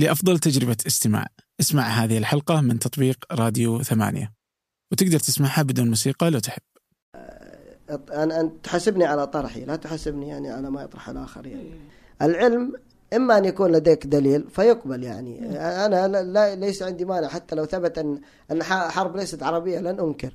لأفضل تجربة استماع. اسمع هذه الحلقة من تطبيق راديو ثمانية. وتقدر تسمعها بدون موسيقى لو تحب. أنا أن تحاسبني على طرحي لا تحاسبني يعني على ما يطرح الآخر يعني. العلم إما أن يكون لديك دليل فيقبل يعني. أنا لا- ليس عندي مانع حتى لو ثبت أن أن ح- حرب ليست عربية لن أنكر.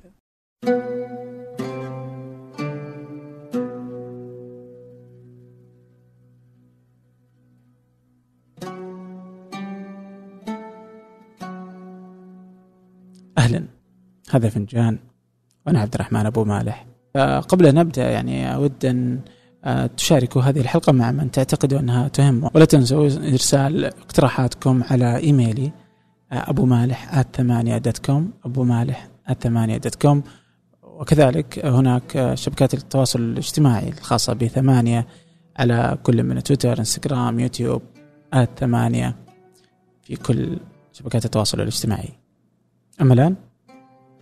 هذا فنجان وأنا عبد الرحمن أبو مالح. قبل أن نبدأ يعني أود أن آه، تشاركوا هذه الحلقة مع من تعتقدوا أنها تهم. ولا تنسوا إرسال اقتراحاتكم على إيميلي آه، أبو مالح ثمانية dot com أبو مالح ثمانية dot com وكذلك هناك شبكات التواصل الاجتماعي الخاصة بثمانية على كل من تويتر إنستغرام يوتيوب ثمانية في كل شبكات التواصل الاجتماعي. أما الآن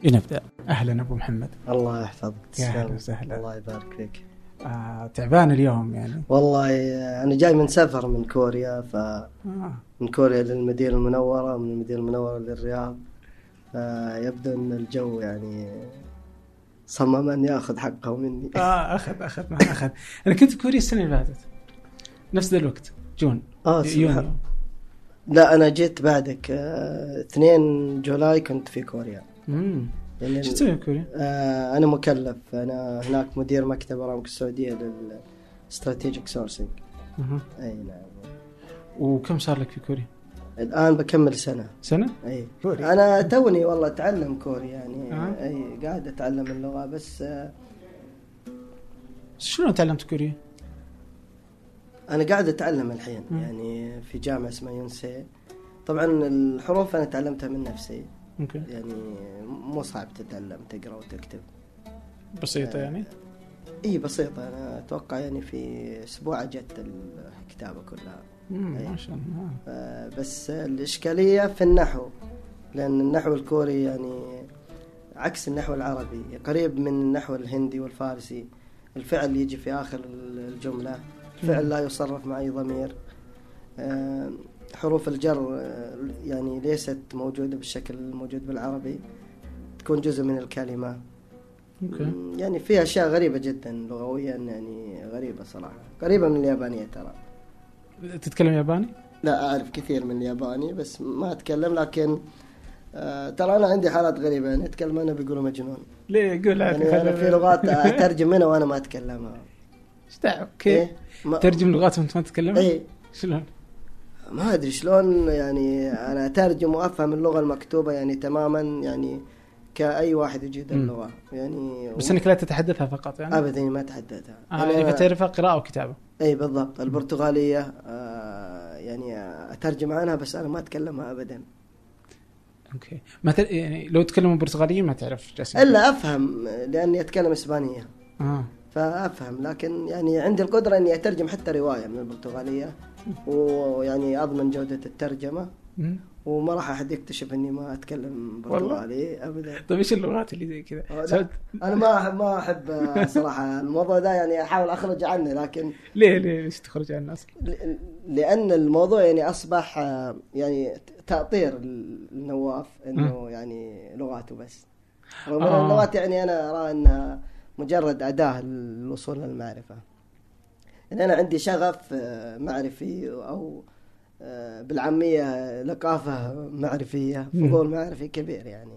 لنبدأ أهلا أبو محمد. الله يحفظك. يا. أهلا وسهلا. الله يبارك فيك. آه تعبان اليوم يعني. والله أنا جاي من سفر من كوريا ف آه. من كوريا للمدينة المنورة ومن المدينة المنورة للرياض. فيبدو أن الجو يعني صمم أن يأخذ حقه مني. آه أخذ أخذ ما أخذ. أنا كنت في كوريا السنة اللي فاتت. نفس ذا الوقت June آه يونيو. سبحان لا أنا جيت بعدك آه، 2 July كنت في كوريا. امم يعني شو تسوي في كوريا؟ آه، أنا مكلف أنا هناك مدير مكتب أرامكو السعودية لل strategic sourcing. أي نعم وكم صار لك في كوريا؟ الآن بكمل سنة سنة؟ أي كوري. أنا توني والله أتعلم كوري يعني آه. أي قاعد أتعلم اللغة بس آه، شلون تعلمت كوريا؟ أنا قاعد أتعلم الحين مم. يعني في جامعة اسمها يونسي طبعا الحروف أنا تعلمتها من نفسي okay. يعني مو صعب تتعلم تقرأ وتكتب. بسيطة يعني؟ إي بسيطة. أنا أتوقع يعني في أسبوع جت الكتابة كلها. ما شاء الله. آه، بس الإشكالية في النحو لأن النحو الكوري يعني عكس النحو العربي. قريب من النحو الهندي والفارسي. الفعل يجي في آخر الجملة. الفعل لا يصرف مع اي ضمير. آه، حروف الجر آه، يعني ليست موجودة بالشكل الموجود بالعربي تكون جزء من الكلمة أوكي يعني في أشياء غريبة جدا لغويا يعني غريبة صراحة قريبه من اليابانية ترى تتكلم ياباني؟ لا أعرف كثير من الياباني بس ما أتكلم لكن آه ترى أنا عندي حالات غريبة يعني أتكلم أنا بيقولوا مجنون ليه قول يعني أنا في لغات أترجم منها وأنا ما أتكلمها إيش دعوة؟ كيف؟ إيه؟ ما ترجم لغات وأنت ما تتكلم؟ إيه شلون؟ ما أدري شلون يعني أنا أترجم وأفهم اللغة المكتوبة يعني تماما يعني كأي واحد يجيد. اللغة. يعني بس إنك لا تتحدثها فقط يعني؟ ابدا ما أتحدثها. آه يعني فتعرفها قراءة وكتابة. إي بالضبط البرتغالية آه يعني أترجم عنها بس أنا ما أتكلمها ابدا. أوكي. ما ت... يعني لو تكلموا برتغالية ما تعرف جالسين إلا أفهم لأني أتكلم إسبانية. آه. فأفهم لكن يعني عندي القدرة إني أترجم حتى رواية من البرتغالية ويعني أضمن جودة الترجمة. وما راح أحد يكتشف إني ما أتكلم برتغالي ابدا طيب إيش اللغات اللي زي كذا؟ أنا ما ما أحب آه، صراحة الموضوع ده يعني أحاول أخرج عنه لكن ليه ليه ليش تخرج عن الناس؟ ل- لأن الموضوع يعني أصبح آه، يعني تأطير النواف إنه يعني لغاته بس رغم إن آه. اللغات يعني أنا أرى انها مجرد أداة للوصول للمعرفه يعني أنا عندي شغف آه، معرفي أو آه، بالعامية لقافة معرفية مم. فضول معرفي كبير يعني.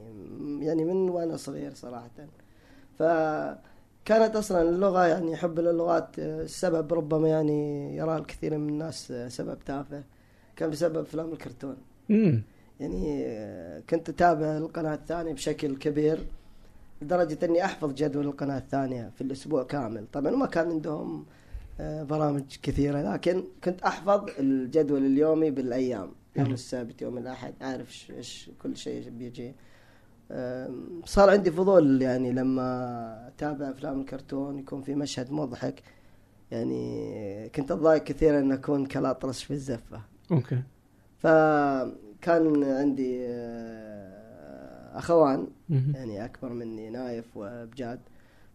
يعني من وأنا صغير صراحة. فكانت أصلا اللغة يعني حب للغات آه، السبب ربما يعني يرى الكثير من الناس آه، سبب تافه. كان بسبب أفلام الكرتون. يعني آه، كنت أتابع القناة الثانية بشكل كبير. لدرجة إني أحفظ جدول القناة الثانية في الأسبوع كامل. طبعا ما كان عندهم آه، برامج كثيرة لكن كنت أحفظ الجدول اليومي بالأيام يوم. السبت يوم الأحد أعرف ش- إيش كل شيء بيجي. صار عندي فضول يعني لما أتابع أفلام الكرتون يكون في مشهد مضحك. يعني كنت أتضايق كثيرا إن أكون كالأطرش في الزفة. okay. فكان عندي آه، أخوان. يعني أكبر مني نايف وبجاد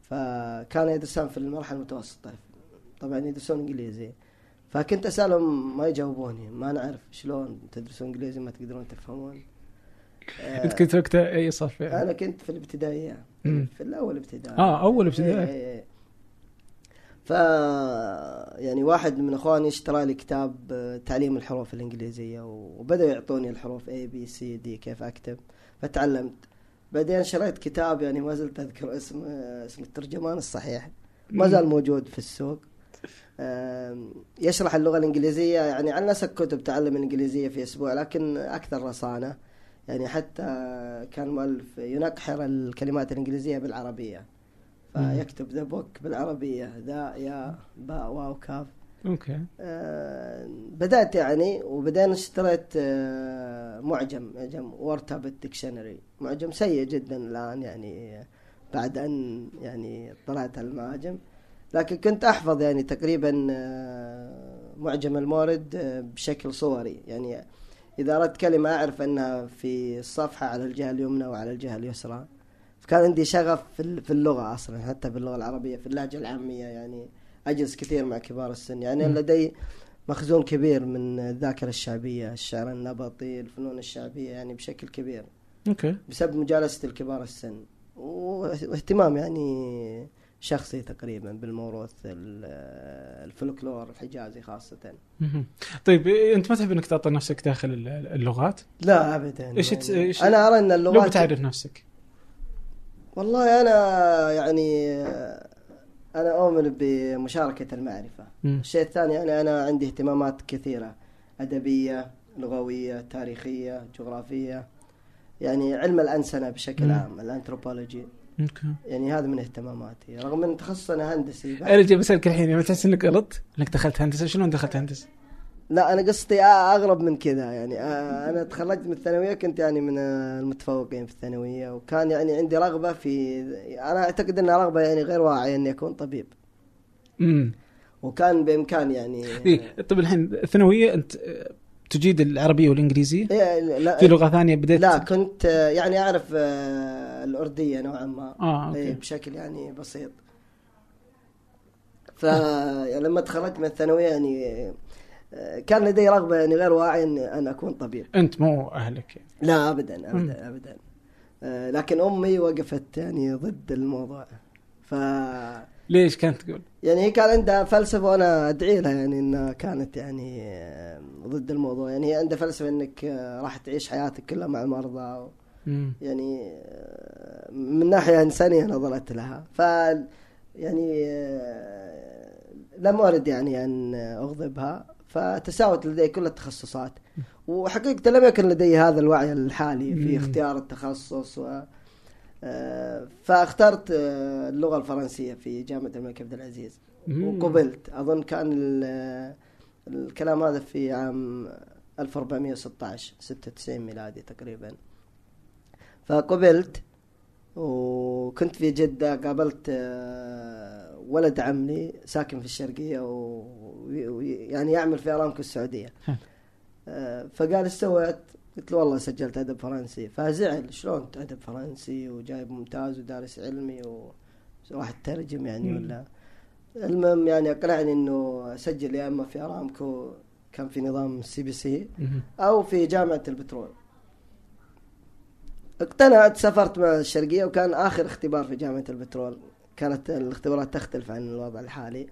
فكانوا يدرسون في المرحلة المتوسطة طبعا يدرسون إنجليزي فكنت أسألهم ما يجاوبوني ما نعرف شلون تدرسون إنجليزي ما تقدرون تفهمون أنت كنت وقتها أي صف يعني؟ أنا كنت في الابتدائية. في الأول ابتدائي آه أول ابتدائي إيه، إيه، إيه. ف يعني واحد من أخواني اشترى لي كتاب آه، تعليم الحروف الإنجليزية وبدأوا يعطوني الحروف A B C D كيف أكتب فتعلمت. بعدين شريت كتاب يعني ما زلت أذكر اسم اسم الترجمان الصحيح. ما زال موجود في السوق. يشرح اللغة الإنجليزية يعني عن نسق كتب تعلم الإنجليزية في أسبوع لكن أكثر رصانة. يعني حتى كان مؤلف ينقحر الكلمات الإنجليزية بالعربية. فيكتب the book بالعربية ذا يا باء واو كاف. okay. آه، بدأت يعني وبعدين اشتريت آه، معجم معجم Wortabet dictionary معجم سيء جدا الآن يعني بعد أن يعني طلعت المعاجم لكن كنت أحفظ يعني تقريبا آه، معجم المورد آه، بشكل صوري. يعني إذا أردت كلمة أعرف أنها في الصفحة على الجهة اليمنى وعلى الجهة اليسرى. فكان عندي شغف في ال- في اللغة أصلا حتى باللغة العربية في اللهجة العامية يعني. أجلس كثير مع كبار السن. يعني مم. لدي مخزون كبير من الذاكرة الشعبية الشعر النبطي الفنون الشعبية يعني بشكل كبير. أوكي. بسبب مجالسة الكبار السن. واهتمام يعني شخصي تقريبا بالموروث ال- الفلكلور الحجازي خاصة. طيب أنت ما تحب إنك تعطي نفسك داخل ال- اللغات؟ لا أبدا. إيش تس- يعني إيش- أنا أرى أن لو اللغات بتعرف نفسك. والله أنا يعني أنا أؤمن بمشاركة المعرفة مم. الشيء الثاني يعني أنا عندي اهتمامات كثيرة أدبية لغوية تاريخية جغرافية يعني علم الأنسنة بشكل مم. عام الأنثروبولوجي أوكي يعني هذا من اهتماماتي رغم أن تخصص أنا هندسي بعد. ارجع بسألك الحين ما تحس إنك غلط؟ إنك دخلت هندسة شلون دخلت هندسة؟ لا أنا قصتي أغرب من كذا يعني آه، أنا تخرجت من الثانوية كنت يعني من آه، المتفوقين في الثانوية وكان يعني عندي رغبة في أنا أعتقد أنها رغبة يعني غير واعية إني أكون طبيب. امم وكان بإمكان يعني إيه طيب الحين الثانوية أنت آه، تجيد العربية والإنجليزية؟ إيه، لا في لغة ثانية بديت لا كنت آه، يعني أعرف آه، الأردية نوعا ما. آه إيه أوكي بشكل يعني بسيط. فلما تخرجت من الثانوية يعني آه، كان لدي رغبة يعني غير واعي ان أن أكون طبيب. أنت مو أهلك. يعني. لا ابدا ابدا ابدا. آه، لكن أمي وقفت يعني ضد الموضوع. ف ليش كانت تقول؟ يعني هي كان عندها فلسفة وأنا أدعي لها يعني إنها كانت يعني آه، ضد الموضوع. يعني هي عندها فلسفة إنك آه، راح تعيش حياتك كلها مع المرضى مم. يعني من ناحية انسانيه نظرت لها. ف يعني لم أرد يعني أن أغضبها. فتساوت لدي كل التخصصات. وحقيقة لم يكن لدي هذا الوعي الحالي في. اختيار التخصص و آه، فاخترت آه، اللغة الفرنسية في جامعة الملك عبد العزيز. وقبلت. أظن كان ال- الكلام هذا في عام 1416 96 ميلادي تقريبا. فقبلت وكنت في جدة. قابلت آه، ولد عم لي ساكن في الشرقية ويعني يعمل في أرامكو السعودية ها. آه، فقال إيش سويت؟ قلت له والله سجلت أدب فرنسي فزعل شلون أدب فرنسي وجايب ممتاز ودارس علمي وراح تترجم يعني. ولا المهم يعني أقنعني إنه أسجل يا إما في أرامكو كان في نظام السي بي سي. أو في جامعة البترول اقتنعت سافرت مع الشرقية وكان آخر اختبار في جامعة البترول كانت الاختبارات تختلف عن الوضع الحالي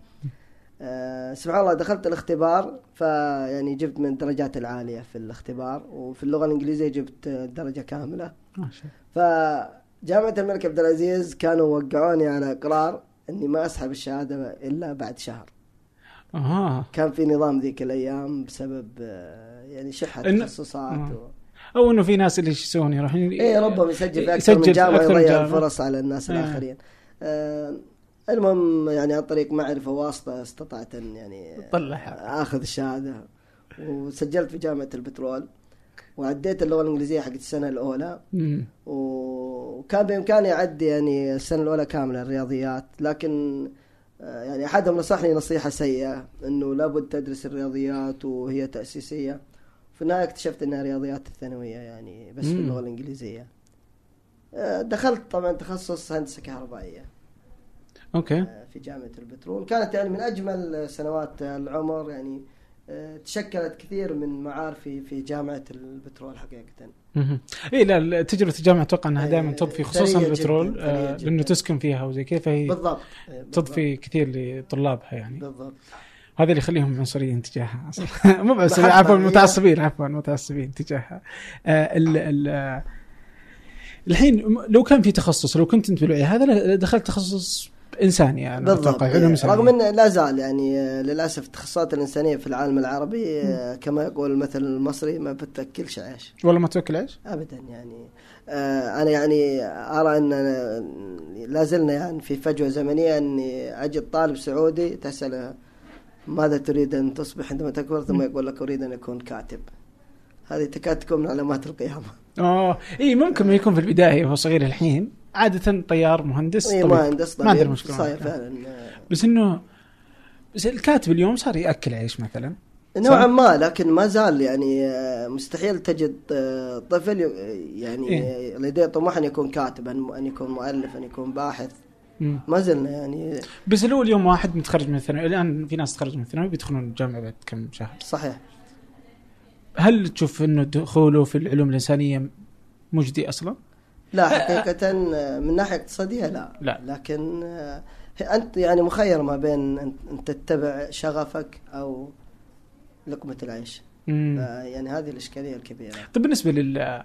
أه سبحان الله دخلت الاختبار فيعني جبت من الدرجات العالية في الاختبار وفي اللغة الإنجليزية جبت ما شاء فجامعة الملك عبد العزيز كانوا وقعوني على إقرار إني ما أسحب الشهادة إلا بعد شهر آه كان في نظام ذيك الأيام بسبب آه، يعني إن- تخصصات آه. و... أو إنه في ناس اللي يسوون يروحون إيه ربما يسجل في أكثر يسجل جامعة من يضيع جامعة. الفرص على الناس آه. الآخرين آه المهم يعني عن طريق معرفة واسطة استطعت أن يعني طلعها. آخذ الشهادة. وسجلت في جامعة البترول. وعديت اللغة الإنجليزية حقت السنة الأولى. مم. وكان بإمكاني اعدي يعني السنة الأولى كاملة الرياضيات. لكن آه، يعني أحدهم نصحني نصيحة سيئة إنه لابد تدرس الرياضيات وهي تأسيسية. في النهاية اكتشفت إنها رياضيات الثانوية يعني بس في مم. اللغة الإنجليزية. آه، دخلت طبعا تخصص هندسة كهربائية. أوكي. آه، في جامعة البترول. كانت يعني من أجمل سنوات العمر يعني آه، تشكلت كثير من معارفي في جامعة البترول حقيقة. اي لا تجربة الجامعة أتوقع إنها إيه، دائما تضفي خصوصا البترول آه، جداً. لأنه تسكن فيها وزي كذا فهي بالضبط بالضبط. تضفي كثير لطلابها يعني. بالضبط. هذا اللي يخليهم عنصريين تجاهها. أصلا. مو بس عفوا متعصبين عفوا متعصبين تجاهها. آه، ال ال آه، الحين لو كان في تخصص لو كنت أنت بالوعي هذا دخلت تخصص انساني يعني بالضبط. علوم انسانيه رغم انه لا زال يعني للأسف التخصصات الإنسانية في العالم العربي كما يقول المثل المصري ما بتاكلش عيش. والله ما توكل عيش؟ ابدا يعني. آه، أنا يعني أرى أن لا زلنا يعني في فجوة زمنية أني أجد طالب سعودي تسأله ماذا تريد أن تصبح عندما تكبر؟ ثم يقول لك أريد أن أكون كاتب. هذه تكاد تكون من علامات القيامة. آه اي ممكن ما يكون في البداية وهو صغير الحين. عادة طيار مهندس إيه، طبيب مهندس ما عندنا طبيب مشكلة صحيح معك. فعلا آه، بس إنه بس الكاتب اليوم صار يأكل عيش مثلا نوعا ما لكن ما زال يعني آه، مستحيل تجد آه، طفل ي- يعني إيه. لديه طموح أن يكون كاتبا أن يكون مؤلف أن يكون باحث مم. ما زلنا يعني بس لو اليوم واحد متخرج من الثانوي الآن في ناس تخرج من الثانوي بيدخلون الجامعة بعد كم شهر صحيح هل تشوف إنه دخوله في العلوم الإنسانية مجدي أصلا؟ لا حقيقة من ناحية اقتصادية لا. لا. لكن آه، أنت يعني مخير ما بين أن تتبع شغفك أو لقمة العيش. يعني هذه الإشكالية الكبيرة. طيب بالنسبة لل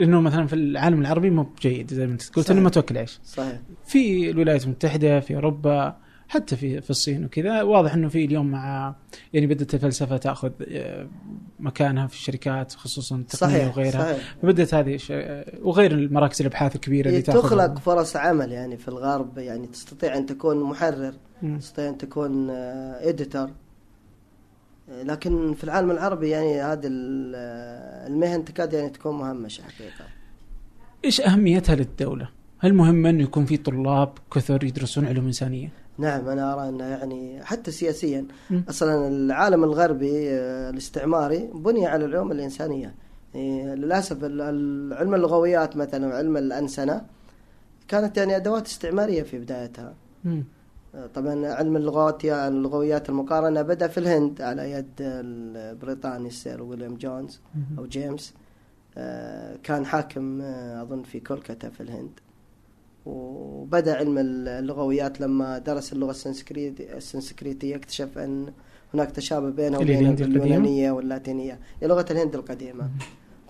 إنه مثلا في العالم العربي مو بجيد زي ما أنت قلت. إنه ما توكل عيش. صحيح. في الولايات المتحدة في أوروبا حتى في في الصين وكذا واضح إنه في اليوم مع يعني بدأت الفلسفة تأخذ آه، مكانها في الشركات خصوصا التقنية صحيح وغيرها صحيح فبدأت هذه آه، وغير المراكز الأبحاث الكبيرة اللي إيه، تأخذ تخلق فرص عمل يعني في الغرب يعني تستطيع أن تكون محرر مم. تستطيع أن تكون إديتور لكن في العالم العربي يعني هذه ال- آه، المهن تكاد يعني تكون مهمشة حقيقة إيش أهميتها للدولة؟ هل مهم انه يكون في طلاب كثر يدرسون علوم إنسانية؟ نعم أنا أرى أنه يعني حتى سياسيا مم. أصلا العالم الغربي آه، الاستعماري بني على العلوم الإنسانية يعني ال- علم اللغويات مثلا وعلم الأنسنة كانت يعني أدوات استعمارية في بدايتها مم. آه، طبعا علم اللغات يا اللغويات المقارنة بدأ في الهند على يد البريطاني السير ويليام جونز. أو جيمس آه، كان حاكم أظن في كولكتا في الهند وبدأ علم اللغويات لما درس اللغة السنسكريت السنسكريتية اكتشف أن هناك تشابه بينها وبين؟ اليونانية واللاتينية. هي لغة الهند القديمة.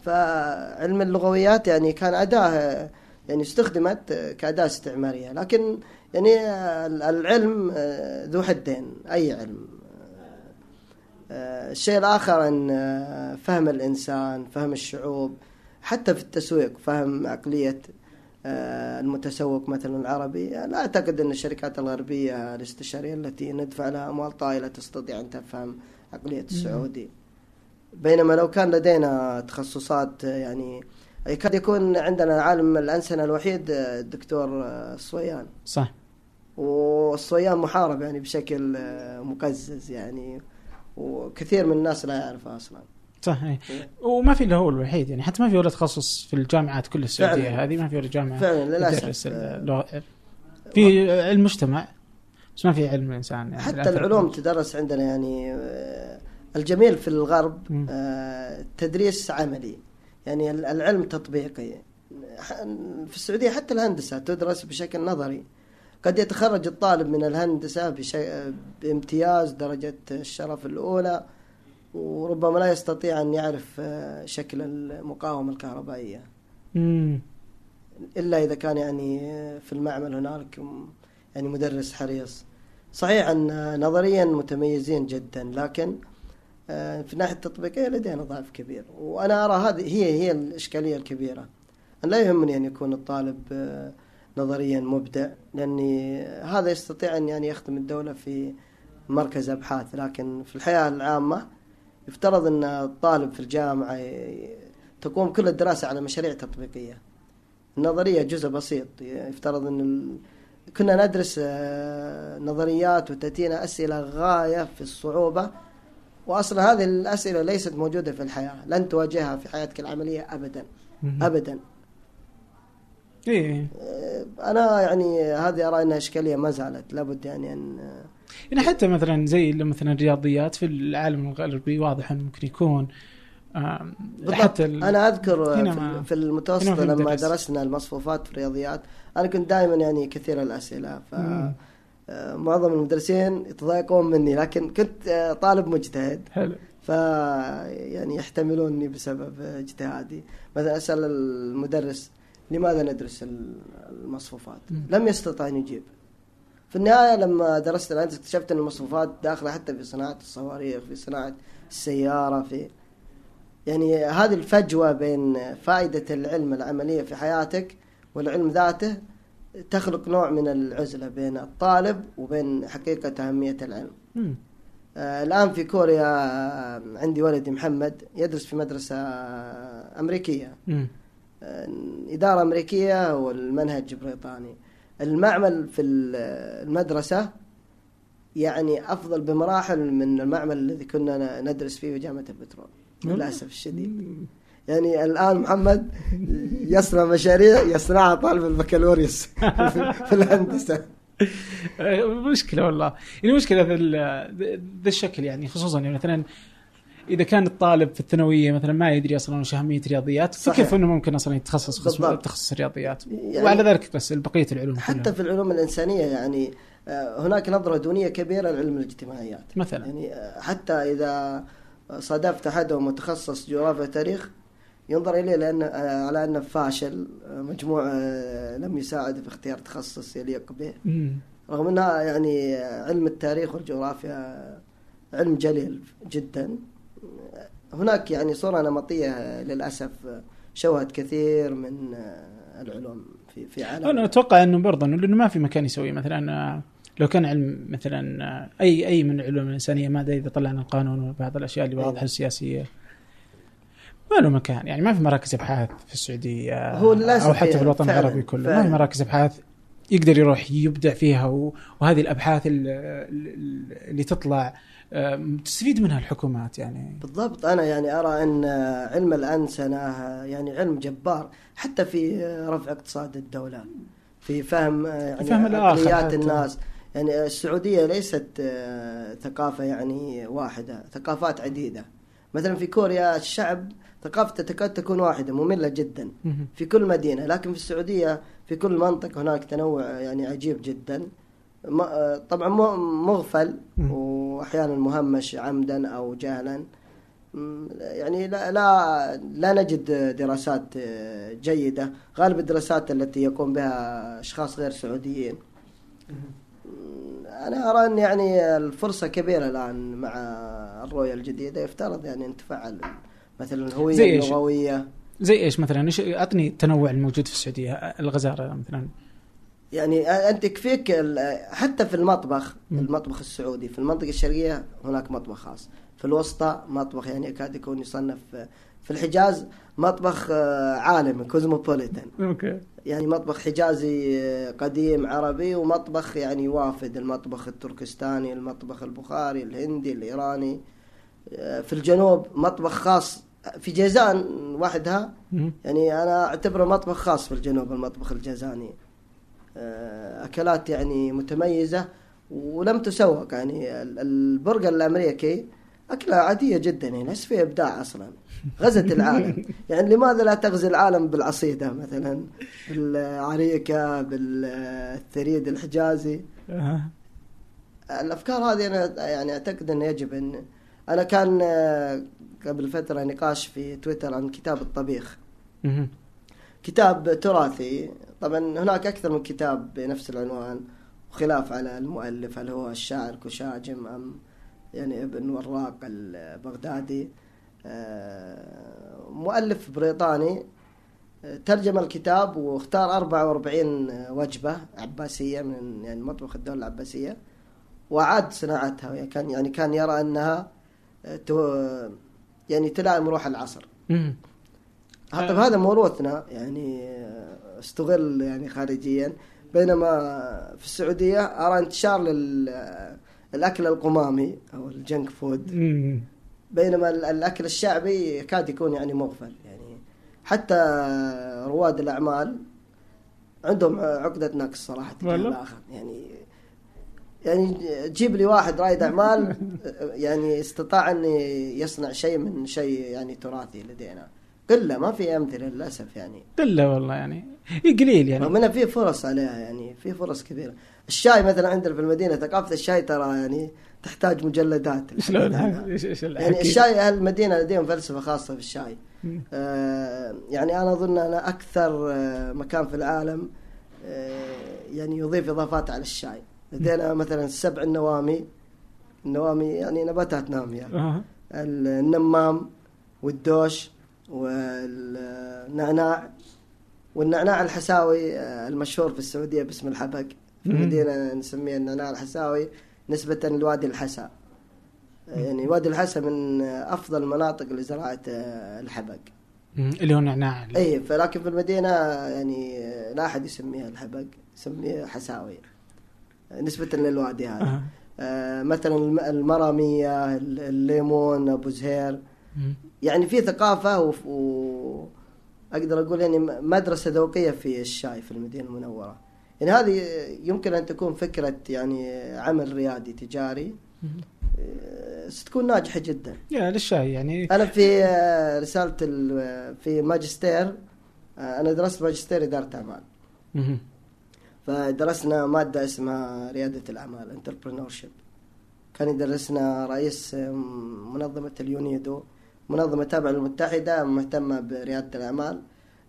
فعلم اللغويات يعني كان أداة آه، يعني استخدمت كأداة استعمارية. لكن يعني العلم آه، ذو حدين. أي علم؟ آه، الشيء الآخر أن آه، فهم الإنسان فهم الشعوب حتى في التسويق فهم عقلية آه، المتسوق مثلا العربي. لا أعتقد أن الشركات الغربية الاستشارية التي ندفع لها أموال طائلة تستطيع أن تفهم عقلية السعودي. بينما لو كان لدينا تخصصات آه، يعني يكاد يكون عندنا عالم الأنسنة الوحيد آه، الدكتور آه، الصويان صح. والصويان محارب يعني بشكل آه، مقزز يعني وكثير من الناس لا يعرفها أصلا. صح إيه. وما في إلا هو الوحيد يعني حتى ما في ولا تخصص في الجامعات كل السعودية. فعلاً. هذه ما في ولا جامعة فعلا للاسف في علم مجتمع بس ما في علم إنسان يعني. حتى العلوم تدرس عندنا يعني آه، الجميل في الغرب. آه، تدريس عملي. يعني ال- العلم تطبيقي. في السعودية حتى الهندسة تدرس بشكل نظري. قد يتخرج الطالب من الهندسة بشيء بامتياز درجة الشرف الأولى وربما لا يستطيع أن يعرف آه، شكل المقاومة الكهربائية. مم. إلا إذا كان يعني في المعمل هنالك يعني مدرس حريص. صحيح أن نظريا متميزين جدا لكن آه، في الناحية التطبيقية لدينا ضعف كبير. وأنا أرى هذه هي هي الإشكالية الكبيرة. أن لا يهمني أن يكون الطالب آه، نظريا مبدع لأني هذا يستطيع أن يعني يخدم الدولة في مركز أبحاث. لكن في الحياة العامة يفترض أن الطالب في الجامعة تقوم كل الدراسة على مشاريع تطبيقية النظرية جزء بسيط يفترض أن. كنا ندرس آه، نظريات وتأتينا أسئلة غاية في الصعوبة وأصلا هذه الأسئلة ليست موجودة في الحياة لن تواجهها في حياتك العملية أبدا. أبدا إيه آه، أنا يعني هذه أرى أنها إشكالية ما زالت لابد يعني أن يعني حتى مثلا زي مثلا الرياضيات في العالم الغربي واضح إنه ممكن يكون حتى أنا أذكر في, في المتوسط لما درسنا المصفوفات في الرياضيات أنا كنت دائما يعني كثير الأسئلة ف معظم المدرسين يتضايقون مني لكن كنت آه، طالب مجتهد. حلو. ف يعني يحتملوني بسبب اجتهادي. مثلا أسأل المدرس لماذا ندرس المصفوفات؟ لم يستطع أن يجيب. في النهاية لما درست الآن اكتشفت إن المصفوفات داخلة حتى في صناعة الصواريخ في صناعة السيارة في يعني هذه الفجوة بين فائدة العلم العملية في حياتك والعلم ذاته تخلق نوع من العزلة بين الطالب وبين حقيقة أهمية العلم. آه الآن في كوريا آه عندي ولدي محمد يدرس في مدرسة أمريكية. آه إدارة أمريكية والمنهج بريطاني. المعمل في المدرسة يعني أفضل بمراحل من المعمل الذي كنا ندرس فيه في جامعة البترول للأسف الشديد. يعني الآن محمد يصنع مشاريع يصنعها طالب البكالوريوس في الهندسة. مشكلة والله. يعني مشكلة ذا الشكل يعني خصوصا يعني مثلا إذا كان الطالب في الثانوية مثلا ما يدري أصلا وش أهمية رياضيات فكيف إنه ممكن أصلا يتخصص قسم تخصص الرياضيات؟ يعني وعلى ذلك بس بقية العلوم حتى كلها. في العلوم الإنسانية يعني آه، هناك نظرة دونية كبيرة لعلم الاجتماعيات. مثلا. يعني آه، حتى إذا صادفت احدهم متخصص جغرافيا تاريخ ينظر إليه لأن آه، على أنه فاشل مجموع لم يساعد في اختيار تخصص يليق به. رغم إنها يعني علم التاريخ والجغرافيا علم جليل جدا. هناك يعني صورة نمطية للأسف شوهت كثير من العلوم في في عالم. أنا أتوقع أنه برضه لأنه ما في مكان يسوي مثلا لو كان علم مثلا أي أي من العلوم الإنسانية ما إذا طلعنا القانون وبعض الأشياء اللي واضحة السياسية. ما له مكان. يعني ما في مراكز أبحاث في السعودية هو أو حتى في الوطن العربي كله. ما في مراكز أبحاث يقدر يروح يبدع فيها وهذه الأبحاث اللي تطلع تستفيد منها الحكومات يعني. بالضبط. أنا يعني أرى أن علم الانسنه يعني علم جبار حتى في رفع اقتصاد الدولة في فهم يعني فهم عقليات الناس. يعني السعودية ليست آه، ثقافة يعني واحدة ثقافات عديدة. مثلا في كوريا الشعب ثقافته تكاد تكون واحدة مملة جدا في كل مدينة لكن في السعودية في كل منطقة هناك تنوع يعني عجيب جدا. طبعا مغفل واحيانا مهمش عمدا أو جهلا يعني لا لا, لا نجد دراسات جيدة. غالب الدراسات التي يقوم بها أشخاص غير سعوديين. أنا أرى أن يعني الفرصة كبيرة الآن مع الرؤية الجديدة. يفترض يعني ان تفعل مثلا الهوية اللغوية. زي إيش مثلا؟ إيش اعطني التنوع الموجود في السعودية؟ الغزارة مثلا. يعني أنت يكفيك حتى في المطبخ المطبخ السعودي في المنطقة الشرقية هناك مطبخ خاص. في الوسطى مطبخ يعني يكاد يكون يصنف في الحجاز مطبخ آه، عالمي كوزموبوليتان أوكي. يعني مطبخ حجازي آه، قديم عربي ومطبخ يعني يوافد المطبخ التركستاني المطبخ البخاري الهندي الإيراني. آه، في الجنوب مطبخ خاص في جيزان وحدها يعني أنا أعتبره مطبخ خاص في الجنوب المطبخ الجيزاني آه، أكلات يعني متميزة ولم تسوق. يعني البرجر الأمريكي أكلة عادية جدا يعني ليس فيها إبداع أصلا. غزت العالم. يعني لماذا لا تغزي العالم بالعصيدة مثلا بالعريكة بالثريد الحجازي؟ الأفكار هذه أنا يعني أعتقد انه يجب أن أنا كان آه، قبل فترة نقاش في تويتر عن كتاب الطبيخ. كتاب تراثي. طبعا هناك أكثر من كتاب بنفس العنوان وخلاف على المؤلف هل هو الشاعر كشاجم أم يعني ابن وراق البغدادي. آه، مؤلف بريطاني آه، ترجم الكتاب واختار 44 وجبة عباسية من يعني مطبخ الدولة العباسية وأعاد صناعتها. يعني كان يعني كان يرى أنها يعني تلائم روح العصر. طيب هذا موروثنا يعني استغل يعني خارجيا. بينما في السعودية أرى انتشار للأكل القمامي أو الجنك فود. بينما الأكل الشعبي يكاد يكون يعني مغفل. يعني حتى رواد الأعمال عندهم عقدة نقص صراحة والله؟ يعني يعني جيب لي واحد رائد أعمال يعني استطاع ان يصنع شيء من شيء يعني تراثي لدينا. قلة ما في أمثلة للأسف يعني. قلة والله يعني. إيه قليل يعني. رغم في فرص عليها يعني في فرص كبيرة. الشاي مثلا عندنا في المدينة ثقافة الشاي ترى يعني تحتاج مجلدات. شلون؟ يعني يعني؟ الشاي أهل المدينة لديهم فلسفة خاصة في الشاي. آه، يعني أنا أظن أنا أكثر آه، مكان في العالم آه، يعني يضيف إضافات على الشاي. لدينا مثلا سبع النوامي النوامي يعني نباتات ناميه آه. النمام والدوش والنعناع. والنعناع الحساوي آه، المشهور في السعودية باسم الحبق في. المدينة نسميه النعناع الحساوي نسبة لوادي الحسا. يعني وادي الحسا من أفضل المناطق لزراعة آه، الحبق. اللي هو نعناع. اي فلكن في المدينة يعني لا أحد يسميها الحبق يسميها حساوي. نسبة للوادي هذا آه. آه، مثلا الم- المرامية الليمون أبو زهير. يعني في ثقافة و... و... أقدر أقول يعني مدرسة ذوقية في الشاي في المدينة المنورة يعني هذه يمكن أن تكون فكرة يعني عمل ريادي تجاري. آه، ستكون ناجحة جدا يا للشاي يعني أنا في آه، رسالة ال- في ماجستير آه، أنا درست ماجستير إدارة أعمال. فدرسنا مادة اسمها ريادة الأعمال entrepreneurship كان يدرسنا رئيس آه، منظمة اليونيدو. منظمة تابعة للمتحدة مهتمة بريادة الأعمال.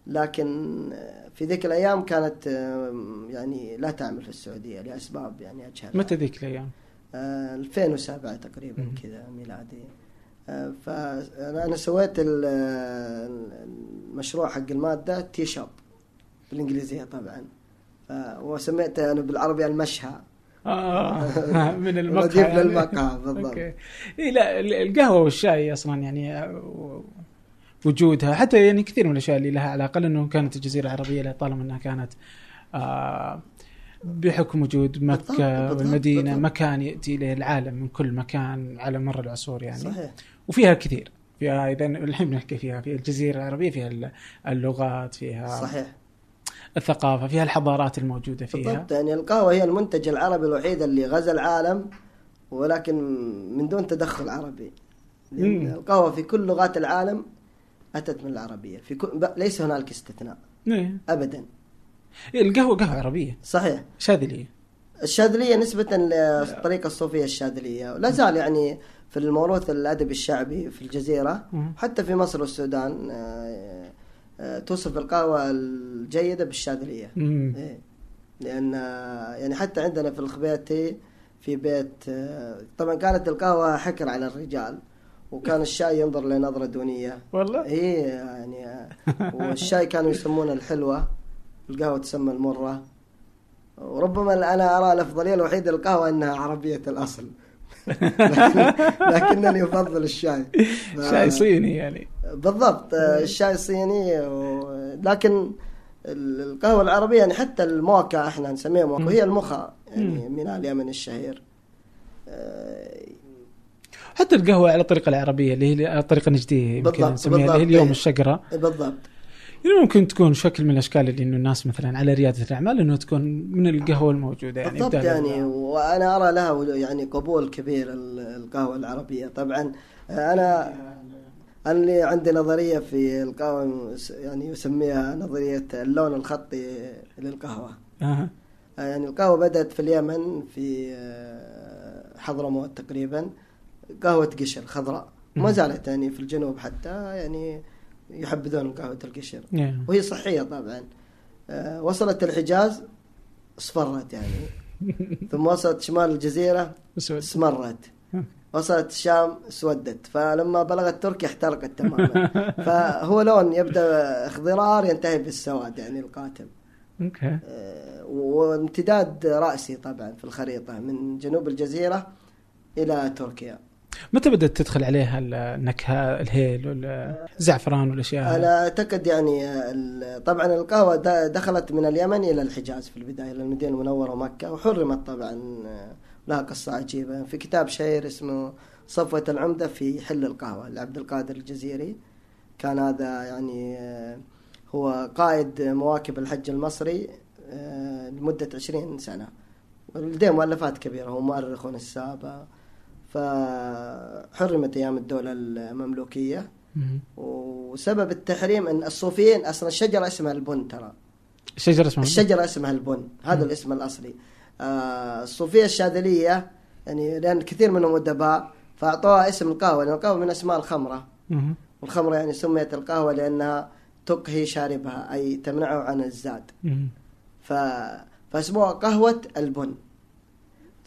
لكن آه، في ذيك الأيام كانت آه، يعني لا تعمل في السعودية لأسباب يعني أجهل. متى ذيك الأيام؟ آه، 2007 تقريبا مم. كذا ميلادي. آه، فانا سويت ال- المشروع حق المادة تي شوب بالإنجليزية طبعا. وسميته أنا بالعربي المشهى. آه من المقهى يعني. للمقهى بالضبط. إيه لا ال- القهوة والشاي أصلا يعني آه، وجودها حتى يعني كثير من الأشياء اللي لها علاقة لأنه كانت الجزيرة العربية لطالما إنها كانت آه بحكم وجود مكة بالضبط، والمدينة بالضبط. مكان يأتي إليه العالم من كل مكان على مر العصور يعني. صحيح. وفيها كثير. فيها اذا الحين بنحكي فيها في الجزيرة العربية فيها ال- اللغات فيها صحيح. الثقافة فيها الحضارات الموجودة فيها. بالضبط يعني القهوة هي المنتج العربي الوحيد اللي غزا العالم ولكن من دون تدخل عربي. مم. القهوة في كل لغات العالم أتت من العربية. في كل ليس هنالك استثناء. إيه. ابدا. إيه، القهوة قهوة عربية. صحيح. شاذلية. الشاذلية نسبة للطريقة الصوفية الشاذلية. لا زال يعني في الموروث الأدبي الشعبي في الجزيرة مم. حتى في مصر والسودان آه، توصف القهوة الجيدة بالشاذلية. إيه. لأن آه، يعني حتى عندنا في الخبيتي في بيت آه، طبعا كانت القهوة حكر على الرجال وكان الشاي ينظر لنظرة دونية. والله؟ إيه يعني آه، والشاي كانوا يسمونه الحلوة القهوة تسمى المرة. وربما أنا أرى الأفضلية الوحيدة للقهوة إنها عربية الأصل. لكن لكنني أفضل الشاي. ف- شاي صيني يعني. بالضبط. الشاي الصيني و... لكن ال- القهوة العربية يعني حتى الموكا إحنا نسميها موكا. وهي المخا يعني. من اليمن الشهير. حتى القهوة على الطريقة العربية اللي هي الطريقة النجدية يمكن نسميها اللي هي اليوم. الشقرة. بالضبط. ممكن تكون شكل من الأشكال اللي إنه الناس مثلا على ريادة الأعمال إنه تكون من القهوة الموجودة يعني بالضبط يعني وأنا أرى لها يعني قبول كبير ال- القهوة العربية. طبعا أنا أنا اللي عندي نظرية في القهوة يعني يسميها نظرية اللون الخطي للقهوة. آه. يعني القهوة بدأت في اليمن في آه، حضرموت تقريبا. قهوة قشر خضراء. ما. زالت يعني في الجنوب حتى يعني يحبذون قهوه القشر Yeah. وهي صحية طبعا. آه، وصلت الحجاز اصفرت يعني. ثم وصلت شمال الجزيرة اسود. اسمرت. وصلت الشام اسودت. فلما بلغت تركيا احترقت تماما. فهو لون يبدأ اخضرار ينتهي بالسواد يعني القاتم أوكي. آه، وامتداد رأسي طبعا في الخريطة من جنوب الجزيرة إلى تركيا. متى بدأت تدخل عليها النكهة الهيل والزعفران والأشياء؟ أنا أعتقد يعني طبعا القهوة دخلت من اليمن إلى الحجاز في البداية إلى المدينة المنورة ومكه وحرمت طبعا آه، لها قصة عجيبة. في كتاب شهير اسمه صفوة العمدة في حل القهوة لعبد القادر الجزيري. كان هذا يعني آه، هو قائد مواكب الحج المصري آه، لمدة 20 سنة. ولديه مؤلفات كبيرة هو مؤرخ ونساب فحرمت أيام الدولة المملوكية. مم. وسبب التحريم أن الصوفيين أصلا الشجرة اسمها البن ترى. الشجرة اسمها الشجرة اسمها البن. هذا الاسم الأصلي. آه الصوفية الشاذلية يعني لأن كثير منهم أدباء فأعطوها اسم القهوة لأن القهوة من أسماء الخمرة. مم. والخمرة يعني سميت القهوة لأنها تقهي شاربها أي تمنعه عن الزاد. ف... فاسموها قهوة البن.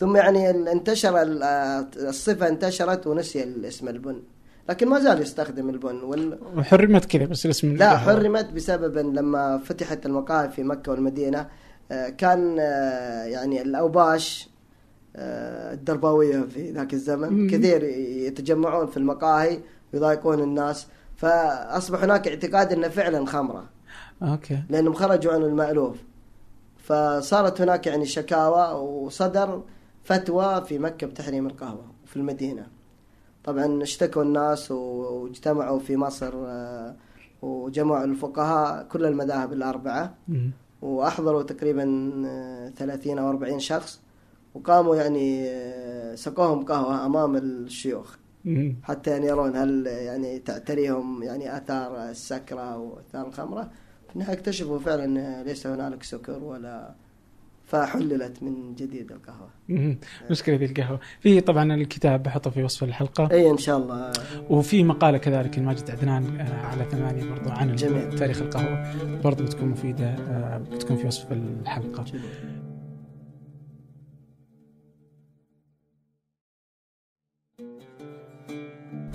ثم يعني انتشر آه، الصفة انتشرت ونسي الاسم البن. لكن ما زال يستخدم البن. وال... وحرمت كذا بس الاسم لا. حرمت بسبب لما فتحت المقاهي في مكة والمدينة آه، كان آه، يعني الأوباش الدرباوية في ذاك الزمن. كثير يتجمعون في المقاهي ويضايقون الناس. فأصبح هناك اعتقاد أنه فعلا خمرة. أوكي. لأنهم خرجوا عن المألوف. فصارت هناك يعني شكاوى وصدر فتوى في مكة بتحريم القهوة وفي المدينة. طبعا اشتكوا الناس واجتمعوا في مصر آه، وجمعوا الفقهاء كل المذاهب الأربعة. وأحضروا تقريبا آه، 30 أو 40 شخص. وقاموا يعني آه، سقوهم قهوة أمام الشيوخ. حتى يعني يرون هل يعني تعتريهم يعني آثار السكرة وآثار الخمرة. في النهاية اكتشفوا فعلا ليس هنالك سكر ولا فحللت من جديد القهوة. مم. مشكلة ذي القهوة. في طبعا الكتاب بحطه في وصف الحلقة. اي إن شاء الله. وفي مقالة كذلك الماجد عدنان آه، على ثمانية برضو عن جميل. تاريخ القهوة. برضو بتكون مفيدة آه، بتكون في وصف الحلقة.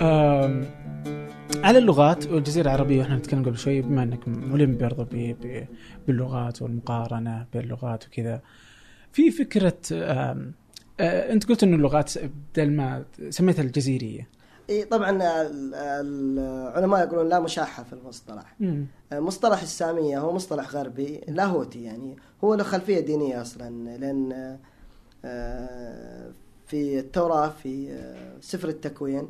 آم، على اللغات والجزيرة العربية إحنا نتكلم قبل شوي بما إنك ملم برضو ب- ب- باللغات والمقارنة بين اللغات وكذا في فكرة آه، أنت قلت إنه اللغات بدل ما سميتها الجزيرية إي طبعا ال- العلماء يقولون لا مشاحة في المصطلح. مم. مصطلح السامية هو مصطلح غربي لاهوتي يعني هو له خلفية دينية أصلا لأن آه، في التوراة في آه، سفر التكوين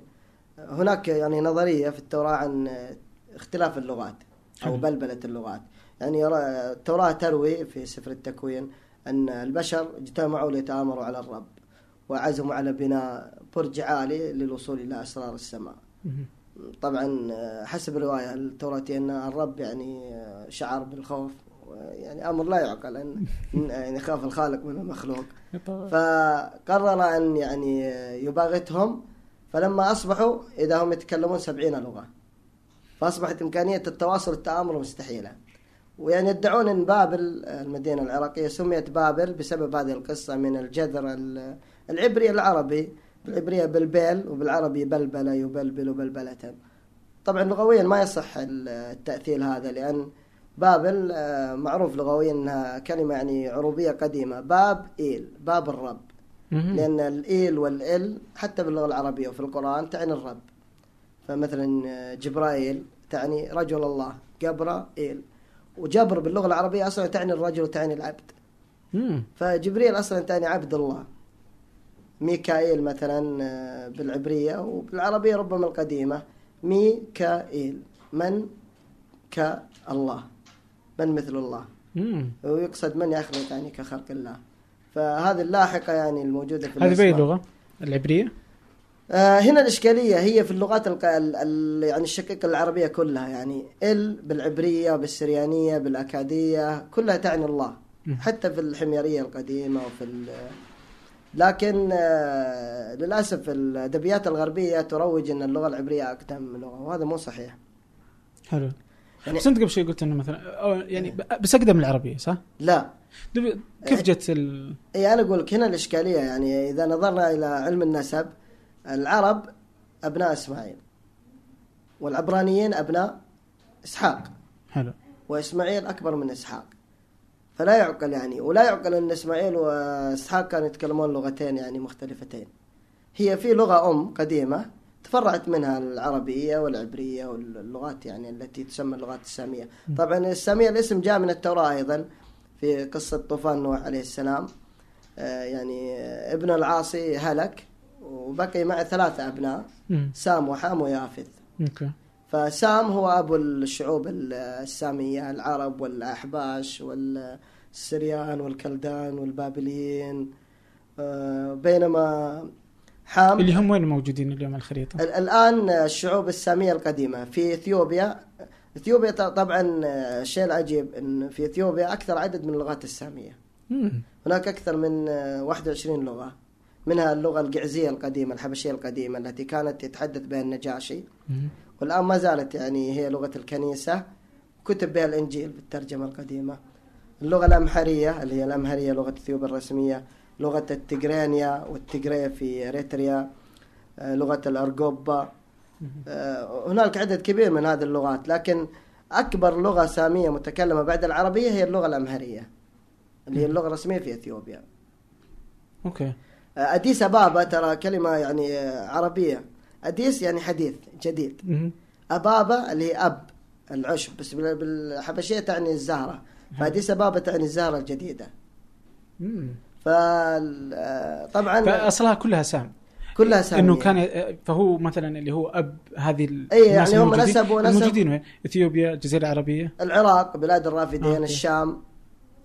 هناك يعني نظرية في التوراة عن اختلاف اللغات أو حلو. بلبلة اللغات يعني يرى- التوراة تروي في سفر التكوين أن البشر اجتمعوا ليتآمروا على الرب وعزموا على بناء برج عالي للوصول إلى أسرار السماء. طبعا حسب الرواية التوراتية أن الرب يعني شعر بالخوف يعني أمر لا يعقل أن أن- يعني يخاف الخالق من المخلوق. فقرر أن يعني يباغتهم فلما أصبحوا إذا هم يتكلمون سبعين لغة. فأصبحت إمكانية التواصل والتآمر مستحيلة. ويعني يدعون أن بابل المدينة العراقية سميت بابل بسبب هذه القصة من الجذر ال- العبري العربي بالعبرية بلبل وبالعربي بلبلة يبلبل بلبلة. طبعا لغويا ما يصح ال- التأثيل هذا لأن بابل آه، معروف لغويا أنها كلمة يعني عروبية قديمة باب إيل باب الرب. لأن الإيل والإل حتى باللغة العربية وفي القرآن تعني الرب. فمثلا آه، جبرائيل تعني رجل الله جبرائيل. وجبر باللغة العربية أصلا تعني الرجل وتعني العبد. فجبريل أصلا تعني عبد الله. ميكائيل مثلا آه، بالعبرية وبالعربية ربما القديمة ميكائيل. من؟ كالله من مثل الله. ويقصد من يخلق يعني كخلق الله. فهذه اللاحقة يعني الموجودة في هذه بأي الأسماء. لغة؟ العبرية؟ آه هنا الإشكالية هي في اللغات الق... ال... ال... يعني الشقيقة العربية كلها يعني ال بالعبرية بالسريانية بالأكادية كلها تعني الله. حتى في الحميرية القديمة وفي. لكن آه للأسف الأدبيات الغربية تروج أن اللغة العبرية أقدم لغة وهذا مو صحيح حلو يعني- بس انت قبل شوي قلت إنه مثلا أو يعني ب- بس أقدم العربية صح؟ لا. كيف جت ال اي أنا أقول لك هنا الإشكالية يعني إذا نظرنا إلى علم النسب العرب أبناء إسماعيل والعبرانيين أبناء إسحاق. حلو. وإسماعيل أكبر من إسحاق. فلا يعقل يعني ولا يعقل إن إسماعيل وإسحاق كانوا يتكلمون لغتين يعني مختلفتين. هي في لغة أم قديمة تفرعت منها العربية والعبرية واللغات يعني التي تسمى اللغات السامية. طبعا السامية الاسم جاء من التوراة أيضا في قصة طوفان نوح عليه السلام. آه، يعني ابن العاصي هلك وبقي معه ثلاثة أبناء مم. سام وحام ويافث. فسام هو أبو الشعوب السامية العرب والأحباش والسريان والكلدان والبابليين. آه، بينما حام اللي هم وين موجودين اليوم على الخريطة؟ ال- الآن الشعوب السامية القديمة في إثيوبيا إثيوبيا طبعا الشيء العجيب أن في إثيوبيا أكثر عدد من اللغات السامية مم. هناك أكثر من 21 لغة منها اللغة القعزية القديمة الحبشية القديمة التي كانت يتحدث بها النجاشي مم. والآن ما زالت يعني هي لغة الكنيسة كتب بها الإنجيل بالترجمة القديمة اللغة الأمهرية اللي هي الأمهرية لغة إثيوبيا الرسمية لغة التجرانيا والتجرية في إريتريا آه، لغة الأرجوبا آه، هناك عدد كبير من هذه اللغات لكن أكبر لغة سامية متكلمة بعد العربية هي اللغة الأمهرية اللي هي اللغة الرسمية في إثيوبيا. okay. آه، أديس أبابا ترى كلمة يعني عربية. أديس يعني حديث جديد. أبابا اللي هي أب العشب بس بال- بالحبشية تعني الزهرة. فأديس أبابا تعني الزهرة الجديدة. فطبعا فأصلها كلها سام كلها سامية إنه كان فهو مثلا اللي هو أب هذه الناس يعني هم نسبوا- نسب- الموجودين وين؟ إثيوبيا الجزيرة العربية العراق بلاد الرافدين okay. الشام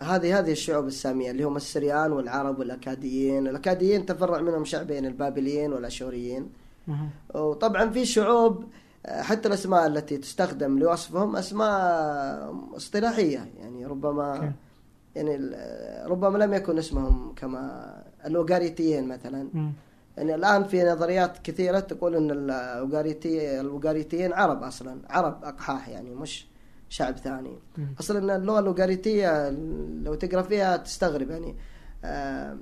هذه هذه الشعوب السامية اللي هم السريان والعرب والأكاديين الأكاديين تفرع منهم شعبين البابليين والأشوريين أها. وطبعا في شعوب آه، حتى الأسماء التي تستخدم لوصفهم أسماء اصطلاحية يعني ربما أوكي. يعني ربما لم يكن اسمهم كما الأوغاريتيين مثلا. يعني الآن في نظريات كثيرة تقول أن الأوغاريتي الأوغاريتيين عرب أصلا عرب أقحاح يعني مش شعب ثاني مم. أصلا اللغة الأوغاريتية لو تقرأ فيها تستغرب يعني آه،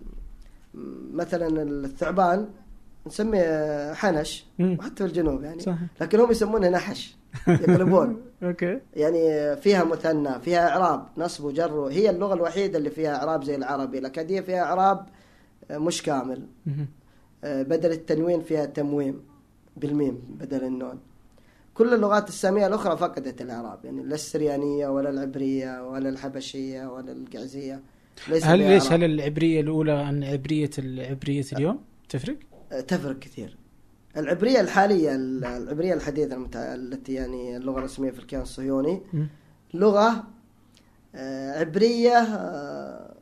مثلا الثعبان نسميه حنش مم. وحتى في الجنوب يعني. لكن هم يسمونه نحش يقلبون okay. يعني فيها مثنى فيها إعراب نصب وجر. هي اللغة الوحيدة اللي فيها إعراب زي العربي الأكادية فيها إعراب آه، مش كامل. آه، بدل التنوين فيها تمييم بالميم بدل النون. كل اللغات السامية الأخرى فقدت الإعراب. يعني لا السريانية ولا العبرية ولا الحبشية ولا القعزية. ليس هل ليش. هل العبرية الأولى عن عبرية العبريه اليوم؟ تفرق؟ آه، تفرق كثير. العبرية الحالية العبرية الحديثة المتع... التي يعني اللغة الرسمية في الكيان الصهيوني. لغة آه، عبرية آه،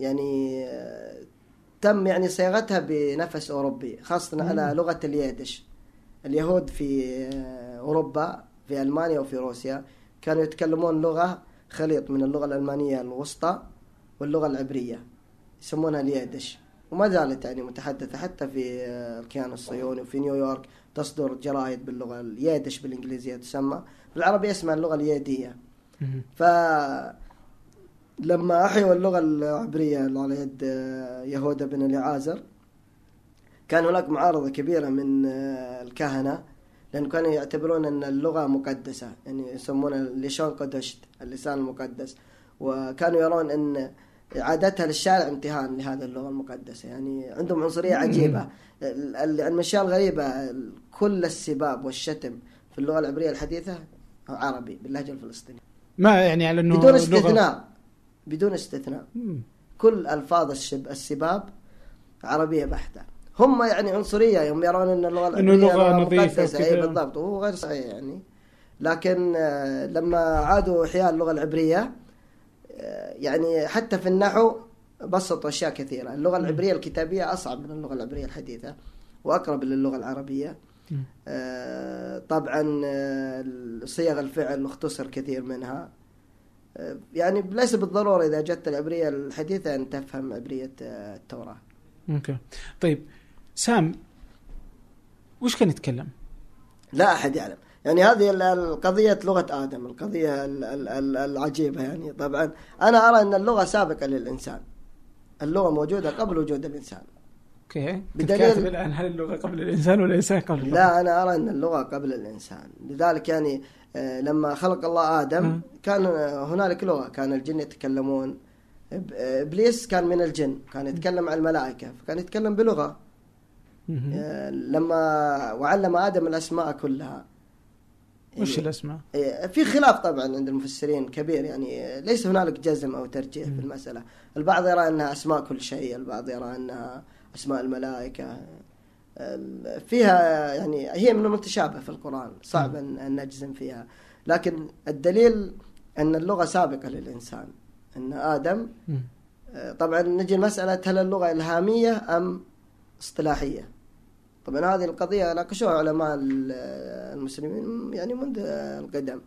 يعني آه، تم يعني صياغتها بنفس أوروبي خاصة على لغة اليدش. اليهود في أوروبا في ألمانيا وفي روسيا كانوا يتكلمون لغة خليط من اللغة الألمانية الوسطى واللغة العبرية يسمونها اليدش. وما زالت يعني متحدثة حتى في آه، الكيان الصهيوني وفي نيويورك تصدر جرائد باللغة اليدش بالإنجليزية تسمى. بالعربية اسمها اللغة اليدية. ف لما أحيوا اللغة العبرية على يد آه، يهوذا بن اليعازر كان هناك معارضة كبيرة من آه، الكهنة لأن كانوا يعتبرون أن اللغة مقدسة يعني يسمونها الليشون قدشت اللسان المقدس. وكانوا يرون أن إعادتها للشارع امتهان لهذه اللغة المقدسة. يعني عندهم عنصرية عجيبة. ال- ال- الأشياء الغريبة ال- كل السباب والشتم في اللغة العبرية الحديثة عربي باللهجة الفلسطينية. ما يعني على إنه بدون لغة- استثناء. بدون استثناء. مم. كل ألفاظ الشب السباب عربية بحتة. هم يعني عنصرية. يوم يرون إن اللغة إنه العربيه لغة نظيفة مقدسة. اي. بالضبط. وهو غير صحيح يعني. لكن آه، لما عادوا إحياء اللغة العبرية يعني حتى في النحو بسطوا أشياء كثيرة. اللغة العبرية الكتابية أصعب من اللغة العبرية الحديثة وأقرب للغة العربية. مم. آه، طبعا آه، صيغ الفعل اختصر كثير منها. آه، يعني ليس بالضرورة إذا جت العبرية الحديثة أن تفهم عبرية التوراة. okay. طيب سام وش كان يتكلم؟ لا أحد يعلم. يعني هذه ال- القضية لغة آدم القضية ال- ال- ال- العجيبة يعني. طبعا أنا أرى أن اللغة سابقة للإنسان. اللغة موجودة قبل وجود الإنسان. okay. بدليل- الان هل اللغة قبل الإنسان ولا الانسان قبل اللغة؟ لا أنا أرى أن اللغة قبل الإنسان. لذلك يعني آه، لما خلق الله آدم مم. كان آه، هنالك لغة. كان الجن يتكلمون. آه، إبليس كان من الجن. كان يتكلم مع الملائكة. فكان يتكلم. آه، لما وعلم آدم الأسماء كلها وش يعني- الأسماء؟ آه، في خلاف طبعا عند المفسرين كبير يعني ليس هنالك جزم أو ترجيح في المسألة. البعض يرى أنها أسماء كل شيء البعض يرى أنها أسماء الملائكة. ال- فيها يعني هي من المتشابه في القرآن صعب أن نجزم فيها. لكن الدليل أن اللغة سابقة للإنسان أن آدم مم. آه، طبعا نجي لمسألة هل اللغة إلهامية أم اصطلاحية؟ طبعا هذه القضية ناقشوها علماء ال- المسلمين يعني منذ القدم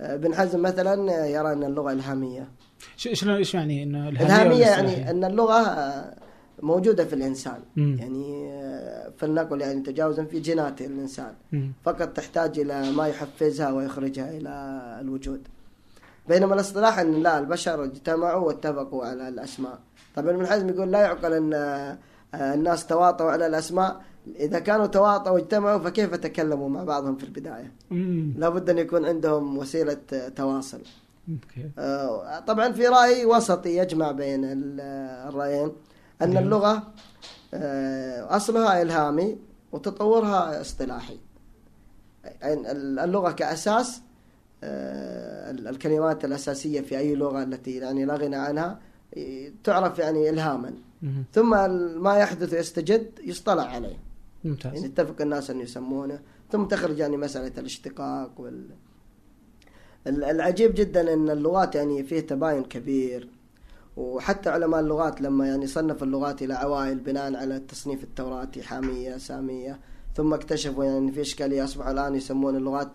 آه، ابن حزم مثلا يرى أن اللغة إلهامية شلون إيش يعني انه إلهامية ولا يعني؟ أن اللغة آه، موجودة في الإنسان مم. يعني آه، فلنقل يعني تجاوزا في جينات الإنسان مم. فقط تحتاج إلى ما يحفزها ويخرجها إلى الوجود بينما الاصطلاح أن لا البشر اجتمعوا واتفقوا على الأسماء طبعا ابن حزم يقول لا يعقل أن آه، الناس تواطؤوا على الأسماء إذا كانوا تواطؤوا واجتمعوا فكيف تكلموا مع بعضهم في البداية مم. لابد أن يكون عندهم وسيلة تواصل آه، طبعا في رأي وسطي يجمع بين ال- الرأيين أن. اللغة آه، أصلها إلهامي وتطورها إصطلاحي يعني اللغة كأساس آه، الكلمات الأساسية في أي لغة التي يعني لا غنى عنها تعرف يعني إلهاما. ثم ما يحدث ويستجد يصطلح عليه يعني ممتاز اتفق الناس أن يسمونه. ثم تخرج يعني مسألة الاشتقاق وال. ال- العجيب جدا أن اللغات يعني فيه تباين كبير. وحتى علماء اللغات لما يعني صنفوا اللغات إلى عوائل بناء على التصنيف التوراتي حامية سامية ثم اكتشفوا يعني في إشكالية أصبحوا الآن يسمون اللغات.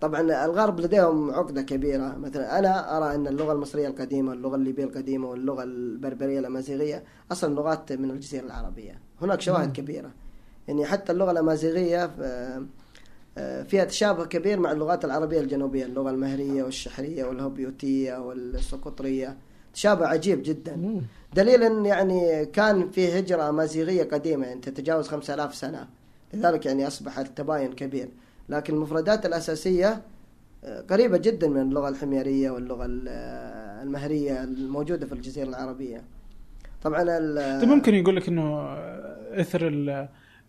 طبعا الغرب لديهم عقدة كبيرة. مثلا أنا أرى أن اللغة المصرية القديمة واللغة الليبية القديمة واللغة البربرية الأمازيغية أصلا لغات من الجزيرة العربية. هناك شواهد كبيرة. يعني حتى اللغة الأمازيغية آه، آه، فيها تشابه كبير مع اللغات العربية الجنوبية اللغة المهرية والشحرية والهوبيوتية والسقطرية تشابه عجيب جدا. دليل ان يعني كان في هجرة أمازيغية قديمة يعني تتجاوز 5000 سنة. لذلك يعني أصبح التباين كبير. لكن المفردات الأساسية آه، قريبة جدا من اللغة الحميرية واللغة ال- المهرية الموجودة في الجزيرة العربية. طبعا ال- طيب ممكن يقول لك إنه إثر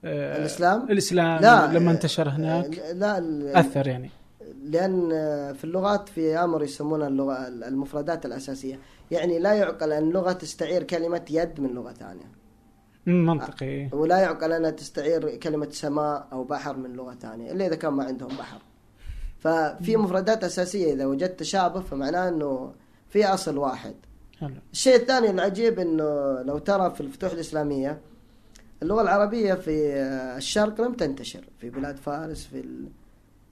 آه، الإسلام؟ الإسلام لا لما انتشر هناك. آه، لا أثر يعني. لأن في اللغات في أمر يسمونها اللغة المفردات الأساسية. يعني لا يعقل أن لغة تستعير كلمة يد من لغة ثانية. مم، منطقي. ولا يعقل أنها تستعير كلمة سماء أو بحر من لغة ثانية إلا إذا كان ما عندهم بحر. ففي مفردات أساسية إذا وجدت تشابه فمعناه أنه في أصل واحد. حلو. الشيء الثاني العجيب أنه لو ترى في الفتوح الإسلامية اللغة العربية في الشرق لم تنتشر في بلاد فارس في ال...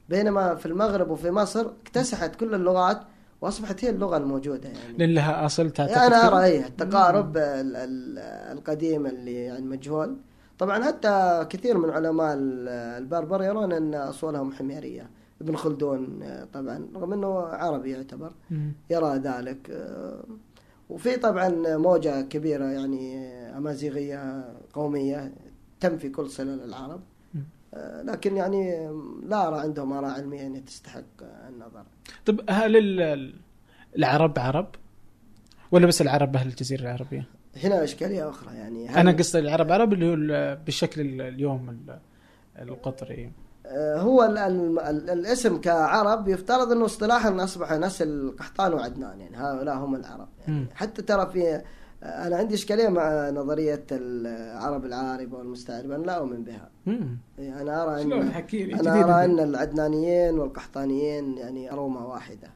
بينما في المغرب وفي مصر اكتسحت كل اللغات وأصبحت هي اللغة الموجودة يعني لأن لها أصل تعتقد يعني أنا؟ ارى إيه التقارب ال- ال- القديم اللي يعني مجهول طبعا حتى كثير من علماء ال- البربر يرون أن أصولهم حميرية ابن خلدون آه، طبعا رغم إنه عربي يعتبر. يرى ذلك آه، وفي طبعا موجة كبيرة يعني أمازيغية قومية تنفي كل صلة العرب. آه، لكن يعني لا أرى عندهم آراء علمية يعني تستحق آه، النظر. طيب هل ال- العرب عرب؟ ولا بس العرب أهل الجزيرة العربية؟ هنا إشكالية أخرى يعني. أنا قصدي العرب عرب اللي هو ال- بالشكل ال- اليوم ال- القطري. آه، هو ال ال ال الاسم كعرب يفترض إنه اصطلاحا أصبح نسل قحطان وعدنان يعني هؤلاء هم العرب يعني. حتى ترى في آه، أنا عندي إشكالية مع نظرية العرب العاربه والمستعربه أنا لا أؤمن بها. يعني أنا أرى إن أنا أرى. إن العدنانيين والقحطانيين يعني ارومه واحدة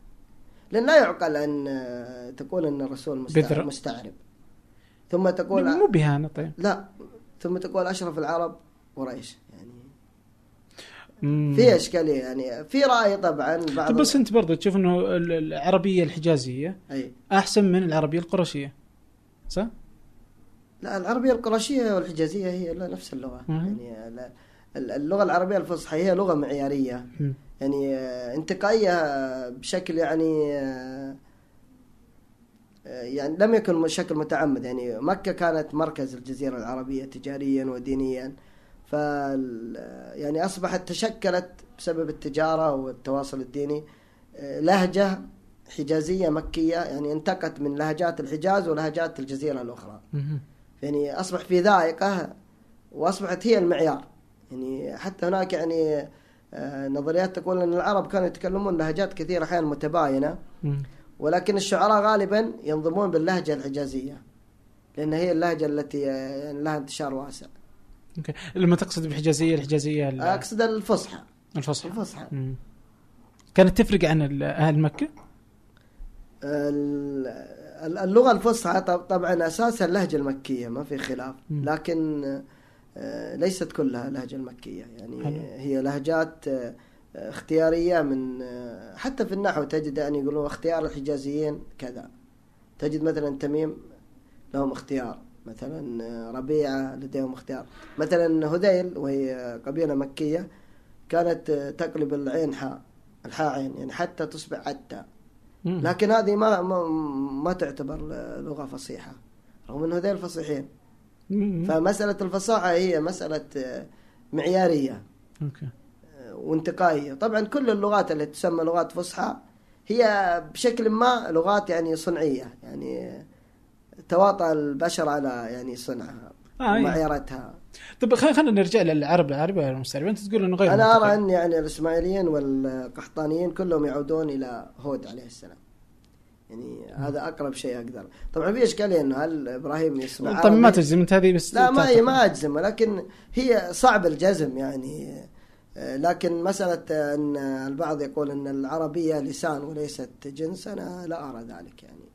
لأن لا يعقل أن آه، تقول إن الرسول بذرة. مستعرب, مستعرب ثم تقول مو بهانة طيب لا ثم تقول أشرف العرب قريش. في اشكاليه يعني في رأي طبعا بعض طيب بس أنت برضه تشوف إنه ال- العربية الحجازية أي أحسن من العربية القرشية صح؟ لا العربية القرشية والحجازية هي لا نفس اللغة مم. يعني اللغة العربية الفصحى هي لغة معيارية مم. يعني آه، انتقائية بشكل يعني آه، يعني لم يكن بشكل متعمد يعني مكة كانت مركز الجزيرة العربية تجاريا ودينيا ف يعني أصبحت تشكلت بسبب التجارة والتواصل الديني آه، لهجة حجازية مكية يعني انتقت من لهجات الحجاز ولهجات الجزيرة الأخرى مم. يعني أصبح في ذائقة وأصبحت هي المعيار يعني حتى هناك يعني آه، نظريات تقول أن العرب كانوا يتكلمون لهجات كثيرة أحيانا متباينة مم. ولكن الشعراء غالبا ينظمون باللهجة الحجازية لأن هي اللهجة التي يعني لها انتشار واسع أوكي لما تقصد بالحجازيه الحجازية ال- أقصد الفصحى الفصحى الفصحى مم. كانت تفرق عن أهل مكة؟ ال- اللغة الفصحى طب- طبعا أساسها اللهجة المكية ما في خلاف. لكن آه، ليست كلها لهجة المكية يعني حلو. هي لهجات آه، اختيارية من آه، حتى في النحو تجد يعني يقولون اختيار الحجازيين كذا تجد مثلا تميم لهم اختيار مثلا آه، ربيعة لديهم اختيار. مثلا هذيل وهي قبيلة مكية كانت آه، تقلب العين حاء الحاء عين يعني حتى تصبح عتى. لكن هذه ما ما, ما تعتبر لغة فصيحة رغم انه هذيل فصيحين. فمسألة الفصاحة هي مسألة آه، معيارية. آه، وانتقائية. طبعا كل اللغات اللي تسمى لغات فصحى هي بشكل ما لغات يعني صنعية يعني آه، تواطأ البشر على يعني صنعها آه، إيه. ومعيارتها طب خلينا خلينا نرجع للعرب العربي ولا المستعرب أنت تقول إنه غير أنا. أرى أن يعني الإسماعيليين والقحطانيين كلهم يعودون إلى هود عليه السلام يعني هذا أقرب شيء أقدر طبعا في إشكالية إنه هل إبراهيم يسمع طب ما؟ تجزم أنت هذه بس لا ما. ما أجزم ولكن هي صعب الجزم يعني لكن مسألة أن البعض يقول أن العربية لسان وليست جنس أنا لا أرى ذلك يعني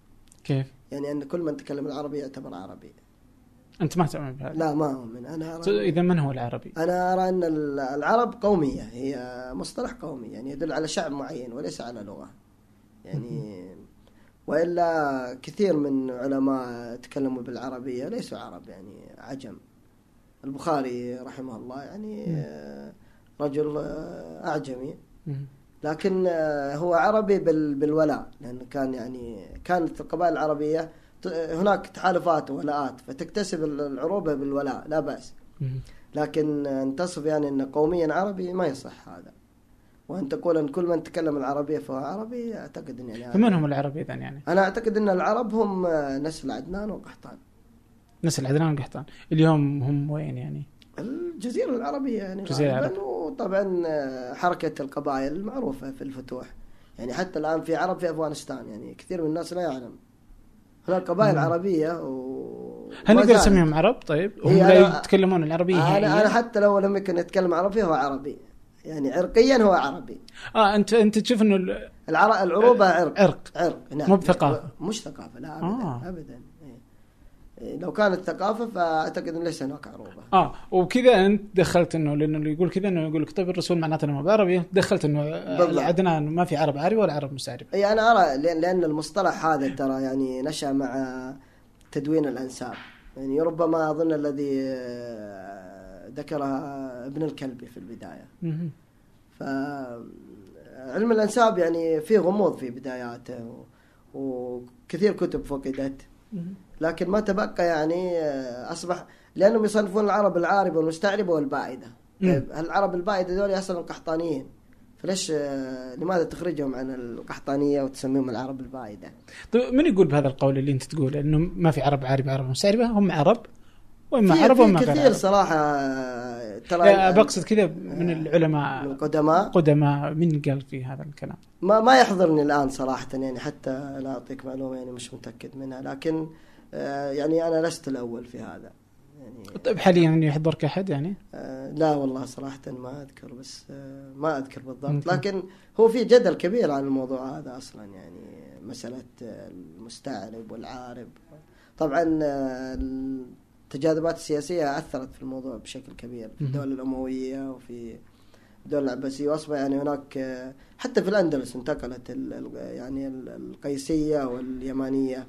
كيف؟ يعني أن كل من تكلم العربي يعتبر عربي. أنت ما تؤمن بهذا؟ لا ما أؤمن أنا أرى إذا من هو العربي؟ أنا أرى أن ال- العرب قومية هي مصطلح قومي يعني يدل على شعب معين وليس على لغة. يعني وإلا كثير من علماء تكلموا بالعربية ليسوا عرب يعني عجم. البخاري رحمه الله يعني رجل مم. لكن آه، هو عربي بال- بالولاء لأنه كان يعني كانت القبائل العربية هناك تحالفات ولاءات فتكتسب العروبة بالولاء لا بأس. لكن أن تصف يعني أن قوميا عربي ما يصح هذا وأن تقول أن كل من تكلم العربية فهو عربي أعتقد أن يعني فمن هم العرب اذا يعني؟ أنا أعتقد أن العرب هم نسل عدنان وقحطان نسل عدنان وقحطان اليوم هم وين يعني؟ الجزيرة العربية يعني الجزيرة غالباً، وطبعا حركة القبائل المعروفة في الفتوح يعني حتى الآن في عرب في أفغانستان يعني كثير من الناس لا يعلم هناك قبائل مم. عربية و هل نقدر. نسميهم عرب طيب؟ هم هي لا أنا- يتكلمون العربية أنا أنا نهائياً؟ حتى لو لم يكن يتكلم عربي هو عربي يعني عرقيا هو عربي آه انت أنت تشوف إنه ال- العر... العروبة عرق عرق عرق نعم مو بثقافة. مش ثقافة لا أبدا آه. آه. لو كانت ثقافة فأعتقد أن ليس هناك عروبة آه وكذا أنت دخلت إنه لأنه اللي يقول كذا إنه يقول لك طيب الرسول معناته إنه ما بعربي دخلت إنه. عدنان ما في عرب عربي ولا عرب مستعرب أي أنا أرى لأن المصطلح هذا ترى يعني نشأ مع تدوين الأنساب يعني ربما أظن الذي ذكرها ابن الكلبي في البداية مهم. فعلم الأنساب يعني فيه غموض في بداياته وكثير كتب فقدت. لكن ما تبقى يعني آه، اصبح لأنهم يصنفون العرب العاربة والمستعربة والبائدة. طيب العرب البائدة دول أصلا قحطانيين؟ فليش آه، لماذا تخرجهم عن القحطانية وتسميهم العرب البائدة؟ طيب من يقول بهذا القول اللي أنت تقوله؟ إنه ما في عرب عربي عرب مستعربة هم عرب وإما عرب وإما غير كثير عرب. صراحة آه، ترى بقصد كذا من العلماء. القدماء. قدماء من قال في هذا الكلام؟ ما ما يحضرني الآن صراحة يعني حتى لا أعطيك معلومة يعني مش متأكد منها لكن آه، يعني أنا لست الأول في هذا يعني طيب حاليا يحضرك أحد يعني آه، لا والله صراحة ما أذكر بس آه، ما أذكر بالضبط. لكن هو في جدل كبير عن الموضوع هذا أصلا يعني مسألة آه، المستعرب والعارب طبعا آه، التجاذبات السياسية أثرت في الموضوع بشكل كبير في مهم. الدولة الأموية وفي الدولة العباسية وأصبح يعني هناك آه، حتى في الأندلس انتقلت ال- يعني ال- القيسية واليمانية.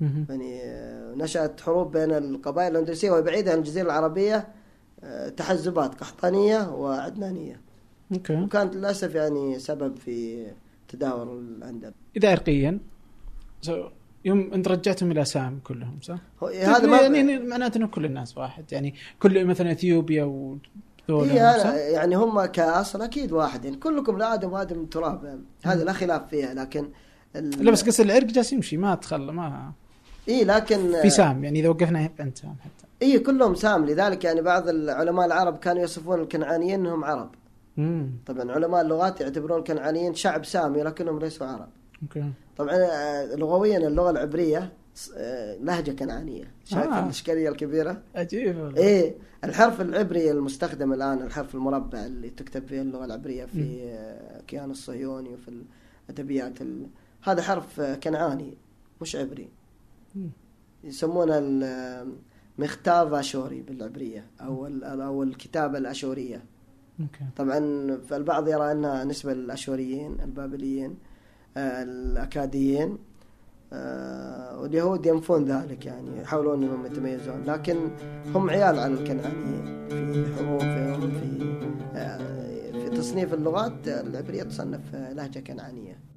يعني آه، نشأت حروب بين القبائل الأندلسية وهي بعيدة عن الجزيرة العربية آه، تحزبات قحطانية وعدنانية. أوكي. وكانت للأسف يعني سبب في تدهور الأندلس. اذا عرقيا يوم أنت رجعتهم إلى سام كلهم صح؟ هذا ما يعني معناته إنه كل الناس واحد يعني كل مثلا إثيوبيا صح؟ أنا- يعني هم كأصل أكيد واحد يعني كلكم لآدم وآدم من تراب. هذا لا خلاف فيها لكن ال- لا بس قصد العرق جالس يمشي ما تخلى ما إيه لكن في سام يعني إذا وقفنا عند سام حتى إيه كلهم سام. لذلك يعني بعض العلماء العرب كانوا يصفون الكنعانيين أنهم عرب. امم طبعا علماء اللغات يعتبرون الكنعانيين شعب سامي لكنهم ليسوا عرب. أوكي. طبعا آه، لغويا اللغة العبرية آه، لهجة كنعانية. شايف آه. الإشكالية الكبيرة؟ عجيب. إيه الحرف العبري المستخدم الآن الحرف المربع اللي تكتب فيه اللغة العبرية في آه، كيان الصهيوني وفي الأدبيات ال... هذا حرف آه، كنعاني مش عبري. يسمونه المختاف اشوري بالعبرية أو أو الكتابه الأشورية. أوكي. طبعا فالبعض يرى إنها نسبة للأشوريين البابليين الأكاديين آه، واليهود ينفون ذلك يعني يحاولون إنهم يتميزون. لكن هم عيال على الكنعانيين في حروفهم في آه، في تصنيف اللغات العبرية تصنف لهجة كنعانية.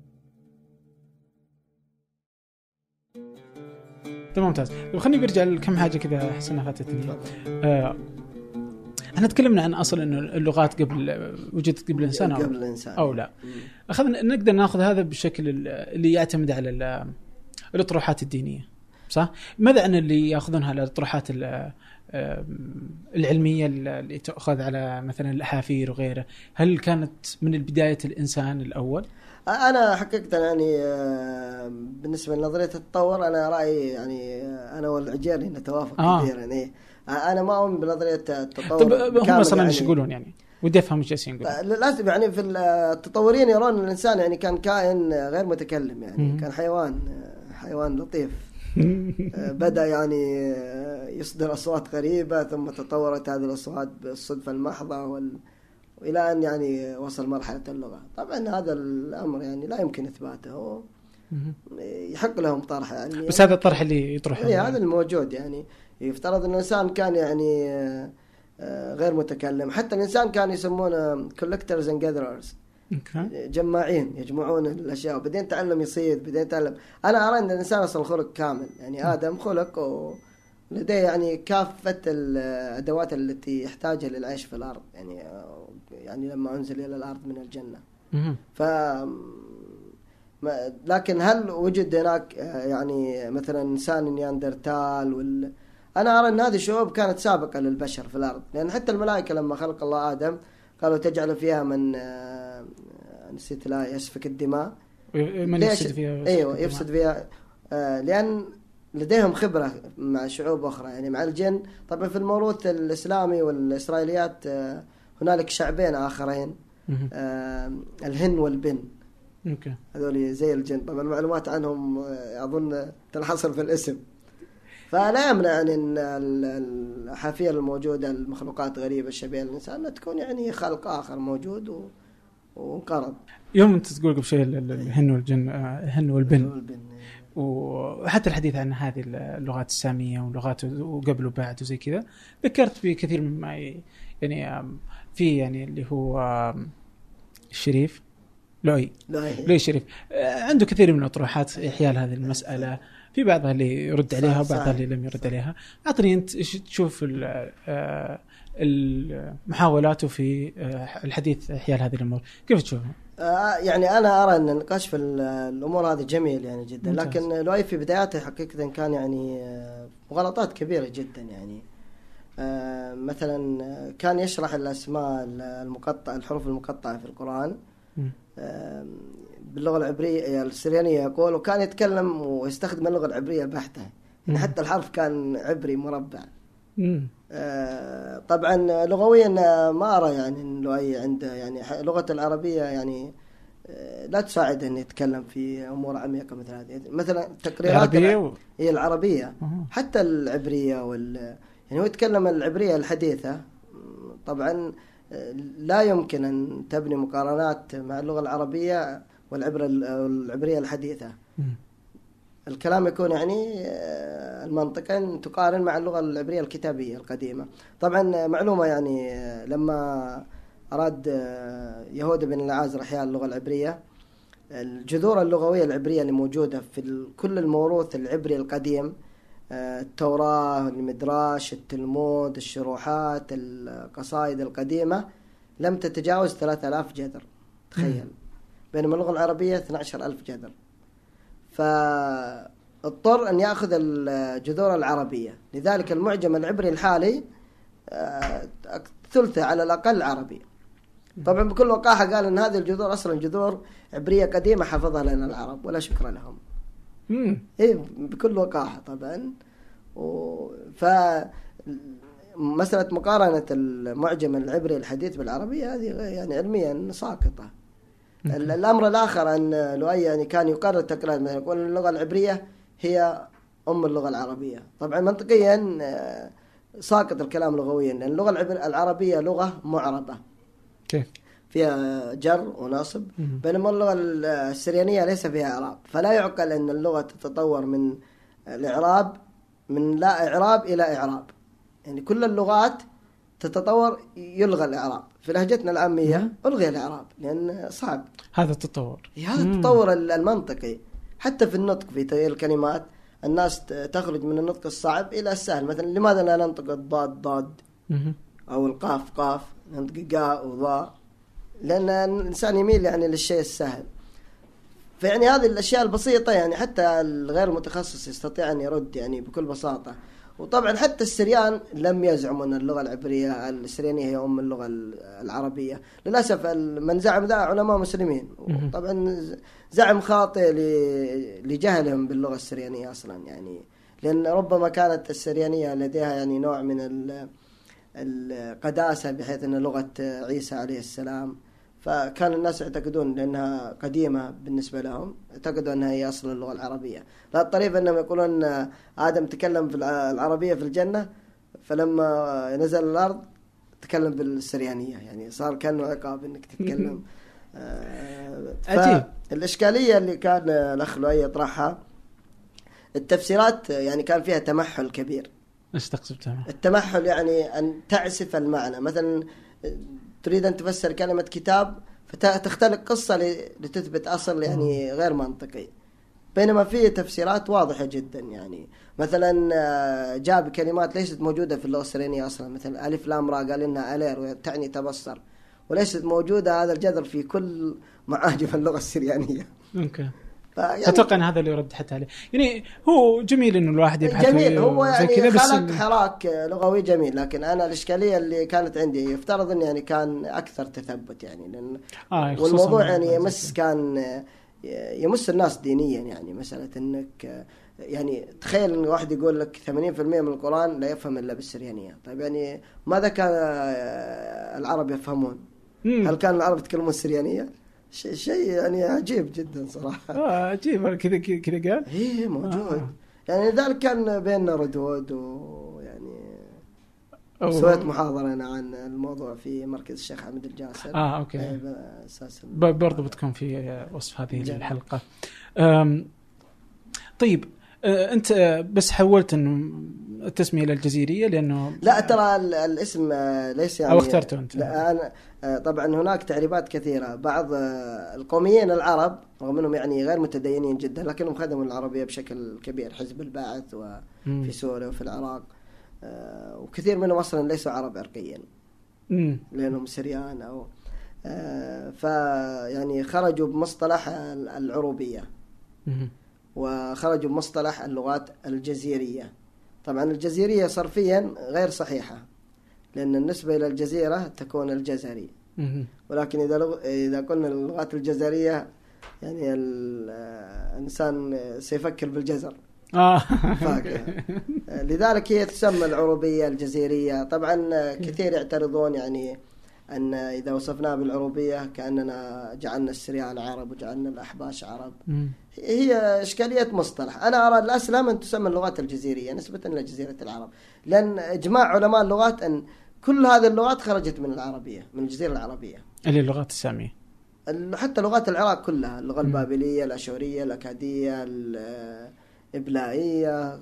تمام ممتاز لو خليني برجع لكم حاجة كذا احس انها فاتتني آه إحنا تكلمنا عن أصل إنه اللغات قبل وجدت قبل الانسان أو قبل الانسان أو لا. أخذنا نقدر ناخذ هذا بالشكل ال- اللي يعتمد على ال- الاطروحات الدينية صح؟ ماذا عن اللي يأخذونها الاطروحات العلمية اللي تؤخذ على مثلا الأحافير وغيره، هل كانت من بدايه الإنسان الأول؟ أنا حقيقه يعني آه، بالنسبة لنظرية التطور أنا رأيي يعني آه، أنا والعجيري نتوافق آه. كثيرا إيه. آه، أنا ما أؤمن بنظرية التطور طب هم أصلا يعني. إيش يقولون يعني؟ ودي أفهم إيش جالسين يقولون. لازم يعني في التطوريين يرون إن الإنسان يعني كان كائن غير متكلم يعني مم. كان حيوان حيوان لطيف بدأ يعني يصدر أصوات غريبة ثم تطورت هذه الأصوات بالصدفة المحضة وال... والى أن يعني وصل مرحلة اللغة. طبعا هذا الأمر يعني لا يمكن إثباته. يحق لهم طرح يعني. بس هذا الطرح اللي يطرحه. اي هذا الموجود يعني. يفترض ان الانسان كان يعني آه، آه، غير متكلم. حتى الإنسان كان يسمونه collectors and gatherers. أوكي. جماعين يجمعون الأشياء. وبعدين يتعلم يصيد بعدين يتعلم أنا أرى إن الإنسان أصلا خلق كامل. يعني آدم خلق ولديه يعني كافة الادوات التي يحتاجها للعيش في الأرض. يعني يعني لما انزل إلى الأرض من الجنة. مهم. ف لكن هل وجد هناك آه، يعني مثلا إنسان نياندرتال وال أنا أرى إن هذه الشعوب كانت سابقة للبشر في الأرض. لأن حتى الملائكة لما خلق الله آدم قالوا تجعل فيها من آه، نسيت لا يسفك الدماء. من ليش؟ يفسد فيها إيوه يفسد فيها آه، لأن لديهم خبرة مع شعوب أخرى. يعني مع الجن. طبعا في الموروث الإسلامي والإسرائيليات آه، هنالك شعبين آخرين مهم. آه، الهن والبن. أوكي. هذول زي الجن. طبعا المعلومات عنهم آه، أظن تنحصر في الاسم. فلا يمنع أن ال- الحافيه الموجوده المخلوقات غريبة الشبيهه للانسان انها تكون يعني خلق آخر موجود و... وانقرض. يوم أنت تقول قبل ال- ال- الهن والجن آه، الهن والبن. والبن. وحتى الحديث عن هذه اللغات السامية واللغات وقبل وبعد وزي كذا ذكرت بكثير مما يعني في يعني اللي هو الشريف لؤي. لؤي. الشريف آه، عنده كثير من الأطروحات حيال هذه المسألة. في بعضها اللي يرد عليها. وبعضها اللي لم يرد عليها. أعطني أنت إيش تشوف آه، محاولاته في آه، الحديث حيال هذه الأمور؟ كيف تشوفها؟ يعني أنا أرى أن النقاش في ال- الأمور هذه جميل يعني جدا. ممتاز. لكن لؤي في بداياته حقيقه كان يعني غلطات كبيرة جدا يعني. مثلا آه، كان يشرح الأسماء المقطعه الحروف المقطعة في القرآن. آه، باللغة العبريه السريانية يقول وكان يتكلم ويستخدم اللغة العبرية بحته مم. يعني حتى الحرف كان عبري مربع. آه، طبعا لغويا آه، ما أرى يعني ان لؤي عنده يعني لغته العربية يعني آه، لا تساعده إنه يتكلم في أمور عميقة مثل هذه مثلا تقريرات العربية. هي العربية أها. حتى العبرية وال يعني هو يتكلم العبرية الحديثة م، طبعا لا يمكن أن تبني مقارنات مع اللغة العربية والعبرة العبريه الحديثة مم. الكلام يكون يعني آه، المنطق ان تقارن مع اللغة العبرية الكتابية القديمة. طبعا معلومة يعني لما أراد آه، يهوذا بن العازر إحياء اللغة العبرية الجذور اللغوية العبرية اللي موجودة في كل الموروث العبري القديم التوراة، المدراش، التلمود، الشروحات، القصائد القديمة لم تتجاوز 3000 جذر تخيل. بينما اللغة العربية 12000 جذر. فاضطر أن يأخذ الجذور العربية. لذلك المعجم العبري الحالي آه، ثلثه على الأقل عربي. طبعا بكل وقاحة قال إن هذه الجذور أصلا جذور عبرية قديمة حفظها لنا العرب ولا شكر لهم. مم. إيه بكل وقاحة طبعا و... ف مسألة مقارنة المعجم العبري الحديث بالعربية هذه يعني علميا ساقطة. الأمر الآخر أن لؤي يعني كان يقرر تقرير مثلا يقول اللغة العبرية هي أم اللغة العربية طبعا منطقيا آه، ساقط الكلام لغويا لأن اللغة العب- العربية لغة معربة كيف؟ فيها جر ونصب. بينما اللغة السريانية ليس فيها إعراب. فلا يعقل إن اللغة تتطور من الإعراب من لا إعراب إلى إعراب. يعني كل اللغات تتطور يلغى الإعراب. في لهجتنا العامية ألغي الإعراب لأن صعب. هذا التطور. هذا. التطور ال- المنطقي. حتى في النطق في تغيير الكلمات الناس تخرج من النطق الصعب إلى السهل. مثلا لماذا لا ننطق الضاد ضاد. أو القاف قاف ننطق قاء وضاء. لأن الإنسان يميل يعني للشيء السهل. فيعني هذه الأشياء البسيطة يعني حتى الغير متخصص يستطيع أن يرد يعني بكل بساطة. وطبعا حتى السريان لم يزعموا أن اللغة العبرية السريانية هي أم اللغة العربية. للأسف ال- من زعم ذا علماء مسلمين. طبعا زعم خاطئ لجهلهم باللغة السريانية أصلا يعني. لأن ربما كانت السريانية لديها يعني نوع من ال- القداسة بحيث أن لغة عيسى عليه السلام فكان الناس يعتقدون لأنها قديمة بالنسبة لهم اعتقدوا أنها هي أصل اللغة العربية. لا الطريف أنهم يقولون آدم تكلم في الع- العربية في الجنة فلما نزل الأرض تكلم بالسريانية. يعني صار كأنه عقاب أنك تتكلم. آه، عجيب. فالإشكالية اللي كان الأخ لؤي يطرحها التفسيرات يعني كان فيها تمحل كبير. إيش تقصد؟ التمحل يعني أن تعسف المعنى. مثلا تريد أن تفسر كلمة كتاب فتختلق قصة لتثبت أصل يعني غير منطقي. بينما في تفسيرات واضحة جدا يعني. مثلا آه، جاب كلمات ليست موجودة في اللغة السريانية أصلا. مثلا ألف لام را قال إنها ألير تعني تبصر. وليست موجودة هذا الجذر في كل معاجم اللغة السريانية. أوكي فيعني أتوقع إن هذا اللي يرد حتى عليه. يعني هو جميل إنه الواحد يبحث جميل. هو يعني خلق حراك لغوي جميل لكن أنا الإشكالية اللي كانت عندي يفترض إنه يعني كان أكثر تثبت يعني لأن آه والموضوع يعني. يمس كان يمس الناس دينيا يعني مسألة إنك يعني تخيل إن واحد يقول لك 80% من القرآن لا يفهم إلا بالسريانية. طيب يعني ماذا كان العرب يفهمون. هل كان العرب يتكلمون السريانيه شيء يعني عجيب جدا صراحة. آه عجيب. كذا كذا كذا قال؟ إيه موجود. آه. يعني لذلك كان بيننا ردود ويعني سويت محاضرة أنا عن الموضوع في مركز الشيخ حمد الجاسر. آه okay. إيه، برضو بتكون في وصف هذه جميل. الحلقة. أم، طيب أنت بس حولت إنه التسمية إلى الجزيرية لأنه لا ترى ال- الاسم آه، ليس يعني أو اخترته أنت. لا أنا آه، طبعا هناك تعريبات كثيرة بعض القوميين العرب رغم أنهم يعني غير متدينين جدا لكنهم خدموا العربية بشكل كبير حزب البعث وفي. سوريا وفي العراق وكثير منهم أصلا ليسوا عرب عرقيا. لأنهم سريان أو فيعني خرجوا بمصطلح ال- العروبية. وخرجوا بمصطلح اللغات الجزيرية. طبعا الجزيرية صرفيا غير صحيحة لأن النسبة إلى الجزيرة تكون الجزري. ولكن إذا لغ... إذا قلنا اللغات الجزرية يعني ال- آه، الإنسان سيفكر بالجزر. فاقع. لذلك هي تسمى العروبية الجزيرية. طبعا كثير يعترضون يعني أن إذا وصفناها بالعروبية كأننا جعلنا السريان عرب وجعلنا الأحباش عرب مم. هي إشكالية مصطلح أنا أرى الأسلم أن تسمى اللغات الجزيرية نسبة إلى جزيرة العرب لأن إجماع علماء اللغات أن كل هذه اللغات خرجت من العربية من الجزيرة العربية اللي اللغات السامية ال- حتى لغات العراق كلها اللغة. البابلية الأشورية الأكادية الإبلائية.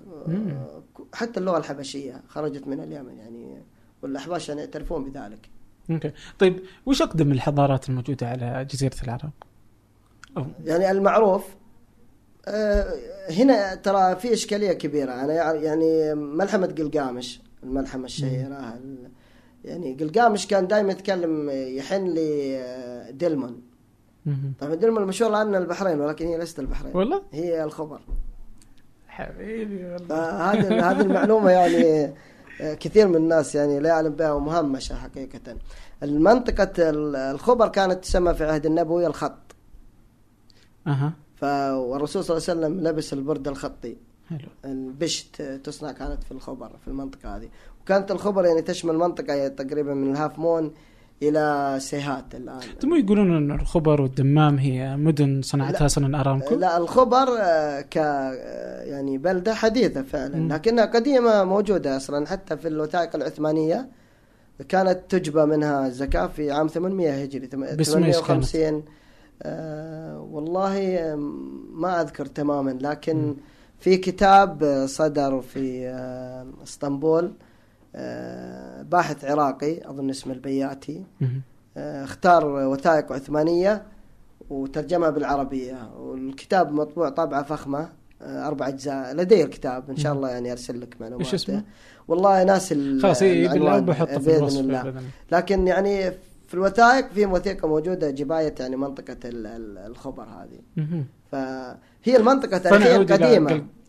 حتى اللغة الحبشية خرجت من اليمن يعني والأحباش يعني يعترفون بذلك أوكي. طيب وش أقدم الحضارات الموجودة على جزيرة العرب؟ أو. يعني المعروف آه، هنا ترى في إشكالية كبيرة. أنا يع- يعني ملحمة قلقامش الملحمة الشهيرة ال- يعني قلقامش كان دائما يتكلم يحن لدلمون مم. طبعا دلمون المشهور عنها البحرين ولكن هي ليست البحرين. والله؟ هي الخبر. حبيبي والله. فهذه هذه المعلومة يعني آه، كثير من الناس يعني لا يعلم بها ومهمشة حقيقة. المنطقة ال- الخبر كانت تسمى في عهد النبوي الخط. أها. ف والرسول صلى الله عليه وسلم لبس البرد الخطي. حلو. البشت تصنع كانت في الخبر في المنطقة هذه. وكانت الخبر يعني تشمل منطقة تقريبا من ال half moon إلى سيهات الآن مو يقولون إن الخبر والدمام هي مدن صنعتها سنن ارامكو؟ لا الخبر آه، ك آه، يعني بلدة حديثة فعلا مم. لكنها قديمة موجودة أصلا حتى في الوثائق العثمانية كانت تجبى منها الزكاه في عام 800 هجري تم- باسم إيش كانت؟ 850 آه والله ما أذكر تماما لكن مم. في كتاب آه، صدر في آه، إسطنبول باحث عراقي أظن اسمه البياتي. آه، اختار وثائق عثمانية وترجمها بالعربية والكتاب مطبوع طابعة فخمة آه، أربع أجزاء لدي الكتاب إن شاء. الله يعني أرسل لك معلومات وش اسمه؟ والله ناس خلاص بحطه الوصف الله. لكن يعني في الوثائق في وثيقة موجودة جباية يعني ال- الخبر هذه. فهي المنطقة تاريخيا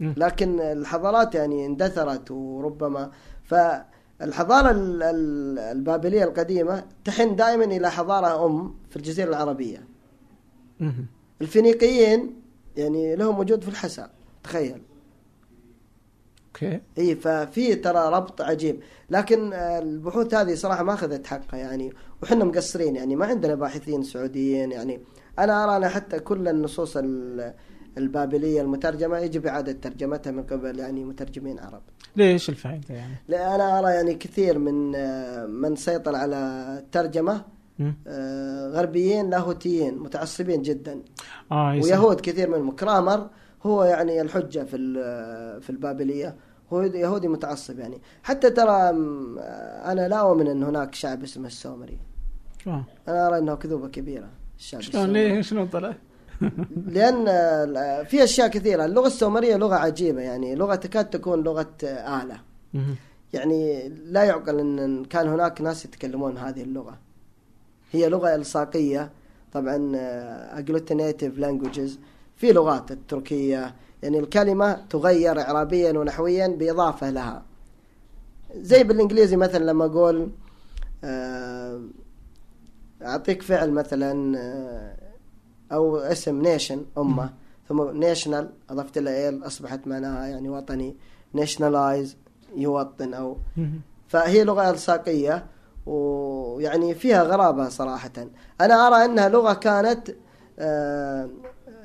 مم. لكن الحضارات يعني اندثرت وربما فالحضارة ال- ال- البابلية القديمة تحن دائما إلى حضارة أم في الجزيرة العربية. الفينيقيين يعني لهم وجود في الحسا تخيل. okay. إي ففي ترى ربط عجيب. لكن آه، البحوث هذه صراحة ما أخذت حقها يعني وحنا مقصرين يعني ما عندنا باحثين سعوديين يعني. أنا أرى أنا حتى كل النصوص ال- البابلية المترجمة يجب اعاده ترجمتها من قبل يعني مترجمين عرب ليش الفائدة يعني؟ لا أنا أرى يعني كثير من آه، من سيطر على الترجمة مم. آه، غربيين لاهوتيين متعصبين جدا يصير. ويهود كثير منهم كرامر هو يعني الحجة في في البابلية هو يهودي متعصب يعني حتى ترى أنا لا أؤمن أن هناك شعب اسمه السومري آه. أنا أرى أنه كذوبة كبيرة الشعب شلون ليه شلون طلع؟ لأن آه، في أشياء كثيرة. اللغة السومرية لغة عجيبة يعني. لغة تكاد تكون لغة آه، آلة مهم. يعني لا يعقل أن كان هناك ناس يتكلمون هذه اللغة. هي لغة إلصاقية. طبعا آه، agglutinative languages. في لغات التركية. يعني الكلمة تغير إعرابيا ونحويا بإضافة لها. زي بالإنجليزي مثلا لما أقول آه، أعطيك فعل مثلا آه، أو اسم nation أمة. ثم national أضفت لها al أصبحت معناها يعني وطني. nationalize يوطن أو. فهي لغة إلصاقية ويعني فيها غرابة صراحة. أنا أرى أنها لغة كانت آه،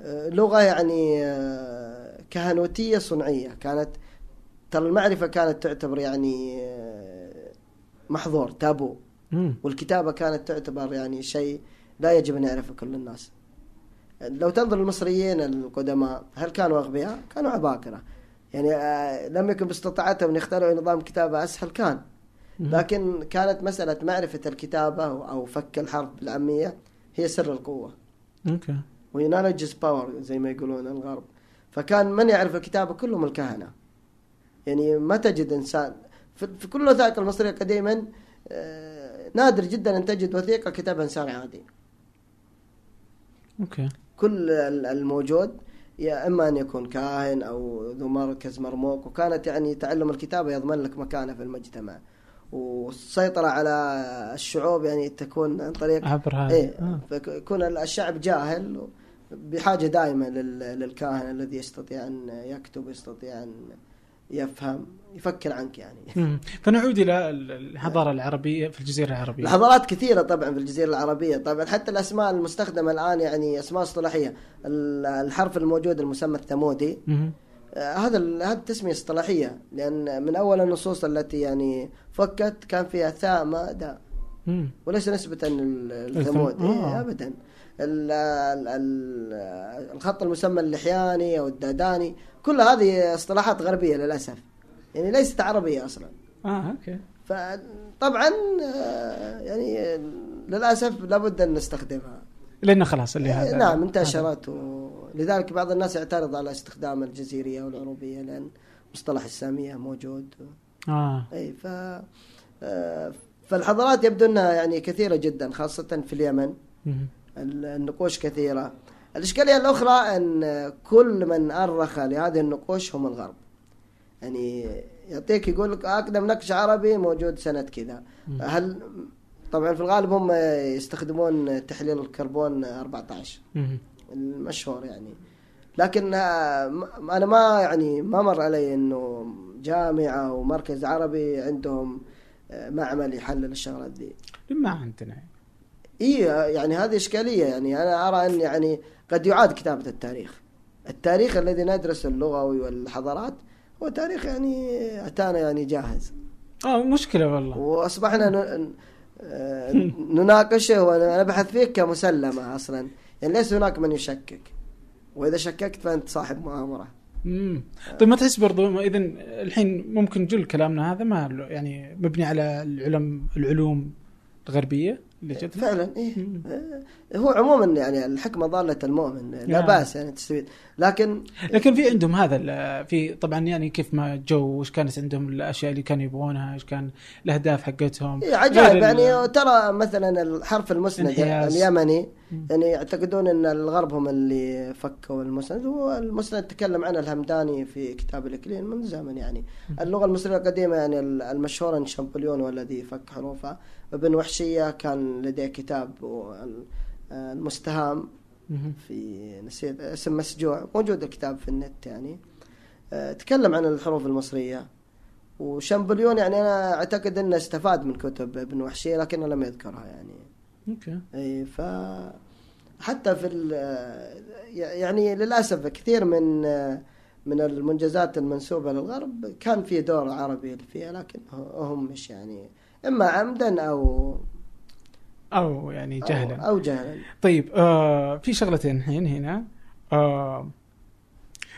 آه، لغة يعني آه، كهنوتية صنعية. كانت ترى المعرفة كانت تعتبر يعني آه، محظور تابو. والكتابة كانت تعتبر يعني شيء لا يجب أن يعرفه كل الناس. لو تنظر المصريين القدماء هل كانوا أغبياء؟ كانوا عباقرة. يعني آه، لم يكن باستطاعتهم أن يخترعوا نظام كتابة أسهل كان. لكن كانت مسألة معرفة الكتابة أو فك الحرف بالعامية هي سر القوة. أوكي. power زي ما يقولون الغرب. فكان من يعرف الكتابة؟ كلهم الكهنة. يعني ما تجد إنسان في في كل الوثائق المصرية قديما آه، نادر جدا أن تجد وثيقة كتبها إنسان عادي. okay. كل ال- الموجود يا إما أن يكون كاهن أو ذو مركز مرموق وكانت يعني تعلم الكتابة يضمن لك مكانة في المجتمع والسيطرة على الشعوب يعني تكون عن طريق عبر هذا إيه آه. فيكون الشعب جاهل بحاجه دائما لل- للكاهن الذي يستطيع أن يكتب يستطيع أن يفهم يفكر عنك يعني. فنعود إلى ال- الحضارة العربية في الجزيرة العربية الحضارات كثيرة طبعا في الجزيرة العربية طبعا حتى الأسماء المستخدمة الآن يعني أسماء اصطلاحية ال- الحرف الموجود المسمى الثمودي. آه، هذا ال- هذه تسمية اصطلاحية لأن من أول النصوص التي يعني فكت كان فيها ثاء ما داء. وليس نسبة ال- الثمود الثم-. إيه ال- الخط المسمى اللحياني أو الداداني. كل هذه اصطلاحات غربية للأسف. يعني ليست عربية أصلا. آه أوكي. فطبعا آه، يعني للأسف لابد أن نستخدمها. لأنه خلاص اللي هذا نعم. انتشرت ولذلك بعض الناس يعترض على استخدام الجزيرية والعروبيه لأن مصطلح السامية موجود. آه. اي ف آه، فالحضارات يبدو أنها يعني كثيرة جدا خاصة في اليمن. النقوش كثيرة. الإشكالية الأخرى أن كل من أرخ لهذه النقوش هم الغرب. يعني يعطيك يقول لك أقدم نقش عربي موجود سنة كذا. هل طبعا في الغالب هم يستخدمون تحليل الكربون 14 مهم. المشهور يعني. لكن آه، أنا ما يعني ما مر علي إنه جامعة ومركز عربي عندهم آه، معمل يحلل الشغلات دي. ما عندنا؟ اي يعني هذه إشكالية يعني أنا أرى أن يعني قد يعاد كتابة التاريخ. التاريخ الذي ندرسه اللغوي والحضارات هو تاريخ يعني أتانا يعني جاهز. آه مشكلة والله. وأصبحنا نناقشه ونبحث فيه كمسلمة أصلا. يعني ليس هناك من يشكك. وإذا شككت فأنت صاحب مؤامرة. امم طيب ما تحس برضو إذا الحين ممكن جل كلامنا هذا ما يعني مبني على العلم العلوم الغربية؟ اللي جت فعلا. آه، هو عموما يعني الحكمة ضالة المؤمن لا نعم. بأس يعني تستفيد. لكن لكن في عندهم هذا في طبعا يعني كيف ما جو وش كانت عندهم الأشياء اللي كانوا يبغونها إيش كان الأهداف حقتهم؟ إيه عجائب يعني. ترى مثلا الحرف المسند. اليمني. يعني يعتقدون إن الغرب هم اللي فكوا المسند. هو المسند تكلم عنه الهمداني في كتاب الإكليل من زمن يعني. اللغة المصرية القديمة يعني المشهورة إن شامبليون هو الذي فك حروفها ابن وحشية كان لديه كتاب وال- المستهام مهم. في نسيت اسم مسجوع موجود الكتاب في النت يعني. آه، تكلم عن الحروف المصرية. وشامبليون يعني أنا أعتقد أنه استفاد من كتب ابن وحشية لكنه لم يذكرها يعني. أوكي. أي ف حتى في ال- يعني للأسف كثير من من المنجزات المنسوبة للغرب كان في دور عربي فيها لكن هم مش يعني إما عمدا أو أو يعني جهلا أو, أو جهلا طيب آه في شغلتين الحين هنا آه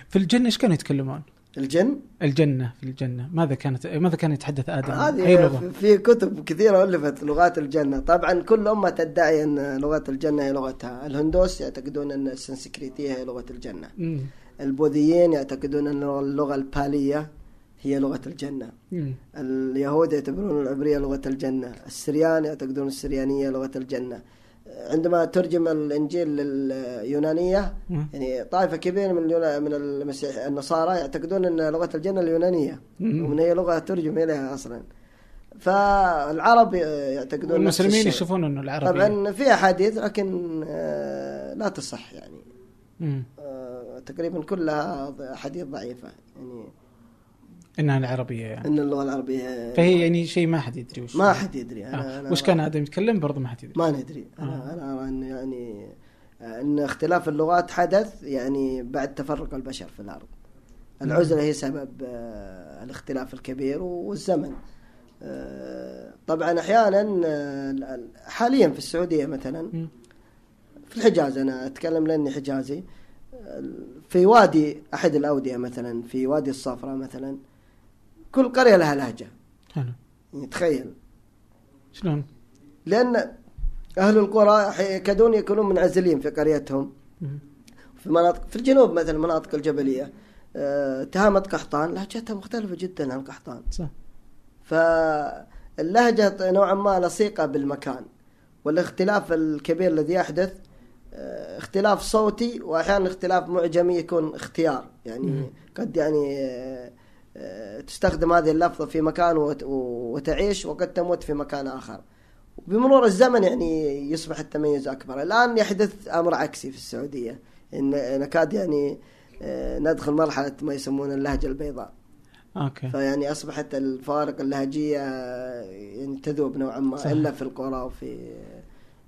في الجنة إيش كانوا يتكلمون؟ الجن الجنة في الجنة ماذا كانت ماذا كان يتحدث آدم؟ أي هذه لغة؟ في- في كتب كثيرة ألفت لغات الجنة طبعا كل أمة تدعي أن لغة الجنة هي لغتها الهندوس يعتقدون أن السنسكريتية هي لغة الجنة مم. البوذيين يعتقدون أن اللغة البالية هي لغة الجنة. اليهود يعتبرون العبرية لغة الجنة السريان يعتقدون السريانية لغة الجنة عندما ترجم الإنجيل لليونانية مم. يعني طائفة كبيرة من اليونا- من المسيح النصارى يعتقدون أن لغة الجنة اليونانية مم. ومن هي لغة ترجم إليها أصلا فالعرب يعتقدون الشيء. يشوفون إنه العربي طبعا في أحاديث لكن آه، لا تصح يعني. آه، تقريبا كلها أحاديث ضعيفة يعني انها العربيه يعني. أن اللغة العربية فهي يعني شيء ما حد يدري وش. ما حد يدري. أنا آه. أنا وش كان آدم يتكلم؟ برضه ما حد يدري. ما ندري. آه. أنا أنا أرى أن يعني أن اختلاف اللغات حدث يعني بعد تفرق البشر في الأرض. العزلة هي سبب آه، الاختلاف الكبير والزمن. آه، طبعا أحيانا آه، حاليا في السعودية مثلا. في الحجاز أنا أتكلم لأني حجازي. آه، في وادي أحد الأودية مثلا في وادي الصفرة مثلا. كل قرية لها لهجة. حلو. يعني تخيل شلون؟ لأن أهل القرى يكادون يكونون منعزلين في قريتهم. في مناطق في الجنوب مثلا المناطق الجبلية. آه، تهامة قحطان لهجتها مختلفة جدا عن قحطان. صح. فاللهجة نوعا ما لصيقة بالمكان. والاختلاف الكبير الذي يحدث آه، اختلاف صوتي واحيانا اختلاف معجمي يكون اختيار. يعني. قد يعني آه، تستخدم هذه اللفظة في مكان وت- وتعيش وقد تموت في مكان آخر. بمرور الزمن يعني يصبح التميز أكبر. الآن يحدث أمر عكسي في السعودية. إن نكاد يعني آه، ندخل مرحلة ما يسمون اللهجة البيضاء. أوكي. فيعني أصبحت الفوارق اللهجية آه، يعني تذوب نوعا ما صح. إلا في القرى وفي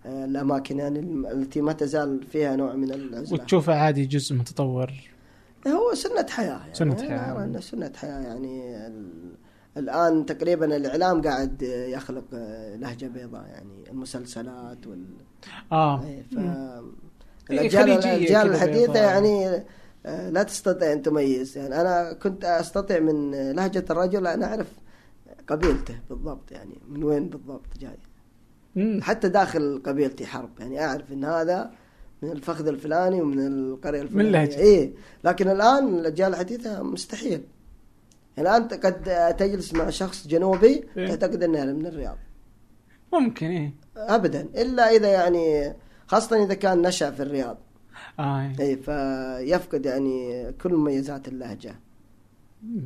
آه، الأماكن يعني التي ما تزال فيها نوع من العزلة وتشوفه عادي جزء متطور. هو سنة حياة يعني سنة أنا حياة. أنه سنة حياة يعني ال- الآن تقريبا الإعلام قاعد يخلق لهجة بيضاء يعني المسلسلات وال آه إيه، ف. الأجيال الأجيال الحديثة. يعني آه، لا تستطيع أن تميز يعني أنا كنت أستطيع من لهجة الرجل أن أعرف قبيلته بالضبط يعني من وين بالضبط جاي. حتى داخل قبيلتي حرب يعني أعرف أن هذا من الفخذ الفلاني ومن القرية الفلانية. لهجة. إيه. لكن الآن الأجيال الحديثة مستحيل. الآن أنت قد تجلس مع شخص جنوبي إيه. تعتقد أنه من الرياض. ممكن إيه. أبدا. إلا إذا يعني خاصة إذا كان نشأ في الرياض. آه إيه. اي فيفقد يعني كل مميزات اللهجة.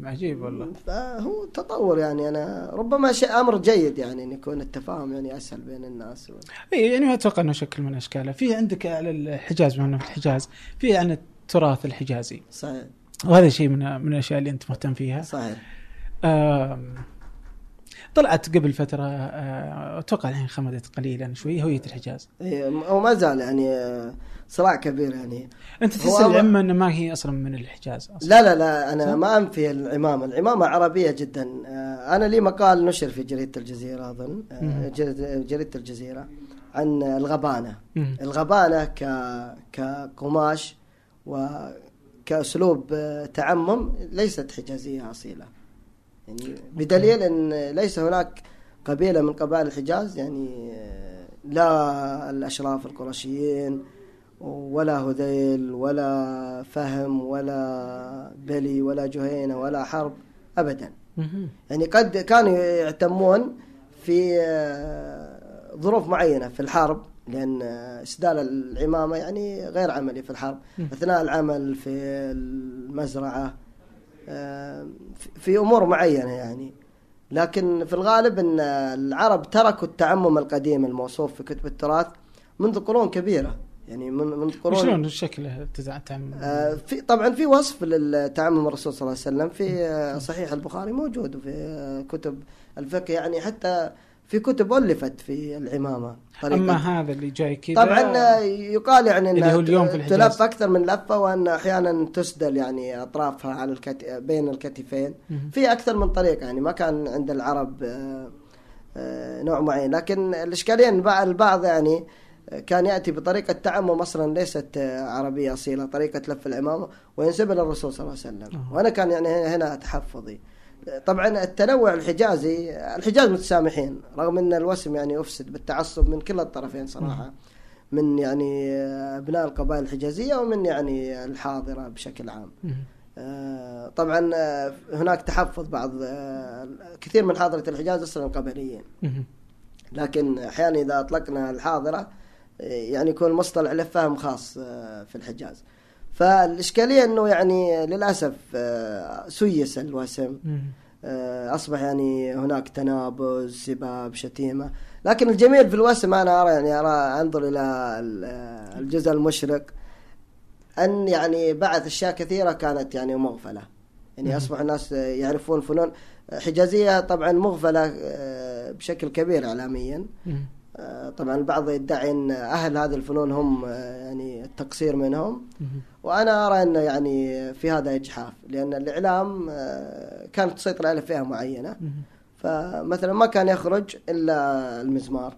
عجيب والله. فهو تطور يعني. أنا ربما شيء أمر جيد يعني إن يكون التفاهم يعني أسهل بين الناس و... اي يعني ما أتوقع إنه شكل من أشكاله. في عندك على الحجاز بما في الحجاز في عن التراث الحجازي. صحيح. وهذا شيء من من الأشياء اللي أنت مهتم فيها. صحيح. طلعت قبل فترة آه، أتوقع الحين خمدت قليلا شوي هوية الحجاز. إيه، هو ما زال يعني آه، صراع كبير يعني أنت تحس العمة إنه ما هي أصلا من الحجاز أصلاً. لا لا لا أنا؟ ما أنفي العمامة، العمامة عربية جدا، آه، أنا لي مقال نشر في جريدة الجزيرة أظن آه،. جريده جريدة الجزيرة عن الغبانة، مم. الغبانة ك كقماش وكاسلوب آه، تعمم ليست حجازية أصيلة. يعني بدليل إن ليس هناك قبيلة من قبائل الحجاز يعني لا الأشراف القرشيين ولا هذيل ولا فهم ولا بلي ولا جهينة ولا حرب ابدا مهم. يعني قد كانوا يعتمون في آه، ظروف معينة في الحرب لأن آه، اسدال العمامة يعني غير عملي في الحرب مم. أثناء العمل في المزرعة آه، في- في أمور معينة يعني لكن في الغالب إن العرب تركوا التعمم القديم الموصوف في كتب التراث منذ قرون كبيرة يعني من منذ قرون وشلون شكله تعمم آه، في طبعا في وصف للتعمم الرسول صلى الله عليه وسلم. في آه، صحيح البخاري موجود وفي آه، كتب الفقه يعني حتى في كتب ألفت في العمامة أما هذا اللي جاي كذا طبعا آه، يقال يعني اليوم في الحجاز. تلف أكثر من لفة وأن أحيانا تسدل يعني أطرافها على الكت... بين الكتفين. في أكثر من طريقة يعني ما كان عند العرب نوع معين. لكن الاشكاليه ان بع- البعض يعني كان يأتي بطريقة تعمم أصلا ليست آه، عربية أصيلة طريقة لف العمامة وينسبها للرسول صلى الله عليه وسلم آه. وأنا كان يعني هنا تحفظي طبعا التنوع الحجازي الحجاز متسامحين رغم إن الوسم يعني أفسد بالتعصب من كلا الطرفين صراحة من يعني أبناء القبائل الحجازية ومن يعني الحاضرة بشكل عام. آه، طبعا آه، هناك تحفظ بعض آه، كثير من حاضرة الحجاز أصلا قبليين. لكن أحيانا إذا أطلقنا الحاضرة آه، يعني يكون المصطلح له فهم خاص آه، في الحجاز. فالإشكالية إنه يعني للأسف آه، سيس الوسم. آه، أصبح يعني هناك تنابز سباب شتيمة لكن الجميل في الوسم أنا أرى يعني أرى أنظر إلى ال- آه، الجزء المشرق أن يعني بعد أشياء كثيرة كانت يعني مغفلة يعني مم. أصبح الناس يعرفون فنون حجازية طبعا مغفلة آه، بشكل كبير. آه، طبعا البعض يدعي ان أهل هذه الفنون هم آه، يعني التقصير منهم. وأنا أرى انه يعني في هذا إجحاف لأن الإعلام آه، كانت تسيطر على فئة معينة. فمثلا ما كان يخرج إلا المزمار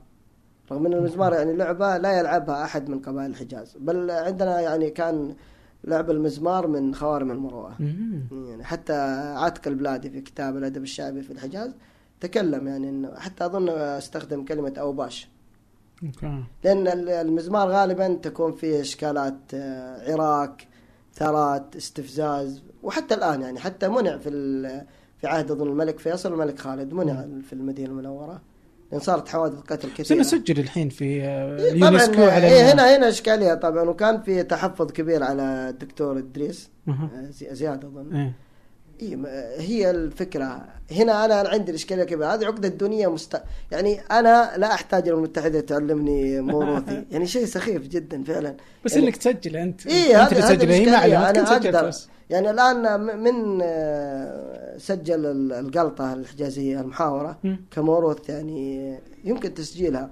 رغم أن المزمار يعني لعبة لا يلعبها أحد من قبائل الحجاز بل عندنا يعني كان لعب المزمار من خوارم المروءة. يعني حتى عاتق البلادي في كتاب الأدب الشعبي في الحجاز تكلم يعني إنه حتى أظن أستخدم كلمة اوباش أوكي. لأن ال- المزمار غالبا تكون فيه إشكالات آه، عراك ثارات استفزاز وحتى الآن يعني حتى منع في في عهد أظن الملك فيصل والملك خالد منع في المدينة المنورة. لأن صارت حوادث قتل بس كثيرة. انه سجل الحين في آه، إيه اليونسكو طبعا على إيه هنا هنا إشكالية طبعا. وكان في تحفظ كبير على الدكتور إدريس. آه، زي- زياد أظن. إيه. هي الفكرة. هنا أنا عندي الإشكالية كبيرة. هذه عقدة دنيا مست... يعني أنا لا أحتاج المتحدة تعلمني موروثي. يعني شيء سخيف جدا فعلا. بس يعني إنك تسجل أنت. إيه أنت تسجل هي سجلت أقدر. بس يعني الآن م- من سجل ال- القلطة الحجازية المحاورة مم. كموروث يعني يمكن تسجيلها.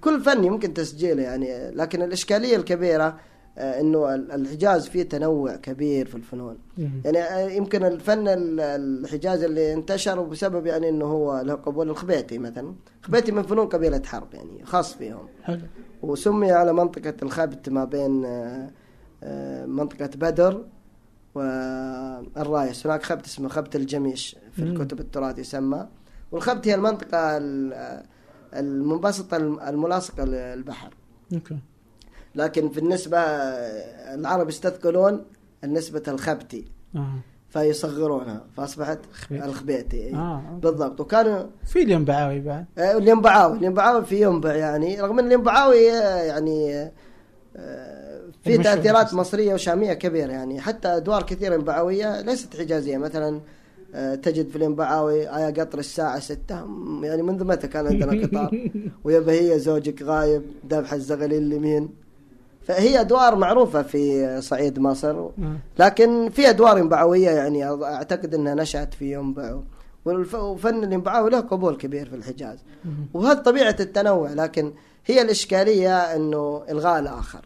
كل فن يمكن تسجيله يعني. لكن الإشكالية الكبيرة آه، إنه ال- الحجاز فيه تنوع كبير في الفنون. يعني آه، يمكن الفن ال- الحجازي اللي انتشر بسبب يعني إنه هو له قبول الخبيتي مثلا. الخبيتي من فنون قبيلة حرب يعني خاص فيهم. حلو. وسمي على منطقة الخبت ما بين آه، آه، منطقة بدر والرايس هناك خبت اسمه خبت الجميش في. الكتب التراث يسمى. والخبت هي المنطقة ال- المنبسطة الم- الملاصقة للبحر. أوكي. لكن في النسبة آه، العرب يستثقلون النسبة الخبتي. آه. فيصغرونها. فأصبحت خبيت. الخبيتي آه. بالضبط. وكانوا في الينبعاوي بعد. آه، الينبعاوي الينبعاوي في ينبع يعني رغم إن الينبعاوي آه، يعني آه، في تأثيرات. مصرية وشامية كبيرة. يعني حتى أدوار كثيرة ينبعاويه ليست حجازية. مثلا آه، تجد في الينبعاوي آية قطر الساعة ستة. يعني منذ متى كان عندنا قطار؟ ويا بهية زوجك غايب ذبح الزغليل اليمين. فهي أدوار معروفة في صعيد مصر. لكن في أدوار ينبعويه يعني أعتقد إنها نشأت في ينبع وفن الانبعاوي له قبول كبير في الحجاز وهذا طبيعة التنوع لكن هي الإشكالية إنه إلغاء الآخر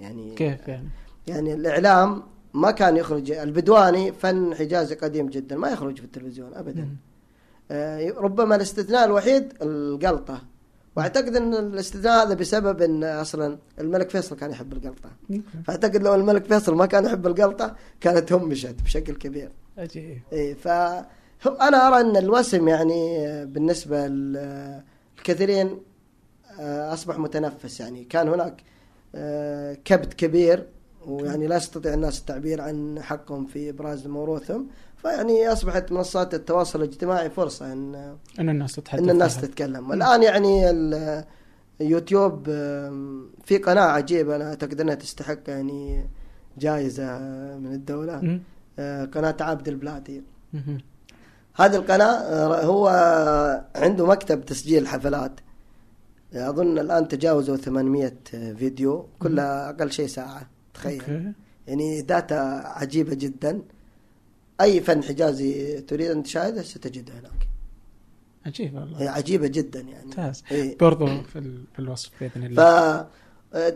يعني كيف يعني؟ يعني الإعلام ما كان يخرج البدواني فن حجازي قديم جدا ما يخرج في التلفزيون ابدا. آه، ربما الاستثناء الوحيد القلطة وأعتقد إن الاستثناء هذا بسبب إن أصلا الملك فيصل كان يحب القلطة. فأعتقد لو الملك فيصل ما كان يحب القلطة كانت همشت بشكل كبير. عجيب اي ف أنا أرى إن الوسم يعني بالنسبة للكثيرين آه، أصبح متنفس يعني. كان هناك آه، كبت كبير ويعني لا يستطيع الناس التعبير عن حقهم في إبراز موروثهم. فيعني أصبحت منصات التواصل الاجتماعي فرصة إن إن الناس تتحدث إن الناس. تتكلم. الآن يعني ال- اليوتيوب في قناة عجيبة أنا أعتقد إنها تستحق يعني جائزه من الدولة. مم. آه، قناة عابد البلادي. هذه القناة آه، هو عنده مكتب تسجيل حفلات. أظن الآن تجاوزوا 800 فيديو كلها أقل شيء ساعة تخيل. يعني داتا عجيبة جدا. أي فن حجازي تريد أن تشاهده ستجده هناك. عجيب والله. هي عجيبة جدا يعني. ممتاز. إيه. برضو في ال- في الوصف بإذن ف الله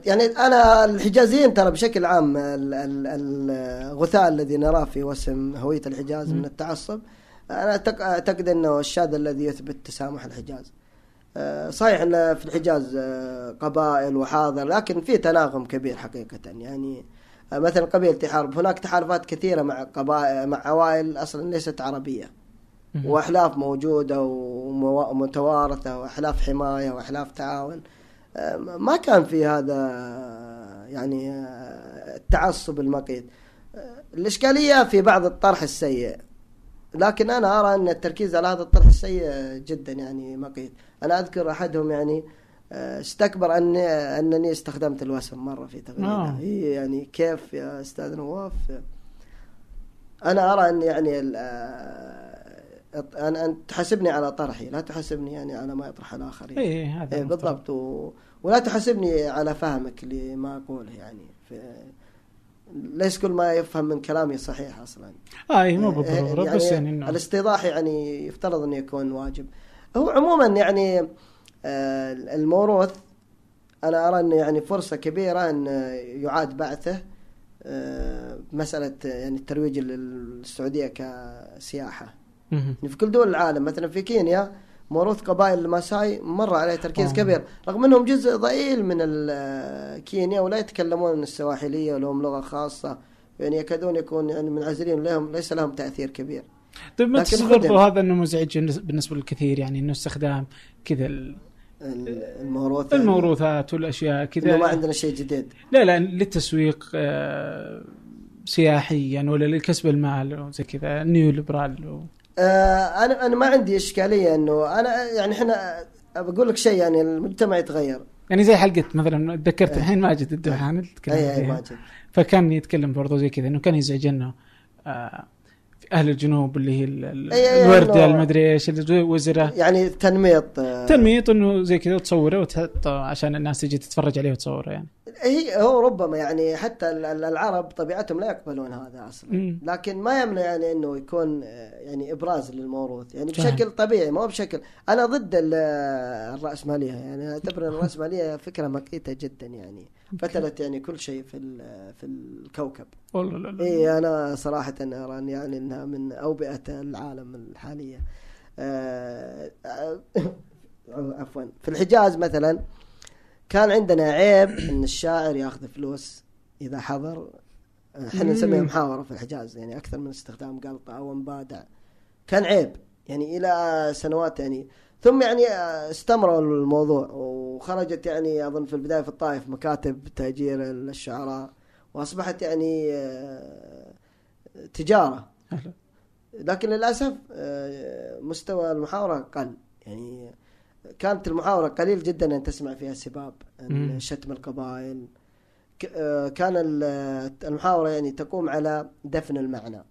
يعني أنا الحجازيين ترى بشكل عام ال- ال- الغثاء الذي نراه في وسم هوية الحجاز من مم. التعصب أنا أعتقد أنه الشاذ الذي يثبت تسامح الحجاز. آه، صحيح إن في الحجاز آه، قبائل وحاضر لكن في تناغم كبير حقيقة. يعني مثلا قبيله تحارب هناك تحالفات كثيرة مع قبائل مع عوائل أصلا ليست. وأحلاف موجودة وموا- ومتوارثه وأحلاف حماية وأحلاف تعاون. ما كان في هذا يعني التعصب المقيت. الإشكالية في بعض الطرح السيء. لكن أنا أرى أن التركيز على هذا الطرح السيء جدا يعني مقيت. أنا أذكر أحدهم يعني آه، استكبر اني أنني استخدمت الوسم مرة في تغريده آه. هي يعني كيف يا أستاذ نواف؟ أنا أرى أن يعني ال- آه، ان أن تحاسبني على طرحي لا تحاسبني يعني على ما يطرح الآخرين. اي هذا إيه المفترض. بالضبط. و... ولا تحاسبني على فهمك لما اقوله يعني. في... ليس كل ما يفهم من كلامي صحيح أصلا. آه اي مو إيه، بالضرورة بس يعني الاستيضاح يعني يفترض انه يكون واجب. هو عموما يعني آه، الموروث أنا أرى إنه يعني فرصة كبيرة إن يعاد بعثه آه، مسألة يعني الترويج للسعودية كسياحة. يعني في كل دول العالم مثلا في كينيا موروث قبائل الماساي مر عليه تركيز آه. كبير رغم إنهم جزء ضئيل من ال- كينيا ولا يتكلمون السواحلية ولهم لغة خاصة يعني يكادون يكون يعني منعزلين لهم ليس لهم تأثير كبير طيب ما. برضو هذا إنه مزعج بالنسبة للكثير يعني إنه استخدام كذا ال- ال- الموروث يعني الموروثات والأشياء كذا. ما عندنا شيء جديد. لا لا للتسويق آه، سياحيا ولا لكسب المال وزي كذا neo liberal. و... آه أنا أنا ما عندي إشكالية إنه أنا يعني إحنا بقول لك شيء يعني المجتمع يتغير. يعني زي حلقة مثلا تذكرت إيه. الحين ماجد الدوحان اللي تكلم اي اي. ماجد فكان يتكلم برضو زي كذا إنه كان يزعجنا آه، أهل الجنوب اللي هي ال- أي- أي الورده المدري إيش الوزره يعني تنميط آه. تنميط إنه زي كذا تصوره وتحطه عشان الناس تجي تتفرج عليه وتصوره يعني. هي هو ربما يعني حتى ال- ال- العرب طبيعتهم لا يقبلون هذا أصلا. لكن ما يمنع يعني إنه يكون آه، يعني إبراز للموروث. يعني. بشكل طبيعي ما هو بشكل. أنا ضد ال- الرأسمالية. يعني أعتبر الرأسمالية فكرة مقيتة جدا يعني. فتلت يعني كل شيء في في الكوكب. والله لا لا. اي أنا صراحة ارى أن يعني إنها من أوبئة العالم الحالية. آه، آه، عفوا. في الحجاز مثلا كان عندنا عيب إن الشاعر ياخذ فلوس إذا حضر. إحنا. نسميها محاوره في الحجاز يعني أكثر من استخدام قلطة أو مبادع كان عيب. يعني إلى سنوات يعني ثم يعني استمروا الموضوع وخرجت يعني أظن في البداية في الطائف مكاتب تأجير الشعراء وأصبحت يعني آه، تجارة. لكن للأسف آه، مستوى المحاورة قل. يعني كانت المحاورة قليل جدا أن تسمع فيها سباب شتم القبائل. آه، كان ال- المحاورة يعني تقوم على دفن المعنى.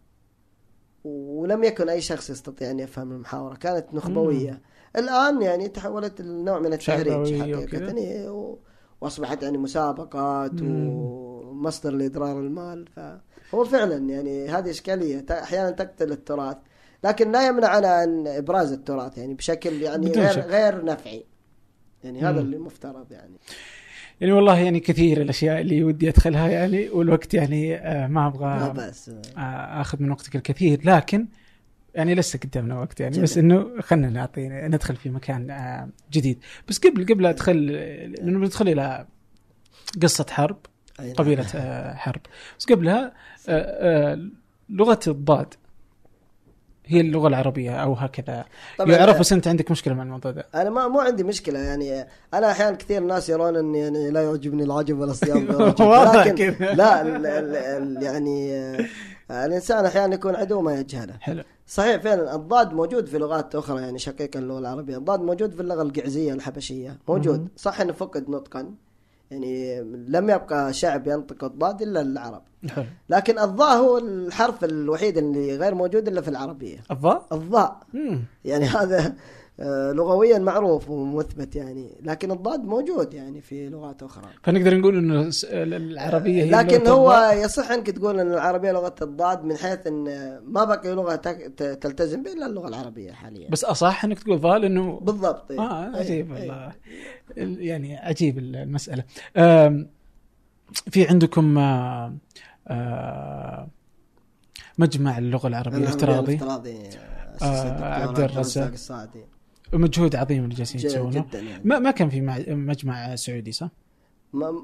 ولم يكن أي شخص يستطيع أن يفهم المحاورة. كانت نخبوية. الآن يعني تحولت لنوع من التهريج حقيقة و- وأصبحت يعني مسابقات مم. ومصدر لاضرار المال. فهو فعلا يعني هذه إشكالية. أحيانا تقتل التراث لكن لا يمنعنا عن إبراز التراث يعني بشكل يعني غير شك. غير نفعي. يعني هذا مم. اللي مفترض يعني. يعني والله يعني كثير الأشياء اللي ودي أدخلها يعني والوقت يعني آه، ما أبغى بأس. آه، آخذ من وقتك الكثير. لكن يعني لسه قدامنا وقت يعني جميل. بس إنه خلينا نعطي ندخل في مكان آه، جديد بس قبل قبل ادخل لأنه بندخل إلى قصة حرب نعم. قبيلة آه، حرب بس قبلها آه، لغة الضاد هي اللغة العربية أو هكذا طبعاً، يعرف بس انت عندك مشكلة مع الموضوع ده أنا ما مو عندي مشكلة يعني أنا أحيانا كثير ناس يرون إني يعني لا يعجبني العجب ولا الصيام لكن. لا ال ال ال يعني الإنسان أحيانا يكون عدو ما يجهله. حلو. صحيح فعلا الضاد موجود في لغات أخرى يعني شقيقه اللغة العربية. الضاد موجود في اللغة القعزية الحبشيه موجود. مم. صح إنه فقد نطقا يعني لم يبقى شعب ينطق الضاد إلا العرب. حلو. لكن الضاء هو الحرف الوحيد اللي غير موجود إلا في العربية. الضاء؟ الضاء. يعني هذا لغويا معروف ومثبت يعني لكن الضاد موجود يعني في لغات أخرى فنقدر نقول إنه العربية هي لكن هو. يصح أنك تقول إن العربية لغة الضاد من حيث إن ما بقي لغة تلتزم بها إلا اللغة العربية حاليا بس أصح إنك تقول ضال إنه بالضبط إيه. آه إيه، عجيب إيه. والله ال- يعني عجيب المسألة في عندكم آه، آه، مجمع اللغة العربية الافتراضي الافتراضي آه، عبد الرزاق. الصاعدي مجهود عظيم اللي جالسين يسوونه. جدا يعني. ما ما كان في مع- مجمع سعودي صح؟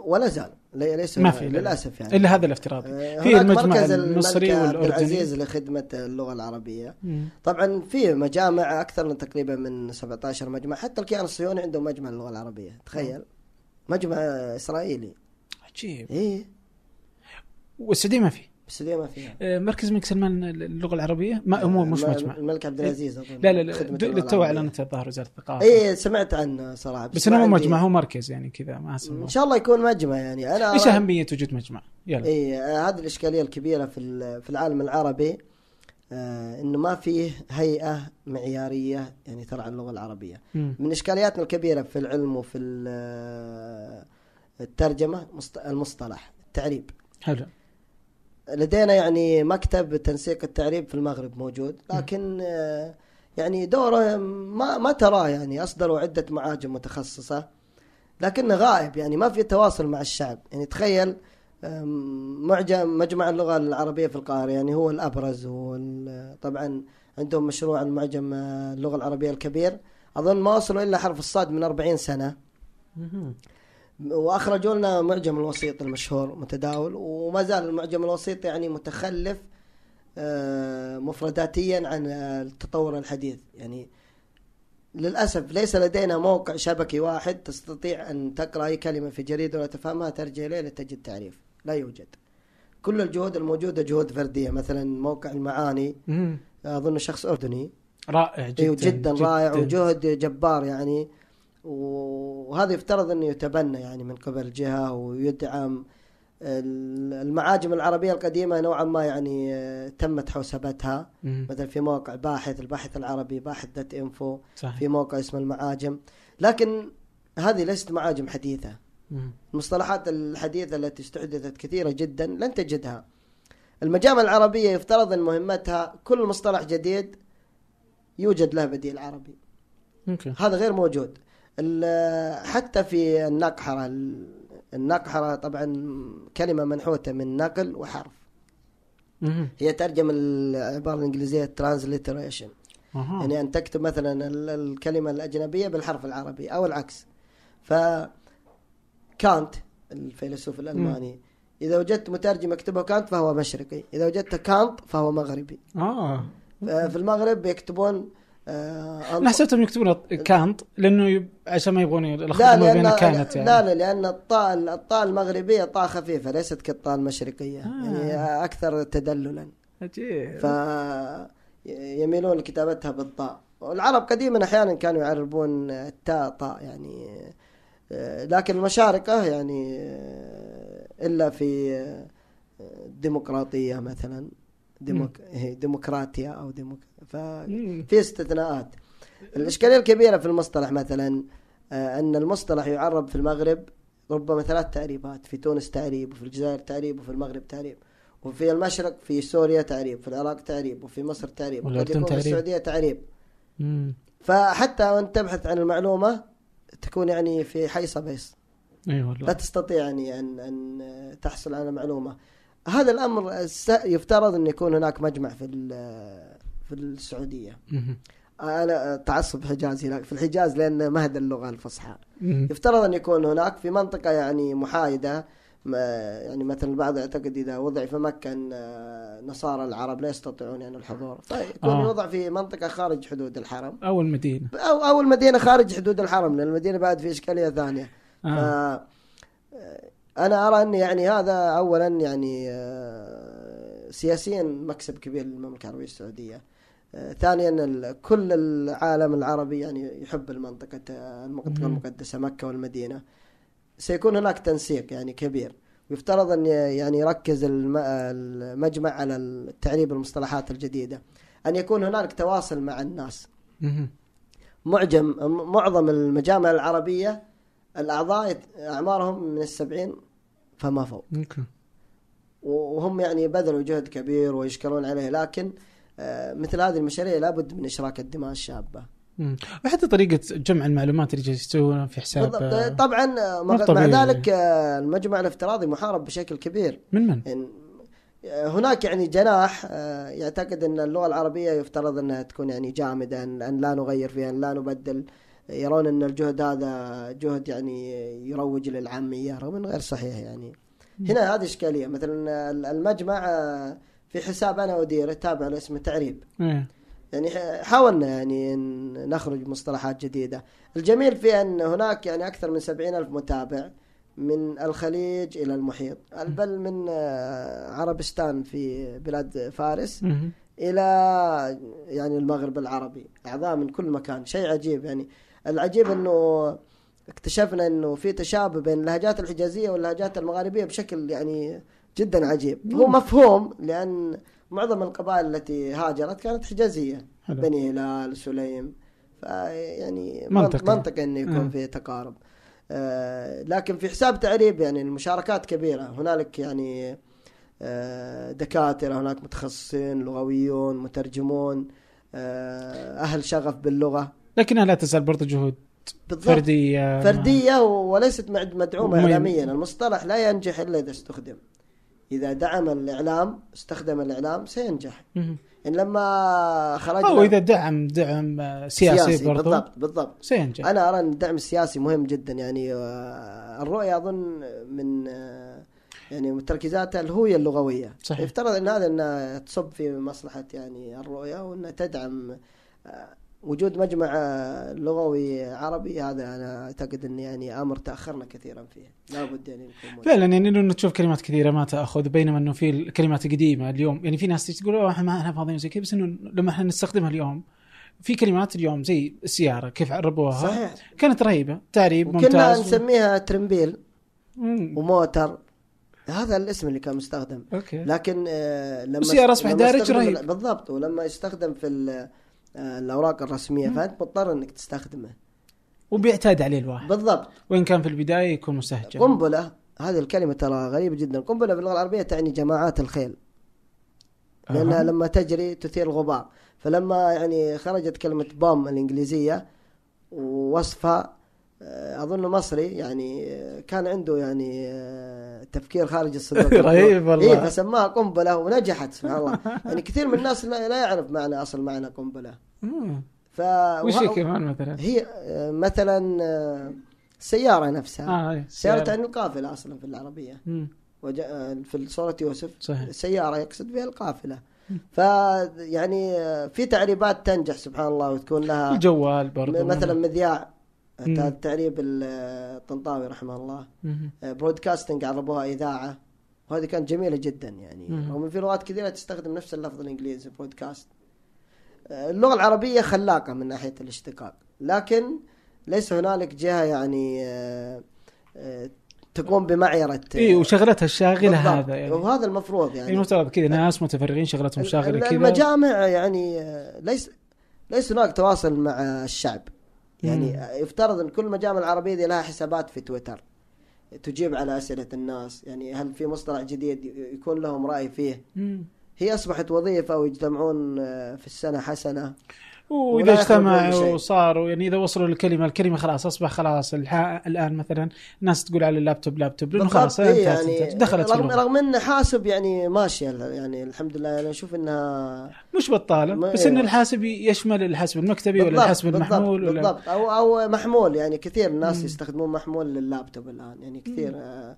ولا زال. لي- ليس ما في لا. للأسف يعني. إلا هذا الافتراضي. آه، في المجمع مركز المصري والأردني. العزيز لخدمة اللغة العربية. مم. طبعا في مجامع أكثر من تقريبا من 17 مجمع. حتى الكيان الصهيوني عنده مجمع للغة العربية. تخيل. مجمع إسرائيلي. عجيب. إيه. والسعودية ما في. السعوديه ما فيها. آه، مركز الملك سلمان اللغة العربية. ما مو مش الم- مجمع. الملك عبد العزيز أظن لا لا لا للتو. اعلنت الظاهر وزارة الثقافة. إيه سمعت عنه صراحة بس ما إنه مو مجمع هو مركز يعني كذا ما اسمه إن شاء الله يكون مجمع يعني. أنا إيش اهميه وجود مجمع؟ يلا. اي آه، هذه الإشكالية الكبيرة في في العالم العربي آه إنه ما فيه هيئة معيارية يعني ترعى اللغة العربية. مم. من إشكالياتنا الكبيرة في العلم وفي آه، الترجمة مصط- المصطلح التعريب. حلو. لدينا يعني مكتب تنسيق التعريب في المغرب موجود لكن آه، يعني دوره ما ما تراه يعني أصدروا عدة معاجم متخصصة لكنه غائب يعني ما في تواصل مع الشعب. يعني تخيل معجم مجمع اللغة العربية في القاهرة يعني هو الأبرز هو ال- طبعا عندهم مشروع المعجم آه، اللغة العربية الكبير. أظن ما وصلوا إلا حرف الصاد من 40 سنة. وأخرجوا لنا معجم الوسيط المشهور متداول وما زال المعجم الوسيط يعني متخلف آه، مفرداتيا عن التطور الحديث. يعني للأسف ليس لدينا موقع شبكي واحد تستطيع أن تقرأ أي كلمة في جريدة ولا تفهمها ترجع اليه لتجد تعريف. لا يوجد. كل الجهود الموجودة جهود فردية مثلا موقع المعاني. أظن شخص أردني. رائع جدا أيوه جدا, رائع وجهد جبار يعني. وهذا يفترض أنه يتبنى يعني من قبل جهة ويدعم ال- المعاجم العربية القديمة نوعا ما يعني آه، تمت حوسبتها. مثلا في موقع باحث الباحث العربي باحث دوت إنفو. صحيح. في موقع اسمه المعاجم. لكن هذه ليست معاجم حديثة. مم. المصطلحات الحديثة التي استحدثت كثيرة جدا لن تجدها. المجامع العربية يفترض أن مهمتها كل مصطلح جديد يوجد له بديل عربي. أوكي. هذا غير موجود. حتى في النقحرة ال- النقحرة طبعا كلمة منحوتة من نقل وحرف. هي ترجم العبارة الإنجليزية أها. يعني أن تكتب مثلا ال- الكلمة الأجنبية بالحرف العربي أو العكس. ف كانت الفيلسوف الألماني. إذا وجدت مترجم يكتبه كانت فهو مشرقي. إذا وجدت كانت فهو مغربي. آه. في المغرب يكتبون آه أنا حسيتهم يكتبون كانت لأنه يب... عشان ما يبغون يلخبطون ما بين كانت يعني. لا لا لأن الطاء الطاء المغربية طاء خفيفة ليست كالطاء المشرقية. آه. يعني أكثر تدللا. عجيب. ف يميلون لكتابتها بالطاء والعرب قديما أحيانا كانوا يعربون التاء طاء يعني آه، لكن المشارقة يعني آه، إلا في آه، ديمقراطية مثلا. ديموك... هي ديمقراطيا أو ديموك... ففي استثناءات. الإشكالية الكبيرة في المصطلح مثلا آه، أن المصطلح يعرب في المغرب ربما ثلاث تعريبات في تونس تعريب وفي الجزائر تعريب وفي المغرب تعريب وفي المشرق في سوريا تعريب في العراق تعريب وفي مصر تعريب وقد والأردن يكون في تعريب. السعودية تعريب. مم. فحتى وانت تبحث عن المعلومة تكون يعني في حيص بيص إي لا تستطيع يعني ان أن تحصل على معلومة. هذا الأمر يفترض أن يكون هناك مجمع في في السعودية. أنا تعصب حجازي لا، في الحجاز لأن مهد اللغة الفصحى. يفترض أن يكون هناك في منطقة يعني محايدة ما- يعني مثلا البعض يعتقد إذا وضع في مكة أن آه، نصارى العرب لا يستطيعون يعني الحضور فيكون آه. يوضع في منطقة خارج حدود الحرم اول مدينه أو أو المدينة خارج حدود الحرم لأن المدينة بعد في إشكالية ثانية آه. أنا أرى أن يعني هذا اولا يعني آه، سياسيا مكسب كبير للمملكة العربية السعودية. آه، ثانيا كل العالم العربي يعني يحب المنطقة المنطقة مم. المقدسة مكة والمدينة. سيكون هناك تنسيق يعني كبير. ويفترض أن يعني يركز الم- المجمع على التعريب المصطلحات الجديدة. أن يكون هناك تواصل مع الناس. معجم معظم المجامع العربية الأعضاء يت- أعمارهم من السبعين فما فوق أوكي وهم يعني بذلوا جهد كبير ويشكرون عليه لكن آه، مثل هذه المشاريع لابد من إشراك الدماء الشابة مم. وحتى طريقة جمع المعلومات اللي جالس يسوونها في حساب. آه، طبعا آه، مع ذلك المجمع الافتراضي محارب بشكل كبير من من؟ يعني هناك يعني جناح يعتقد إن اللغة العربية يفترض إنها تكون يعني جامدة إن لا نغير فيها إن لا نبدل يرون أن الجهد هذا جهد يعني يروج للعاميه رغم إنه غير صحيح يعني. هنا هذه إشكالية. مثلا المجمع آه، في حساب أنا اديره تابع له اسمه تعريب إيه. يعني حاولنا يعني نخرج مصطلحات جديدة. الجميل في أن هناك يعني أكثر من سبعين ألف متابع من الخليج إلى المحيط. بل من آه، عربستان في بلاد فارس. إلى يعني المغرب العربي. أعضاء من كل مكان. شيء عجيب يعني. العجيب إنه اكتشفنا إنه في تشابه بين اللهجات الحجازية واللهجات المغاربية بشكل يعني جدا عجيب. هو مفهوم لأن معظم القبائل التي هاجرت كانت حجازية. حلو. بني هلال سليم. يعني منطقي. منطقي إنه يكون آه. في تقارب. آه، لكن في حساب تعريب يعني المشاركات كبيرة. هنالك يعني آه، دكاترة هناك متخصصين لغويون مترجمون آه، أهل شغف باللغة. لكنها لا تزال برضو جهود بالضبط. فردية. فردية وليست مدعومة مهم. اعلاميا. المصطلح لا ينجح إلا إذا استخدم. إذا دعم الإعلام استخدم الإعلام سينجح. إن لما خرجنا أو إذا دعم دعم آه، سياسي, برضو بالضبط بالضبط. سينجح. أنا أرى إن الدعم السياسي مهم جدا. يعني آه، الرؤية أظن من آه، يعني من تركيزاتها الهوية اللغوية. صحيح. يفترض إن هذا إنها تصب في مصلحة يعني الرؤية وإنها تدعم آه، وجود مجمع لغوي عربي هذا أنا أعتقد ان يعني آمر تأخرنا كثيرا فيه. لابد يعني نكون. فعلا يعني انه تشوف كلمات كثيرة ما تأخذ بينما إنه في الكلمات القديمه اليوم. يعني في ناس تقول "أوه، إحنا ما إحنا فاضيين. زي كذا بس إنه لما إحنا نستخدمها اليوم في كلمات اليوم زي السيارة كيف عربوها؟ صحيح. كانت رهيبة. تعريب ممتاز نسميها ترمبيل. وموتر هذا الاسم اللي كان مستخدم. أوكي. لكن آه، لما والسيارة أصبح لما دارج رهيب. بالضبط. ولما يستخدم في الأوراق الرسمية فانت مضطر إنك تستخدمه. وبيعتاد عليه الواحد. بالضبط. وإن كان في البداية يكون مستهجن قنبلة هذه الكلمة ترى غريبة جدا. قنبلة باللغة العربية تعني جماعات الخيل. لأنها أها. لما تجري تثير الغبار. فلما يعني خرجت كلمة بوم الإنجليزية ووصفها آه، أظن مصري يعني آه، كان عنده يعني آه، تفكير خارج الصندوق. رهيب والله. إيه فسماها قنبلة ونجحت سبحان الله. يعني كثير من الناس لا يعرف معنى أصل معنى قنبلة. ف وش هي كمان مثلا؟ هي آه، مثلا آه، السياره نفسها. إيه، سيارة تعني القافلة أصلا في العربية. مم. وجاء في سورة يوسف. صحيح. سيارة يقصد بها القافلة. ف يعني في تعريبات تنجح سبحان الله وتكون لها الجوال برضو م- مثلا مذياع. ال- الطنطاوي رحمه الله. برودكاستنج عربوها إذاعة. وهذه كانت جميلة جدا يعني. رغم في لغات كثيرة تستخدم نفس اللفظ الإنجليزي برودكاست اللغة العربية خلاقة من ناحية الاشتقاق. لكن ليس هنالك جهة يعني آه، آه، تقوم بمعيرة اي إيه، وشغلتها الشاغلة. هذا يعني. وهذا المفروض يعني. يعني المفترض كذا ناس متفرغين شغلتهم شاغلة كذا. المجامع يعني آه، ليس ليس هناك تواصل مع الشعب. يعني مم. يفترض إن كل المجامع العربية دي لها حسابات في تويتر تجيب على أسئلة الناس يعني هل في مصطلح جديد يكون لهم رأي فيه مم. هي أصبحت وظيفة ويجتمعون آه، في السنة حسنة وإذا اجتمعوا. وصاروا يعني إذا وصلوا للكلمة الكلمة خلاص أصبح خلاص. الآن مثلا الناس تقول على اللابتوب لابتوب لأنه خلاص بالضبط، إيه يعني دخلت رغم. رغم ان حاسب يعني ماشيه يعني الحمد لله أنا أشوف إنها مش بطالة بس إن. الحاسب يشمل الحاسب المكتبي ولا بالضبط، الحاسب بالضبط، المحمول ولا بالضبط أو أو محمول يعني كثير الناس. يستخدمون محمول لللابتوب الآن يعني كثير آه،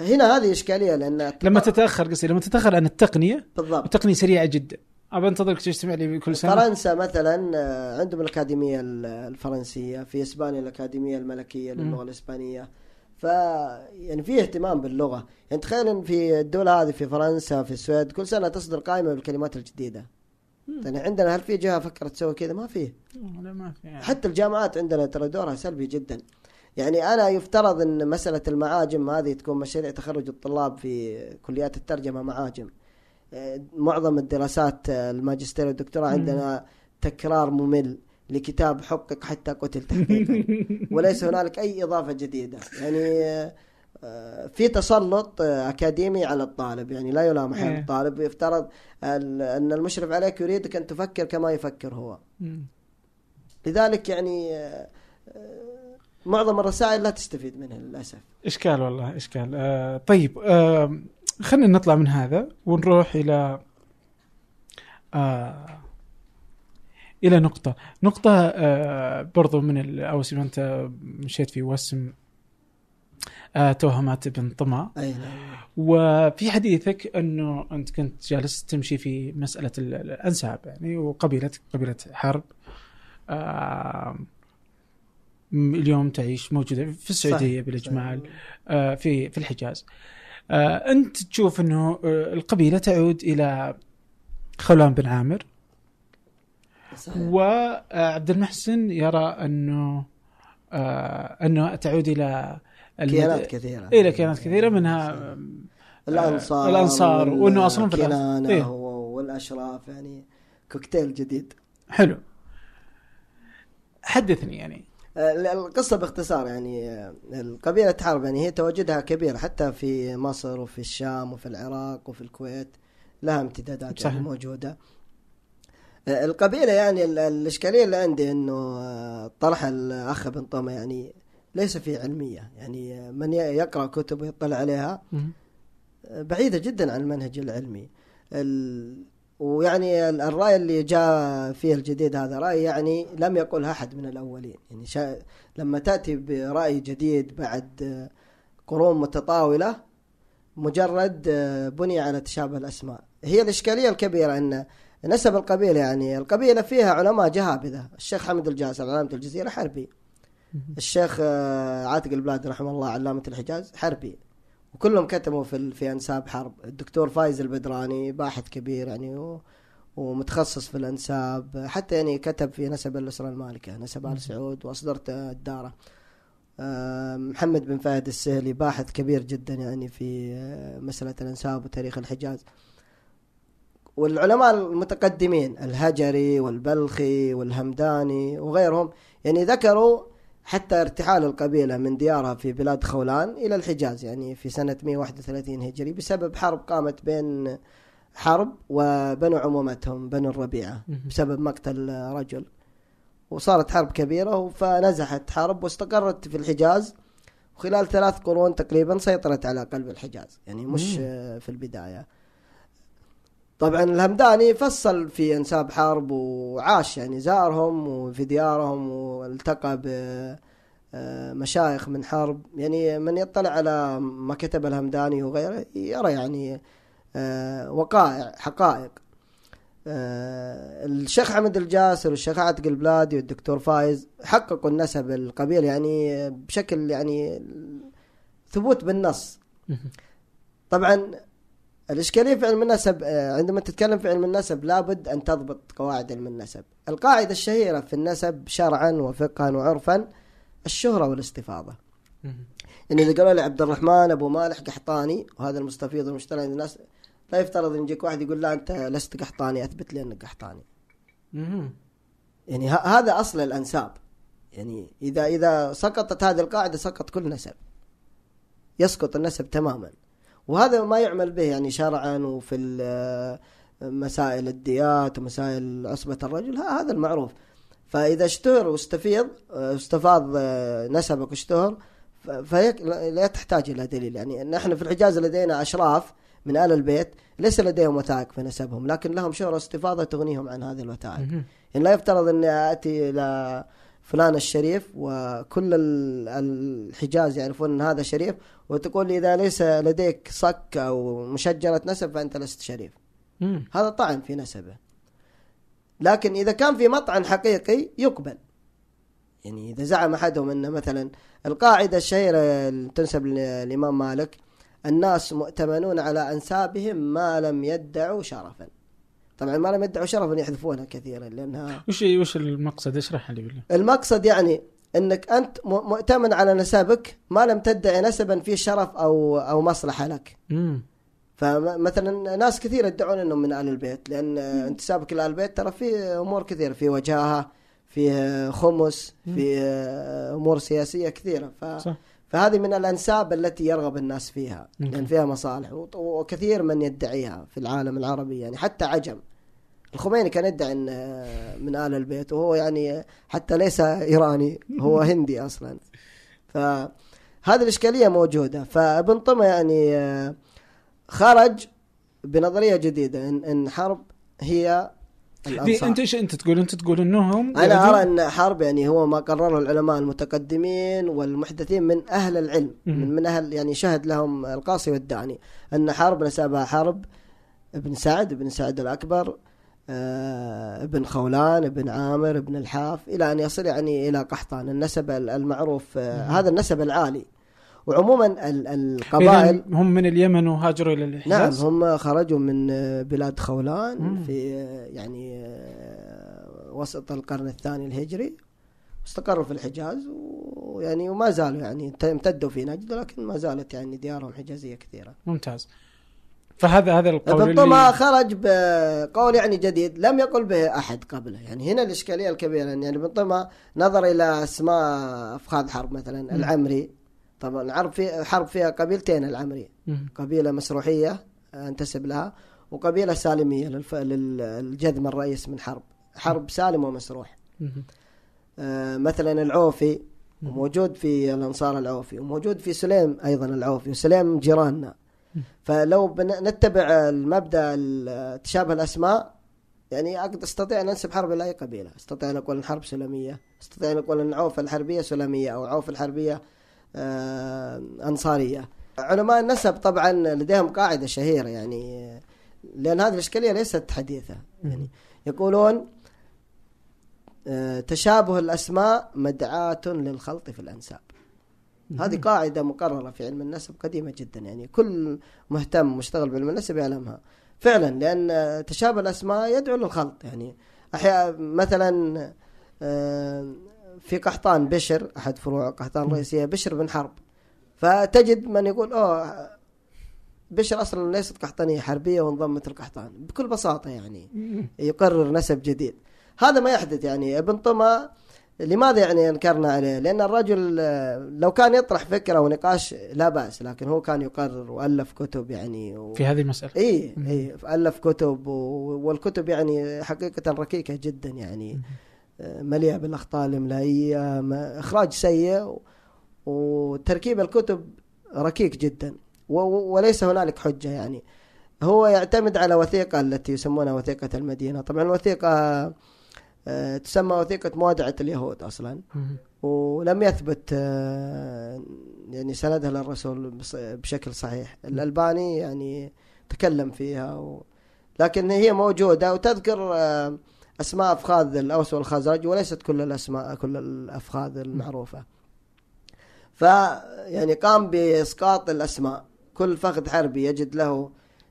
هنا هذه إشكالية لأن لما تتأخر قصدي لما تتأخر عن التقنية بالضبط التقنية سريعة جدا ابى انتظرك تجتمع لي كل سنة. فرنسا مثلا آه، عندهم الأكاديمية ال- الفرنسية في إسبانيا الأكاديمية الملكية للغة. الإسبانية. ف يعني في اهتمام باللغة. يعني تخيل إن في الدول هذه في فرنسا في السويد كل سنة تصدر قائمة بالكلمات الجديدة. يعني عندنا هل في جهة فكرت تسوي كذا؟ ما في. لا ما في يعني. حتى الجامعات عندنا ترى دورها سلبي جدا. يعني أنا يفترض إن مسألة المعاجم هذه تكون مشاريع تخرج الطلاب في كليات الترجمة معاجم. معظم الدراسات آه، الماجستير والدكتوراه. عندنا تكرار ممل لكتاب حقق حتى قتل تحقيقا. وليس هنالك أي إضافة جديدة. يعني آه، في تسلط آه، أكاديمي على الطالب. يعني لا يلام حال إيه. الطالب. يفترض أن المشرف عليك يريدك أن تفكر كما يفكر هو. لذلك يعني معظم الرسائل لا تستفيد منها للأسف. إشكال والله إشكال. آه طيب آه خلينا نطلع من هذا ونروح إلى آه إلى نقطة. نقطة آه برضو من ال- أو ما أنت مشيت في وسم آه توهمات ابن طمع. أي نعم. وفي حديثك أنه أنت كنت جالس تمشي في مسألة ال- الأنساب يعني وقبيلتك قبيلة حرب. آه اليوم تعيش موجودة في السعودية. بالإجمال آه، في في الحجاز. آه، أنت تشوف إنه آه، القبيلة تعود إلى خولان بن عامر صحيح. وعبد المحسن يرى إنه آه، إنه تعود إلى كيانات كثيرة إلى كيانات كثيرة منها. آه، الأنصار الأنصار، وإنه أصلاً في الكنانة إيه. والأشراف يعني كوكتيل جديد حلو حدثني يعني آه، القصة باختصار يعني آه، القبيلة حرب يعني هي تواجدها كبير حتى في مصر وفي الشام وفي العراق وفي الكويت لها امتدادات صحيح. يعني موجودة آه، القبيلة يعني ال- الإشكالية اللي عندي آه، طرح الأخ بن طمة يعني ليس فيه علمية يعني من ي- يقرأ كتب ويطلع عليها مم. بعيدة جدا عن المنهج العلمي ال... ويعني ال- الرأي اللي جاء فيه الجديد هذا رأي يعني لم يقله أحد من الأولين. يعني شا... لما تأتي برأي جديد بعد آه، قرون متطاولة مجرد آه، بني على تشابه الأسماء. هي الإشكالية الكبيرة أن نسب القبيلة يعني القبيلة فيها علماء جهابذة. الشيخ حمد الجاسر علامة الجزيرة حربي. الشيخ آه، عاتق البلاد رحمه الله علامة الحجاز حربي. وكلهم كتبوا في في أنساب حرب. الدكتور فايز البدراني باحث كبير يعني و ومتخصص في الأنساب. حتى يعني كتب في نسب الأسرة المالكة نسب آل سعود وأصدرت الدارة. محمد بن فهد السهلي باحث كبير جدا يعني في آه، مسألة الأنساب وتاريخ الحجاز. والعلماء المتقدمين الهجري والبلخي والهمداني وغيرهم يعني ذكروا حتى ارتحال القبيلة من ديارها في بلاد خولان إلى الحجاز يعني في سنة 131 هجري بسبب حرب قامت بين حرب وبنو عمومتهم بنو الربيعة. بسبب مقتل رجل. وصارت حرب كبيرة فنزحت حرب واستقرت في الحجاز. وخلال ثلاث قرون تقريبا سيطرت على قلب الحجاز يعني مش في البداية. طبعا الهمداني فصل في إنساب حرب وعاش يعني زارهم وفي ديارهم والتقى بمشايخ من حرب. يعني من يطلع على ما كتب الهمداني وغيره يرى يعني آه، وقائع حقائق. آه، الشيخ حمد الجاسر والشيخ عاتق البلادي والدكتور فايز حققوا النسب القبيل يعني بشكل يعني ثبوت بالنص. طبعا الإشكالية في علم النسب آه، عندما تتكلم في علم النسب لابد أن تضبط قواعد علم النسب. القاعدة الشهيرة في النسب شرعا وفقها وعرفا الشهرة والاستفاضة. يعني إذا قالوا لي عبد الرحمن أبو مالح قحطاني وهذا المستفيض المشتري عند الناس لا يفترض أن يجيك واحد يقول لا أنت لست قحطاني أثبت لي أنك قحطاني. يعني ه- هذا أصل الأنساب. يعني إذا إذا سقطت هذه القاعدة سقط كل نسب. يسقط النسب تماما. وهذا ما يعمل به يعني شرعا وفي مسائل الديات ومسائل عصبة الرجل هذا المعروف. فإذا اشتهر واستفيض استفاض نسبك واشتهر ف- فيك لا تحتاج إلى دليل. يعني نحن في الحجاز لدينا أشراف من آل البيت ليس لديهم وثائق في نسبهم لكن لهم شهرة استفاضة تغنيهم عن هذه الوثائق. يعني لا يفترض إني آتي إلى فلان الشريف وكل ال- الحجاز يعرفون إن هذا شريف وتقول لي إذا ليس لديك صك أو مشجرة نسب فأنت لست شريف. مم. هذا طعن في نسبه. لكن إذا كان في مطعن حقيقي يقبل. يعني إذا زعم أحدهم إن مثلا القاعدة الشهيرة اللي تنسب للامام مالك الناس مؤتمنون على أنسابهم ما لم يدعوا شرفا. طبعا ما لم يدعوا شرفا يحذفونها كثيرا لأنها وش وش المقصد؟ اشرح لي بالله المقصد يعني إنك أنت مؤتمن على نسبك ما لم تدعي نسبا فيه شرف أو أو مصلحة لك. مم. فمثلا ناس كثير يدعون إنهم من آل البيت لأن انتسابك إلى ال البيت ترى فيه أمور كثيرة في وجاهة فيه خمس في أمور سياسية كثيرة. ف صح. فهذه من الأنساب التي يرغب الناس فيها. لأن فيها مصالح وكثير من يدعيها في العالم العربي يعني حتى عجم. الخميني كان يدعي إن من آل البيت وهو يعني حتى ليس إيراني هو هندي أصلا. فهذه الإشكالية موجودة. فابن طمى يعني آه، خرج بنظرية جديدة. إن إن حرب هي في الأنصار. أنت إيش أنت تقول؟ أنت تقول إنهم أنا أرى إن حرب يعني هو ما قرره العلماء المتقدمين والمحدثين من أهل العلم. من, من أهل يعني شهد لهم القاصي والداني. إن حرب نسبها حرب. ابن سعد ابن سعد الأكبر آه، ابن خولان ابن عامر ابن الحاف إلى أن يصل يعني إلى قحطان النسب ال- المعروف آه،. هذا النسب العالي وعموما ال- القبائل هم من اليمن وهاجروا إلى نعم الحجاز هم خرجوا من آه، بلاد خولان مم. في آه، يعني آه، وسط القرن الثاني الهجري استقروا في الحجاز ويعني وما زالوا يعني امتدوا في نجد لكن ما زالت يعني ديارهم حجازية كثيرة. ممتاز فهذا هذا القول اللي خرج بقول يعني جديد لم يقل به أحد قبله، يعني هنا الإشكالية الكبيرة يعني ابن طمى نظر إلى أسماء أفخاذ حرب مثلا مم. العمري طبعا الحرب في حرب فيها قبيلتين العمري مم. قبيلة مسروحية انتسب لها وقبيلة سالمية للف... للجذم الرئيس من حرب حرب سالم ومسروح مم. آه مثلا العوفي. وموجود في الأنصار العوفي وموجود في سليم أيضا العوفي وسليم جيراننا. فلو. نتبع المبدأ ال- تشابه الأسماء يعني أقدر أستطيع أن أنسب حرب إلى أي قبيلة. أستطيع أن أقول أن حرب سلمية أستطيع أن أقول أن عوف الحربية سلمية أو عوف الحربية آه أنصارية. علماء النسب طبعا لديهم قاعدة شهيرة يعني لأن هذه الإشكالية ليست حديثة. يعني يقولون آه، تشابه الأسماء مدعاة للخلط في الأنساب. هذه قاعدة مقررة في علم النسب قديمة جدا يعني. كل مهتم مشتغل بعلم النسب يعلمها. فعلا لأن تشابه الأسماء يدعو للخلط يعني. أحيانا مثلا آه، في قحطان بشر أحد فروع قحطان. الرئيسية بشر بن حرب. فتجد من يقول أوه بشر أصلا ليست قحطانية حربية وانضمت القحطان بكل بساطة يعني. يقرر نسب جديد. هذا ما يحدث يعني. ابن طمى لماذا يعني أنكرنا عليه؟ لأن الرجل لو كان يطرح فكرة ونقاش لا بأس لكن هو كان يقرر وألف كتب يعني و... في هذه المسألة اي. اي ألف كتب و... والكتب يعني حقيقة ركيكة جدا يعني. آه، مليئة بالأخطاء الاملائيه. إخراج سيء و... وتركيب الكتب ركيك جدا و... وليس هنالك حجة يعني هو يعتمد على وثيقة التي يسمونها وثيقة المدينة طبعا الوثيقة تسمى وثيقة موادعة اليهود أصلا. مم. ولم يثبت آه، يعني سندها للرسول بشكل صحيح. الألباني يعني تكلم فيها و... لكن هي موجودة. وتذكر آه، أسماء أفخاذ الأوس والخزرج وليست كل الأسماء كل الأفخاذ المعروفة. ف يعني قام بإسقاط الأسماء. كل فخذ حربي يجد له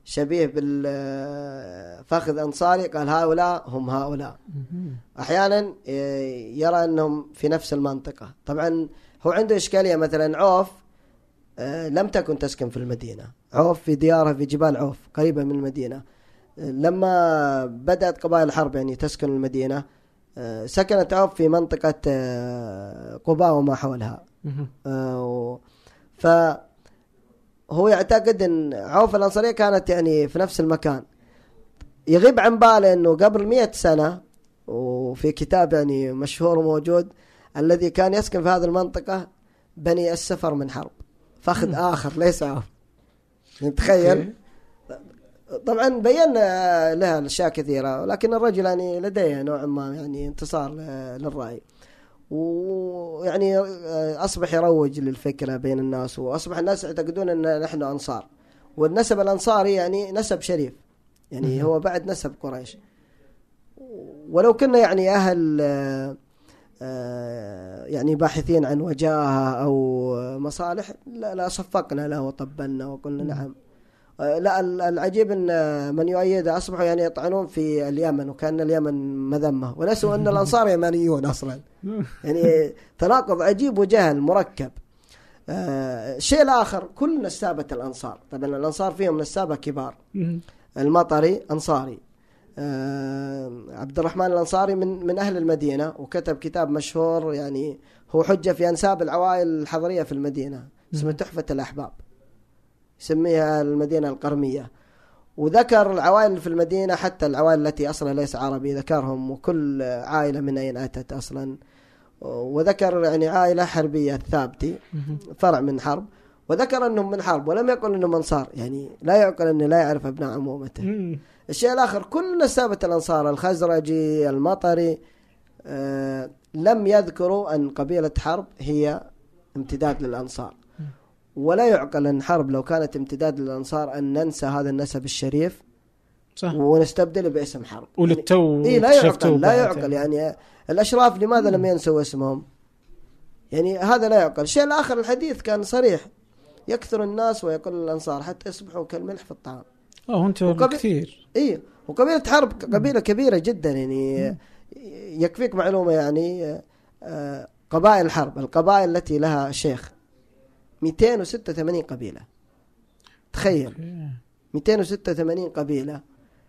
شبيه بالفخذ أنصاري قال هؤلاء هم هؤلاء. مم. أحيانا إيه، يرى أنهم في نفس المنطقة. طبعا هو عنده إشكالية مثلا عوف آه، لم تكن تسكن في المدينة. عوف في ديارها في جبال عوف قريبة من المدينة. آه، لما بدأت قبائل الحرب يعني تسكن المدينة آه، سكنت عوف في منطقة آه، قباء وما حولها. ف هو يعتقد إن عوف الأنصارية كانت يعني في نفس المكان. يغيب عن باله إنه قبل مئة سنة وفي كتاب يعني مشهور وموجود الذي كان يسكن في هذه المنطقة بني السفر من حرب. فخذ آخر ليس عوف. تخيل. طبعا بينا لها أشياء كثيرة ولكن الرجل يعني لديه نوع ما يعني انتصار للرأي. ويعني أصبح يروج للفكرة بين الناس وأصبح الناس يعتقدون أن نحن أنصار. والنسب الانصاري يعني نسب شريف. يعني هو بعد نسب قريش. ولو كنا يعني أهل آه، يعني باحثين عن وجاهة أو مصالح لا, لا صفقنا له وطبلنا وقلنا نعم. آه، لا العجيب إن من يؤيده أصبحوا يعني يطعنون في اليمن وكأن اليمن مذمة. ونسوا أن الأنصار يمنيون أصلا. يعني تناقض عجيب وجهل مركب. الشيء آه، الآخر كل نسابه الأنصار. طبعا الأنصار فيهم نسابة كبار. المطري أنصاري. آه، عبد الرحمن الأنصاري من من أهل المدينة وكتب كتاب مشهور يعني هو حجة في أنساب العوائل الحضرية في المدينة اسمه تحفة الأحباب. يسميها المدينة القرمية. وذكر العوائل في المدينة حتى العوائل التي أصلا ليس عربي ذكرهم وكل عائلة من أين أتت أصلا. وذكر يعني عائلة حربية الثابتي فرع من حرب. وذكر أنهم من حرب ولم يقل أنهم أنصار. يعني لا يعقل أنه لا يعرف أبناء عمومته الشيء الآخر كل نسابة الأنصار الخزرجي المطري آه لم يذكروا أن قبيلة حرب هي امتداد للأنصار. ولا يعقل أن حرب لو كانت امتداد للأنصار أن ننسى هذا النسب الشريف صح. ونستبدله باسم حرب. وللتو يعني إيه لا يعقل لا يعقل يعني الأشراف لماذا لم ينسوا اسمهم؟ يعني هذا لا يعقل. الشيء الآخر الحديث كان صريح. يكثر الناس ويقل الأنصار حتى يصبحوا كالملح في الطعام. آه وقبي... كثير إي وقبيلة حرب قبيلة كبيرة جدا. يعني يكفيك معلومة يعني آه، قبائل الحرب القبائل التي لها شيخ. 286 قبيلة. تخيل. 286 قبيلة.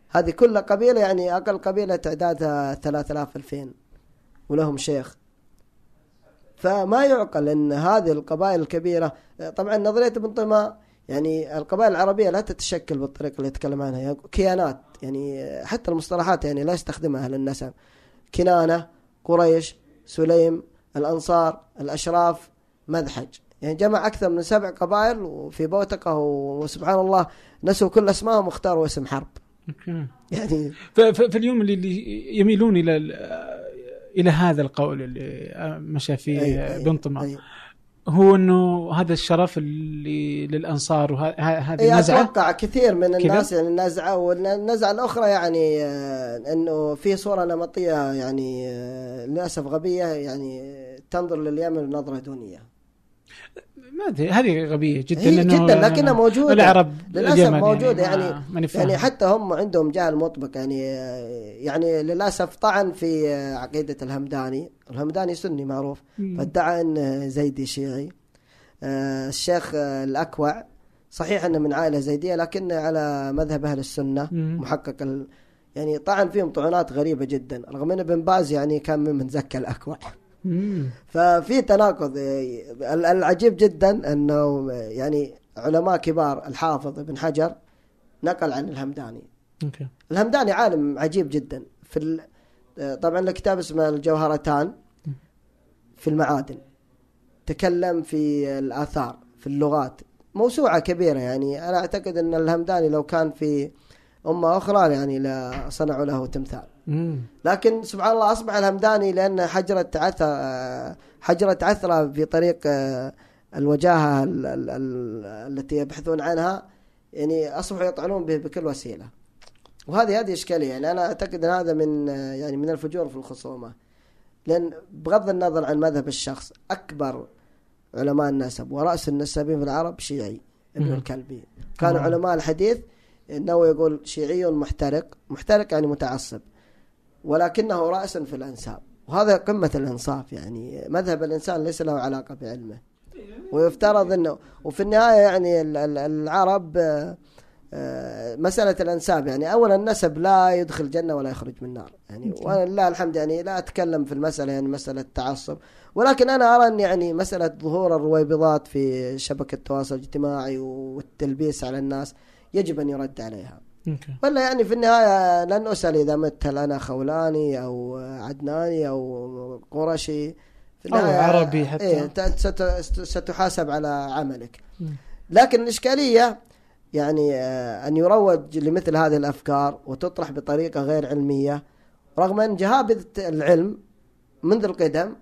هذه كل قبيلة يعني أقل قبيلة تعدادها 3000 2000 ولهم شيخ. فما يعقل أن هذه القبائل الكبيرة طبعا نظرية ابن طماء يعني القبائل العربية لا تتشكل بالطريقة اللي يتكلم عنها. كيانات يعني حتى المصطلحات يعني لا يستخدمها أهل النسب كنانة قريش سليم الأنصار الأشراف مذحج يعني جمع أكثر من سبع قبائل وفي بوتقة وسبحان الله نسوا كل أسمائهم واختاروا اسم حرب. يعني فاليوم اللي يميلون إلى إلى هذا القول اللي مشى فيه بن طمع. هو إنه هذا الشرف اللي للأنصار وهذه النزعه أتوقع كثير من الناس يعني النزعة والنزعة الأخرى يعني آه، إنه في صورة نمطية يعني آه، للأسف غبية يعني تنظر لليمن نظرة دونية. ما أدري هذه غبية جدا هي جدا لكنها موجودة. العرب للأسف موجودة يعني يعني, يعني حتى هم عندهم جهل مطبق يعني يعني للأسف طعن في عقيدة الهمداني. الهمداني سني معروف. فادعى انه زيدي شيعي. آه، الشيخ الأكوع صحيح إنه من عائلة زيدية لكنه على مذهب أهل السنة محقق يعني طعن فيهم طعنات غريبة جدا رغم إن ابن باز يعني كان ممن زكى الأكوع. ففي تناقض العجيب جدا إنه يعني علماء كبار الحافظ ابن حجر نقل عن الهمداني. أوكي. الهمداني عالم عجيب جدا في طبعا الكتاب اسمه الجوهرتان في المعادن. تكلم في الآثار في اللغات. موسوعة كبيرة يعني. أنا أعتقد إن الهمداني لو كان في أمة أخرى يعني لا صنعوا له تمثال. لكن سبحان الله أصبح الهمداني لأن حجرت عثر حجرت عثرة في طريق آه، الوجاهة التي يبحثون عنها يعني أصبحوا يطعنون به بكل وسيلة. وهذه هذه إشكالية. يعني أنا أعتقد إن هذا من آه، يعني من الفجور في الخصومة. لأن بغض النظر عن مذهب الشخص أكبر علماء النسب ورأس النسابين في العرب شيعي ابن الكلبي. كانوا علماء الحديث إنه يقول شيعي محترق محترق يعني متعصب. ولكنه رأس في الأنساب. وهذا قمة الإنصاف يعني. مذهب الإنسان ليس له علاقة بعلمه. ويفترض أنه وفي النهاية يعني العرب آه، مسألة الأنساب يعني. أولا النسب لا يدخل الجنة ولا يخرج من النار يعني. ولله الحمد يعني لا أتكلم في المسألة يعني مسألة تعصب. ولكن أنا أرى أن يعني مسألة ظهور الرويبضات في شبكة التواصل الاجتماعي والتلبيس على الناس يجب أن يرد عليها. ولا يعني في النهاية لن أسأل إذا مت أنا خولاني أو عدناني أو قرشي في أو عربي حتى. إيه ستحاسب على عملك. لكن الإشكالية يعني آه، أن يروج لمثل هذه الأفكار وتطرح بطريقة غير علمية رغم أن جهابذة العلم منذ القدم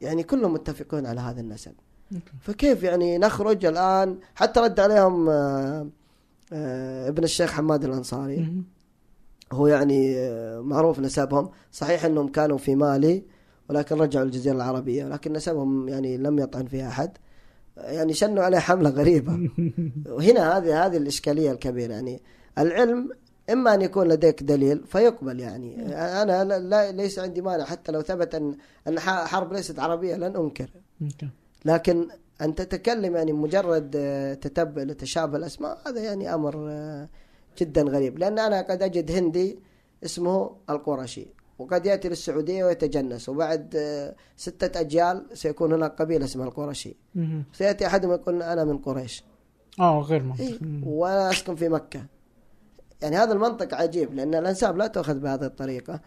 يعني كلهم متفقون على هذا النسب. فكيف يعني نخرج الآن حتى رد عليهم آه، ابن الشيخ حماد الأنصاري. مهم. هو يعني آه، معروف نسبهم. صحيح أنهم كانوا في مالي ولكن رجعوا الجزيرة العربية ولكن نسبهم يعني لم يطعن فيها أحد. يعني شنوا عليه حملة غريبة. وهنا هذه هذه الإشكالية الكبيرة. يعني العلم إما أن يكون لديك دليل فيقبل يعني. أنا لا- ليس عندي مانع. حتى لو ثبت أن ح- حرب ليست عربية لن أوكي لكن أن تتكلم يعني مجرد آه، تتبع لتشابه الأسماء هذا يعني أمر آه، جدا غريب. لأن أنا قد أجد هندي اسمه القرشي وقد يأتي للسعودية ويتجنس وبعد آه، ستة أجيال سيكون هناك قبيلة اسمها القرشي. سيأتي أحدهم يقول أنا من قريش. آه غير إيه منطقي مم. وأنا أسكن في مكة. يعني هذا المنطق عجيب لأن الأنساب لا تؤخذ بهذه الطريقة.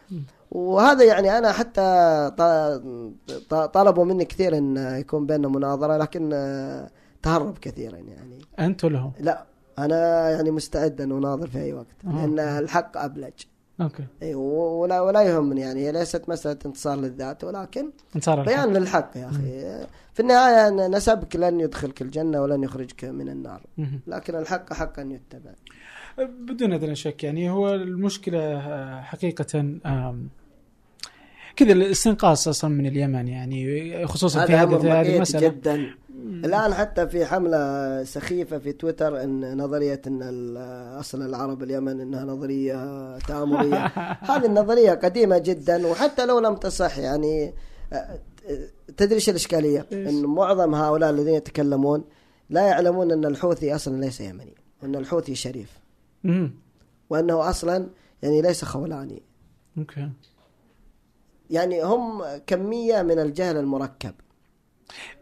وهذا يعني أنا حتى طلبوا مني كثير أن يكون بيننا مناظرة لكن آه، تهرب كثيرا يعني انت ولا هو؟ لا أنا يعني مستعد أن أناظر في أي وقت. لأن الحق أبلج okay و- ولا ولا يهمني يعني هي ليست مسألة انتصار للذات ولكن انتصار الحق. بيان للحق يا أخي في النهاية أن نسبك لن يدخلك الجنة ولن يخرجك من النار. لكن الحق حقا يتبع بدون أدنى شك يعني هو المشكلة آه، حقيقة كذا الاستنقاص أصلا من اليمن يعني خصوصا في هذه المساله جدا. الآن حتى في حملة سخيفة في تويتر أن نظرية أن ال- أصل العرب اليمن أنها نظرية تآمرية. هذه النظرية قديمة جدا وحتى لو لم تصح يعني أه، تدري إيش الإشكالية؟ إيش؟ أن معظم هؤلاء الذين يتكلمون لا يعلمون أن الحوثي أصلا ليس يمني وأن الحوثي شريف. مهم. وأنه أصلا يعني ليس خولاني. okay. يعني هم كمية من الجهل المركب.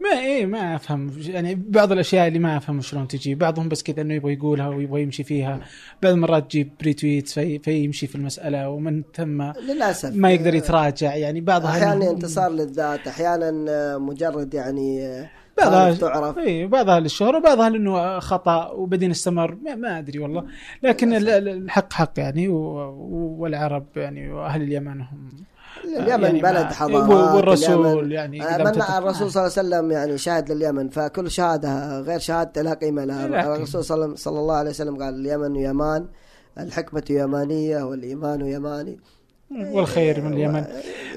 ما إيه ما أفهم. يعني بعض الأشياء اللي ما أفهم شلون تجي. بعضهم بس كذا إنه يبغى يقولها ويبغى يمشي فيها. بعض المرات تجيب retweet في فيمشي في المسألة ومن ثم للأسف. ما يقدر يتراجع. يعني بعضها أحيانا انتصار للذات أحيانا مجرد يعني بعضها تعرف. إي بعضها للشهرة وبعضها لأنه خطأ وبعدين استمر ما, ما أدري والله. لكن ال- ال- الحق حق يعني والعرب يعني وأهل اليمن هم اليمن يعني بلد حضارات والرسول يعني آه، الرسول صلى الله عليه وسلم يعني شاهد لليمن فكل شهادة غير شهادته لا قيمة لها. الرسول صلى صلى الله عليه وسلم قال اليمن يمان الحكمة يمانية والإيمان يماني. والخير من اليمن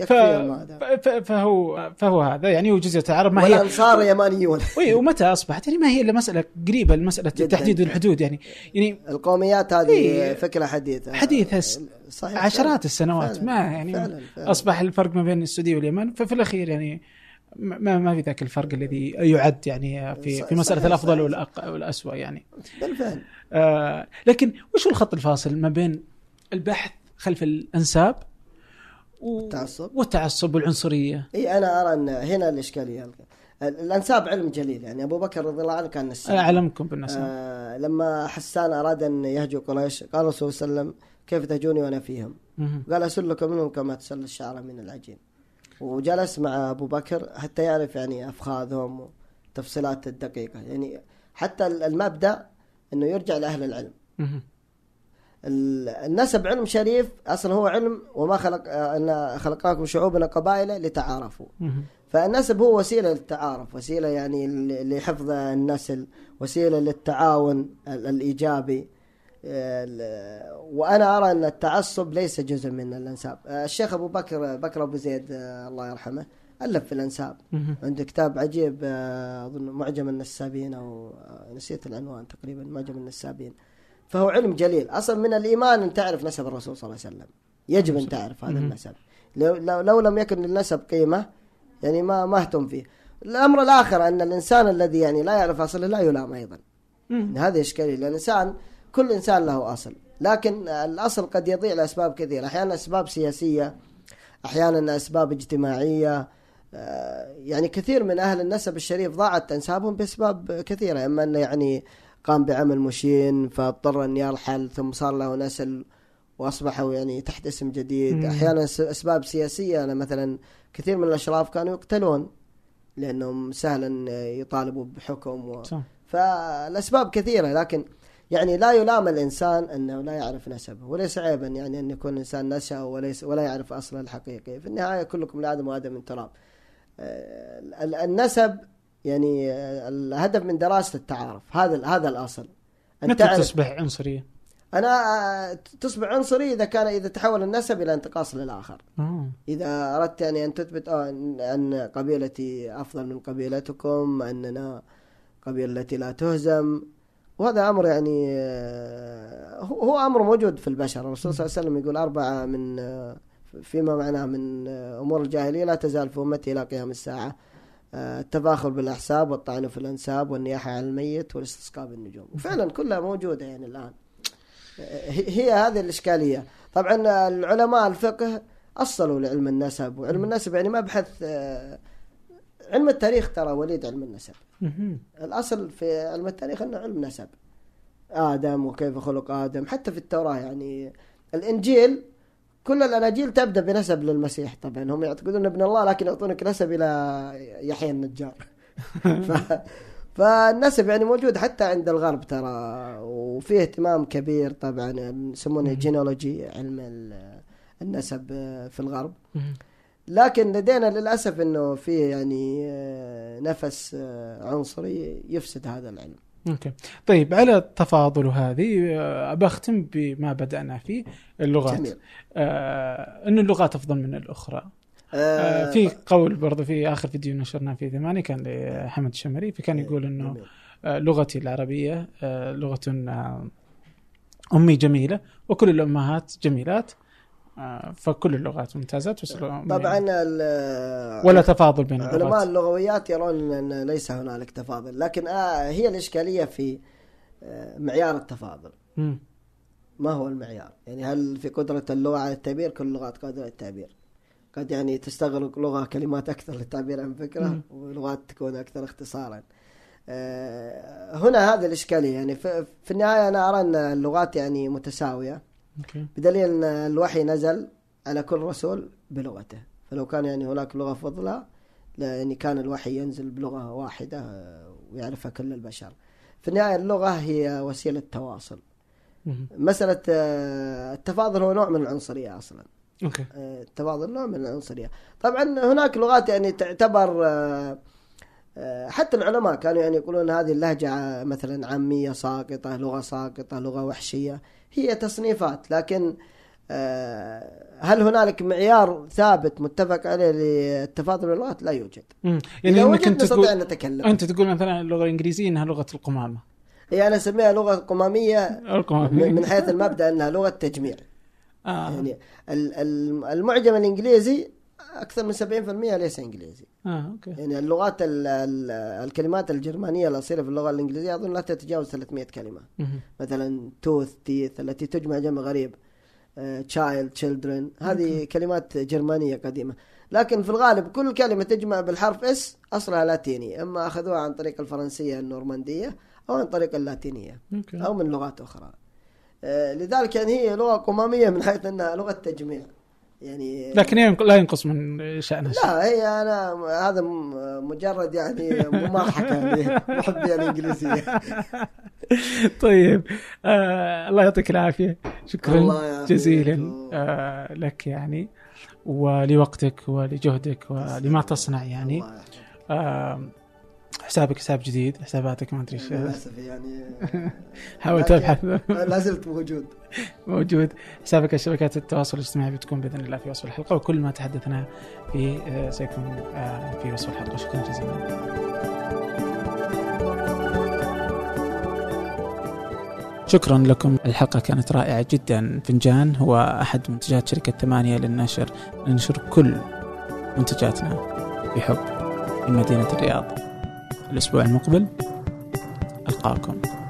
ف... ف... فهو فهو هذا يعني وجزيره العرب ما هي والأنصار يمانيون ومتى أصبحت يعني ما هي إلا مسألة قريبة لمسألة. تحديد الحدود يعني يعني القوميات هذه إيه. فكرة حديثة حديثة س- صحيح عشرات السنوات فعلاً. ما يعني فعلاً. فعلاً. أصبح الفرق ما بين السعودية واليمن ففي الأخير يعني ما ما في ذاك الفرق الذي يعد يعني في في مسألة الأفضل. والأق والاسوء يعني بالفعل آه لكن وش هو الخط الفاصل ما بين البحث خلف الانساب و- التعصب. والتعصب والعنصرية. إي أنا أرى أن هنا الإشكالية. الأنساب علم جليل يعني أبو بكر رضي الله عنه كان نساب أعلمكم بالنسب آه لما حسان أراد أن يهجو قريش قال الرسول صلى الله عليه وسلم كيف تهجوني وأنا فيهم؟ قال اسلك منهم كما تسل الشعر من العجين. وجلس مع أبو بكر حتى يعرف يعني أفخاذهم وتفصيلات الدقيقة. يعني حتى المبدأ أنه يرجع لأهل العلم. النسب علم شريف أصلا هو علم وما خلق آه، إن خلقناكم شعوبا قبائل لتعارفوا. فالنسب هو وسيلة للتعارف وسيلة يعني لحفظ النسل وسيلة للتعاون ال- الإيجابي. ال- وأنا أرى أن التعصب ليس جزء من الأنساب. آه، الشيخ أبو بكر بكر أبو زيد آه، الله يرحمه ألف في الأنساب. عنده كتاب عجيب آه، أظن معجم النسابين أو آه، نسيت العنوان تقريبا معجم النسابين. فهو علم جليل. أصلا من الإيمان أن تعرف نسب الرسول صلى الله عليه وسلم. يجب أن تعرف هذا. النسب. لو, لو, لو لم يكن للنسب قيمة يعني ما ما أهتم فيه. الأمر الآخر أن الإنسان الذي يعني لا يعرف اصله لا يلام أيضا. مهم. هذه اشكاليه لأن الانسان كل إنسان له أصل. لكن الأصل قد يضيع لأسباب كثيرة. أحيانا أسباب سياسية أحيانا أسباب اجتماعية. آه، يعني كثير من أهل النسب الشريف ضاعت أنسابهم بأسباب كثيرة. إما أنه يعني قام بعمل مشين فاضطر ان يرحل ثم صار له نسل وأصبحوا يعني تحت اسم جديد مم. أحيانا أسباب سياسية أنا مثلا كثير من الأشراف كانوا يقتلون لأنهم سهلا يطالبوا بحكم و... صح. فالأسباب كثيرة لكن يعني لا يلام الإنسان أنه لا يعرف نسبه وليس عيبا يعني أن يكون الانسان نشأ وليس ولا يعرف أصله الحقيقي في النهاية كلكم لآدم وآدم من تراب آه، ال- النسب يعني الهدف من دراسة التعارف هذا هذا الأصل. أن متى تصبح عنصرية؟ أنا آه، تصبح عنصري إذا كان إذا تحول النسب إلى انتقاص للآخر. آه. إذا أردت يعني أن تثبت آه أن- أن قبيلتي أفضل من قبيلتكم أننا قبيلة التي لا تهزم. وهذا أمر يعني آه، هو أمر موجود في البشر. الرسول صلى الله عليه وسلم يقول أربعة من فيما معناه من أمور الجاهلية لا تزال في أمتي إلى قيام الساعة. التفاخر بالأحساب والطعن في الأنساب والنياحة على الميت والاستسقاء بالنجوم. وفعلا كلها موجودة يعني الآن. آه، هي هذه الإشكالية. طبعا العلماء الفقه أصلوا لعلم النسب وعلم النسب يعني مبحث آه، علم التاريخ ترى وليد علم النسب. مهم. الأصل في علم التاريخ أنه علم نسب. آدم وكيف خلق آدم. حتى في التوراة يعني الإنجيل كل الأناجيل تبدأ بنسب للمسيح. طبعا هم يعتقدون ابن الله لكن يعطونك نسب إلى يحيى النجار. ف... فالنسب يعني موجود حتى عند الغرب ترى وفيه اهتمام كبير طبعا يسمونه جينولوجي علم ال- النسب في الغرب. لكن لدينا للأسف إنه فيه يعني آه، نفس آه، عنصري يفسد هذا العلم. أوكي. طيب على التفاضل هذه آه، بختم بما بدأنا فيه اللغات. جميل. آه انه اللغات أفضل من الأخرى. آه آه، في قول برضه في آخر فيديو نشرناه في ثمانية كان لحمد الشمري فكان يقول إنه. آه لغتي العربية آه لغة أمي جميلة وكل الأمهات جميلات. فكل اللغات ممتازات طبعا ال- ولا تفاضل بين علماء اللغات اللغويات يرون أن ليس هنالك تفاضل لكن آه، هي الإشكالية في آه، معيار التفاضل. ما هو المعيار؟ يعني هل في قدرة اللغة على التعبير؟ كل اللغات قادرة على التعبير. قد يعني تستغرق لغة كلمات أكثر للتعبير عن فكرة مم. ولغات تكون أكثر اختصارا. آه، هنا هذه الإشكالية يعني في النهاية أنا أرى أن اللغات يعني متساوية أوكي بدليل أن الوحي نزل على كل رسول بلغته. فلو كان يعني هناك لغة فضلى يعني كان الوحي ينزل بلغة واحدة آه، ويعرفها كل البشر. في النهاية اللغة هي وسيلة تواصل. مسألة آه، التفاضل هو نوع من العنصرية أصلا. أوكي. آه، التفاضل نوع من العنصرية. طبعا هناك لغات يعني تعتبر حتى العلماء كانوا يعني يقولون هذه اللهجة مثلا عامية ساقطة لغة ساقطة لغة وحشية. هي تصنيفات لكن آه، هل هنالك معيار ثابت متفق عليه للتفاضل باللغات لا يوجد. مم. يعني يعني إنك أنت نستطيع تقول أن نتكلم. أنت تقول مثلا اللغة الإنجليزية إنها لغة القمامة. هي أنا أسميها لغة قمامية القمامه من حيث المبدأ أنها لغة تجميع. آه. يعني ال- ال- المعجم الإنجليزي أكثر من 70% ليس إنجليزي. آه أوكي. يعني اللغات ال ال الكلمات الجرمانية الاصيله في اللغة الإنجليزية أظن لا تتجاوز 300 كلمة. مثلا tooth teeth التي تجمع جمع غريب child children هذه كلمات جرمانية قديمة. لكن في الغالب كل كلمة تجمع بالحرف s أصلها لاتيني. أما أخذوها عن طريق الفرنسية النورماندية أو عن طريق اللاتينية okay. أو من لغات أخرى. آه، لذلك يعني هي لغة قمامية من حيث أنها لغة تجميع. يعني لكن لا ينقص من شأنها لا هي أنا هذا مجرد يعني مماحكه لمحبي الانجليزيه طيب آه الله يعطيك العافية شكرا. جزيلا آه لك يعني ولوقتك ولجهدك ولما تصنع يعني. آه حسابك حساب جديد حساباتك ما أدري إيش للأسف يعني حاولت ابحث لا زلت موجود. موجود. حسابك على شبكات التواصل الاجتماعي بتكون بإذن الله في وصف الحلقة وكل ما تحدثنا فيه آه، سيكون آه، في وصف الحلقة. شكرا جزيلا. شكرا لكم. الحلقة كانت رائعة جدا. فنجان هو أحد منتجات شركة ثمانية للنشر. ننشر كل منتجاتنا بحب في مدينة الرياض. الأسبوع المقبل. ألقاكم.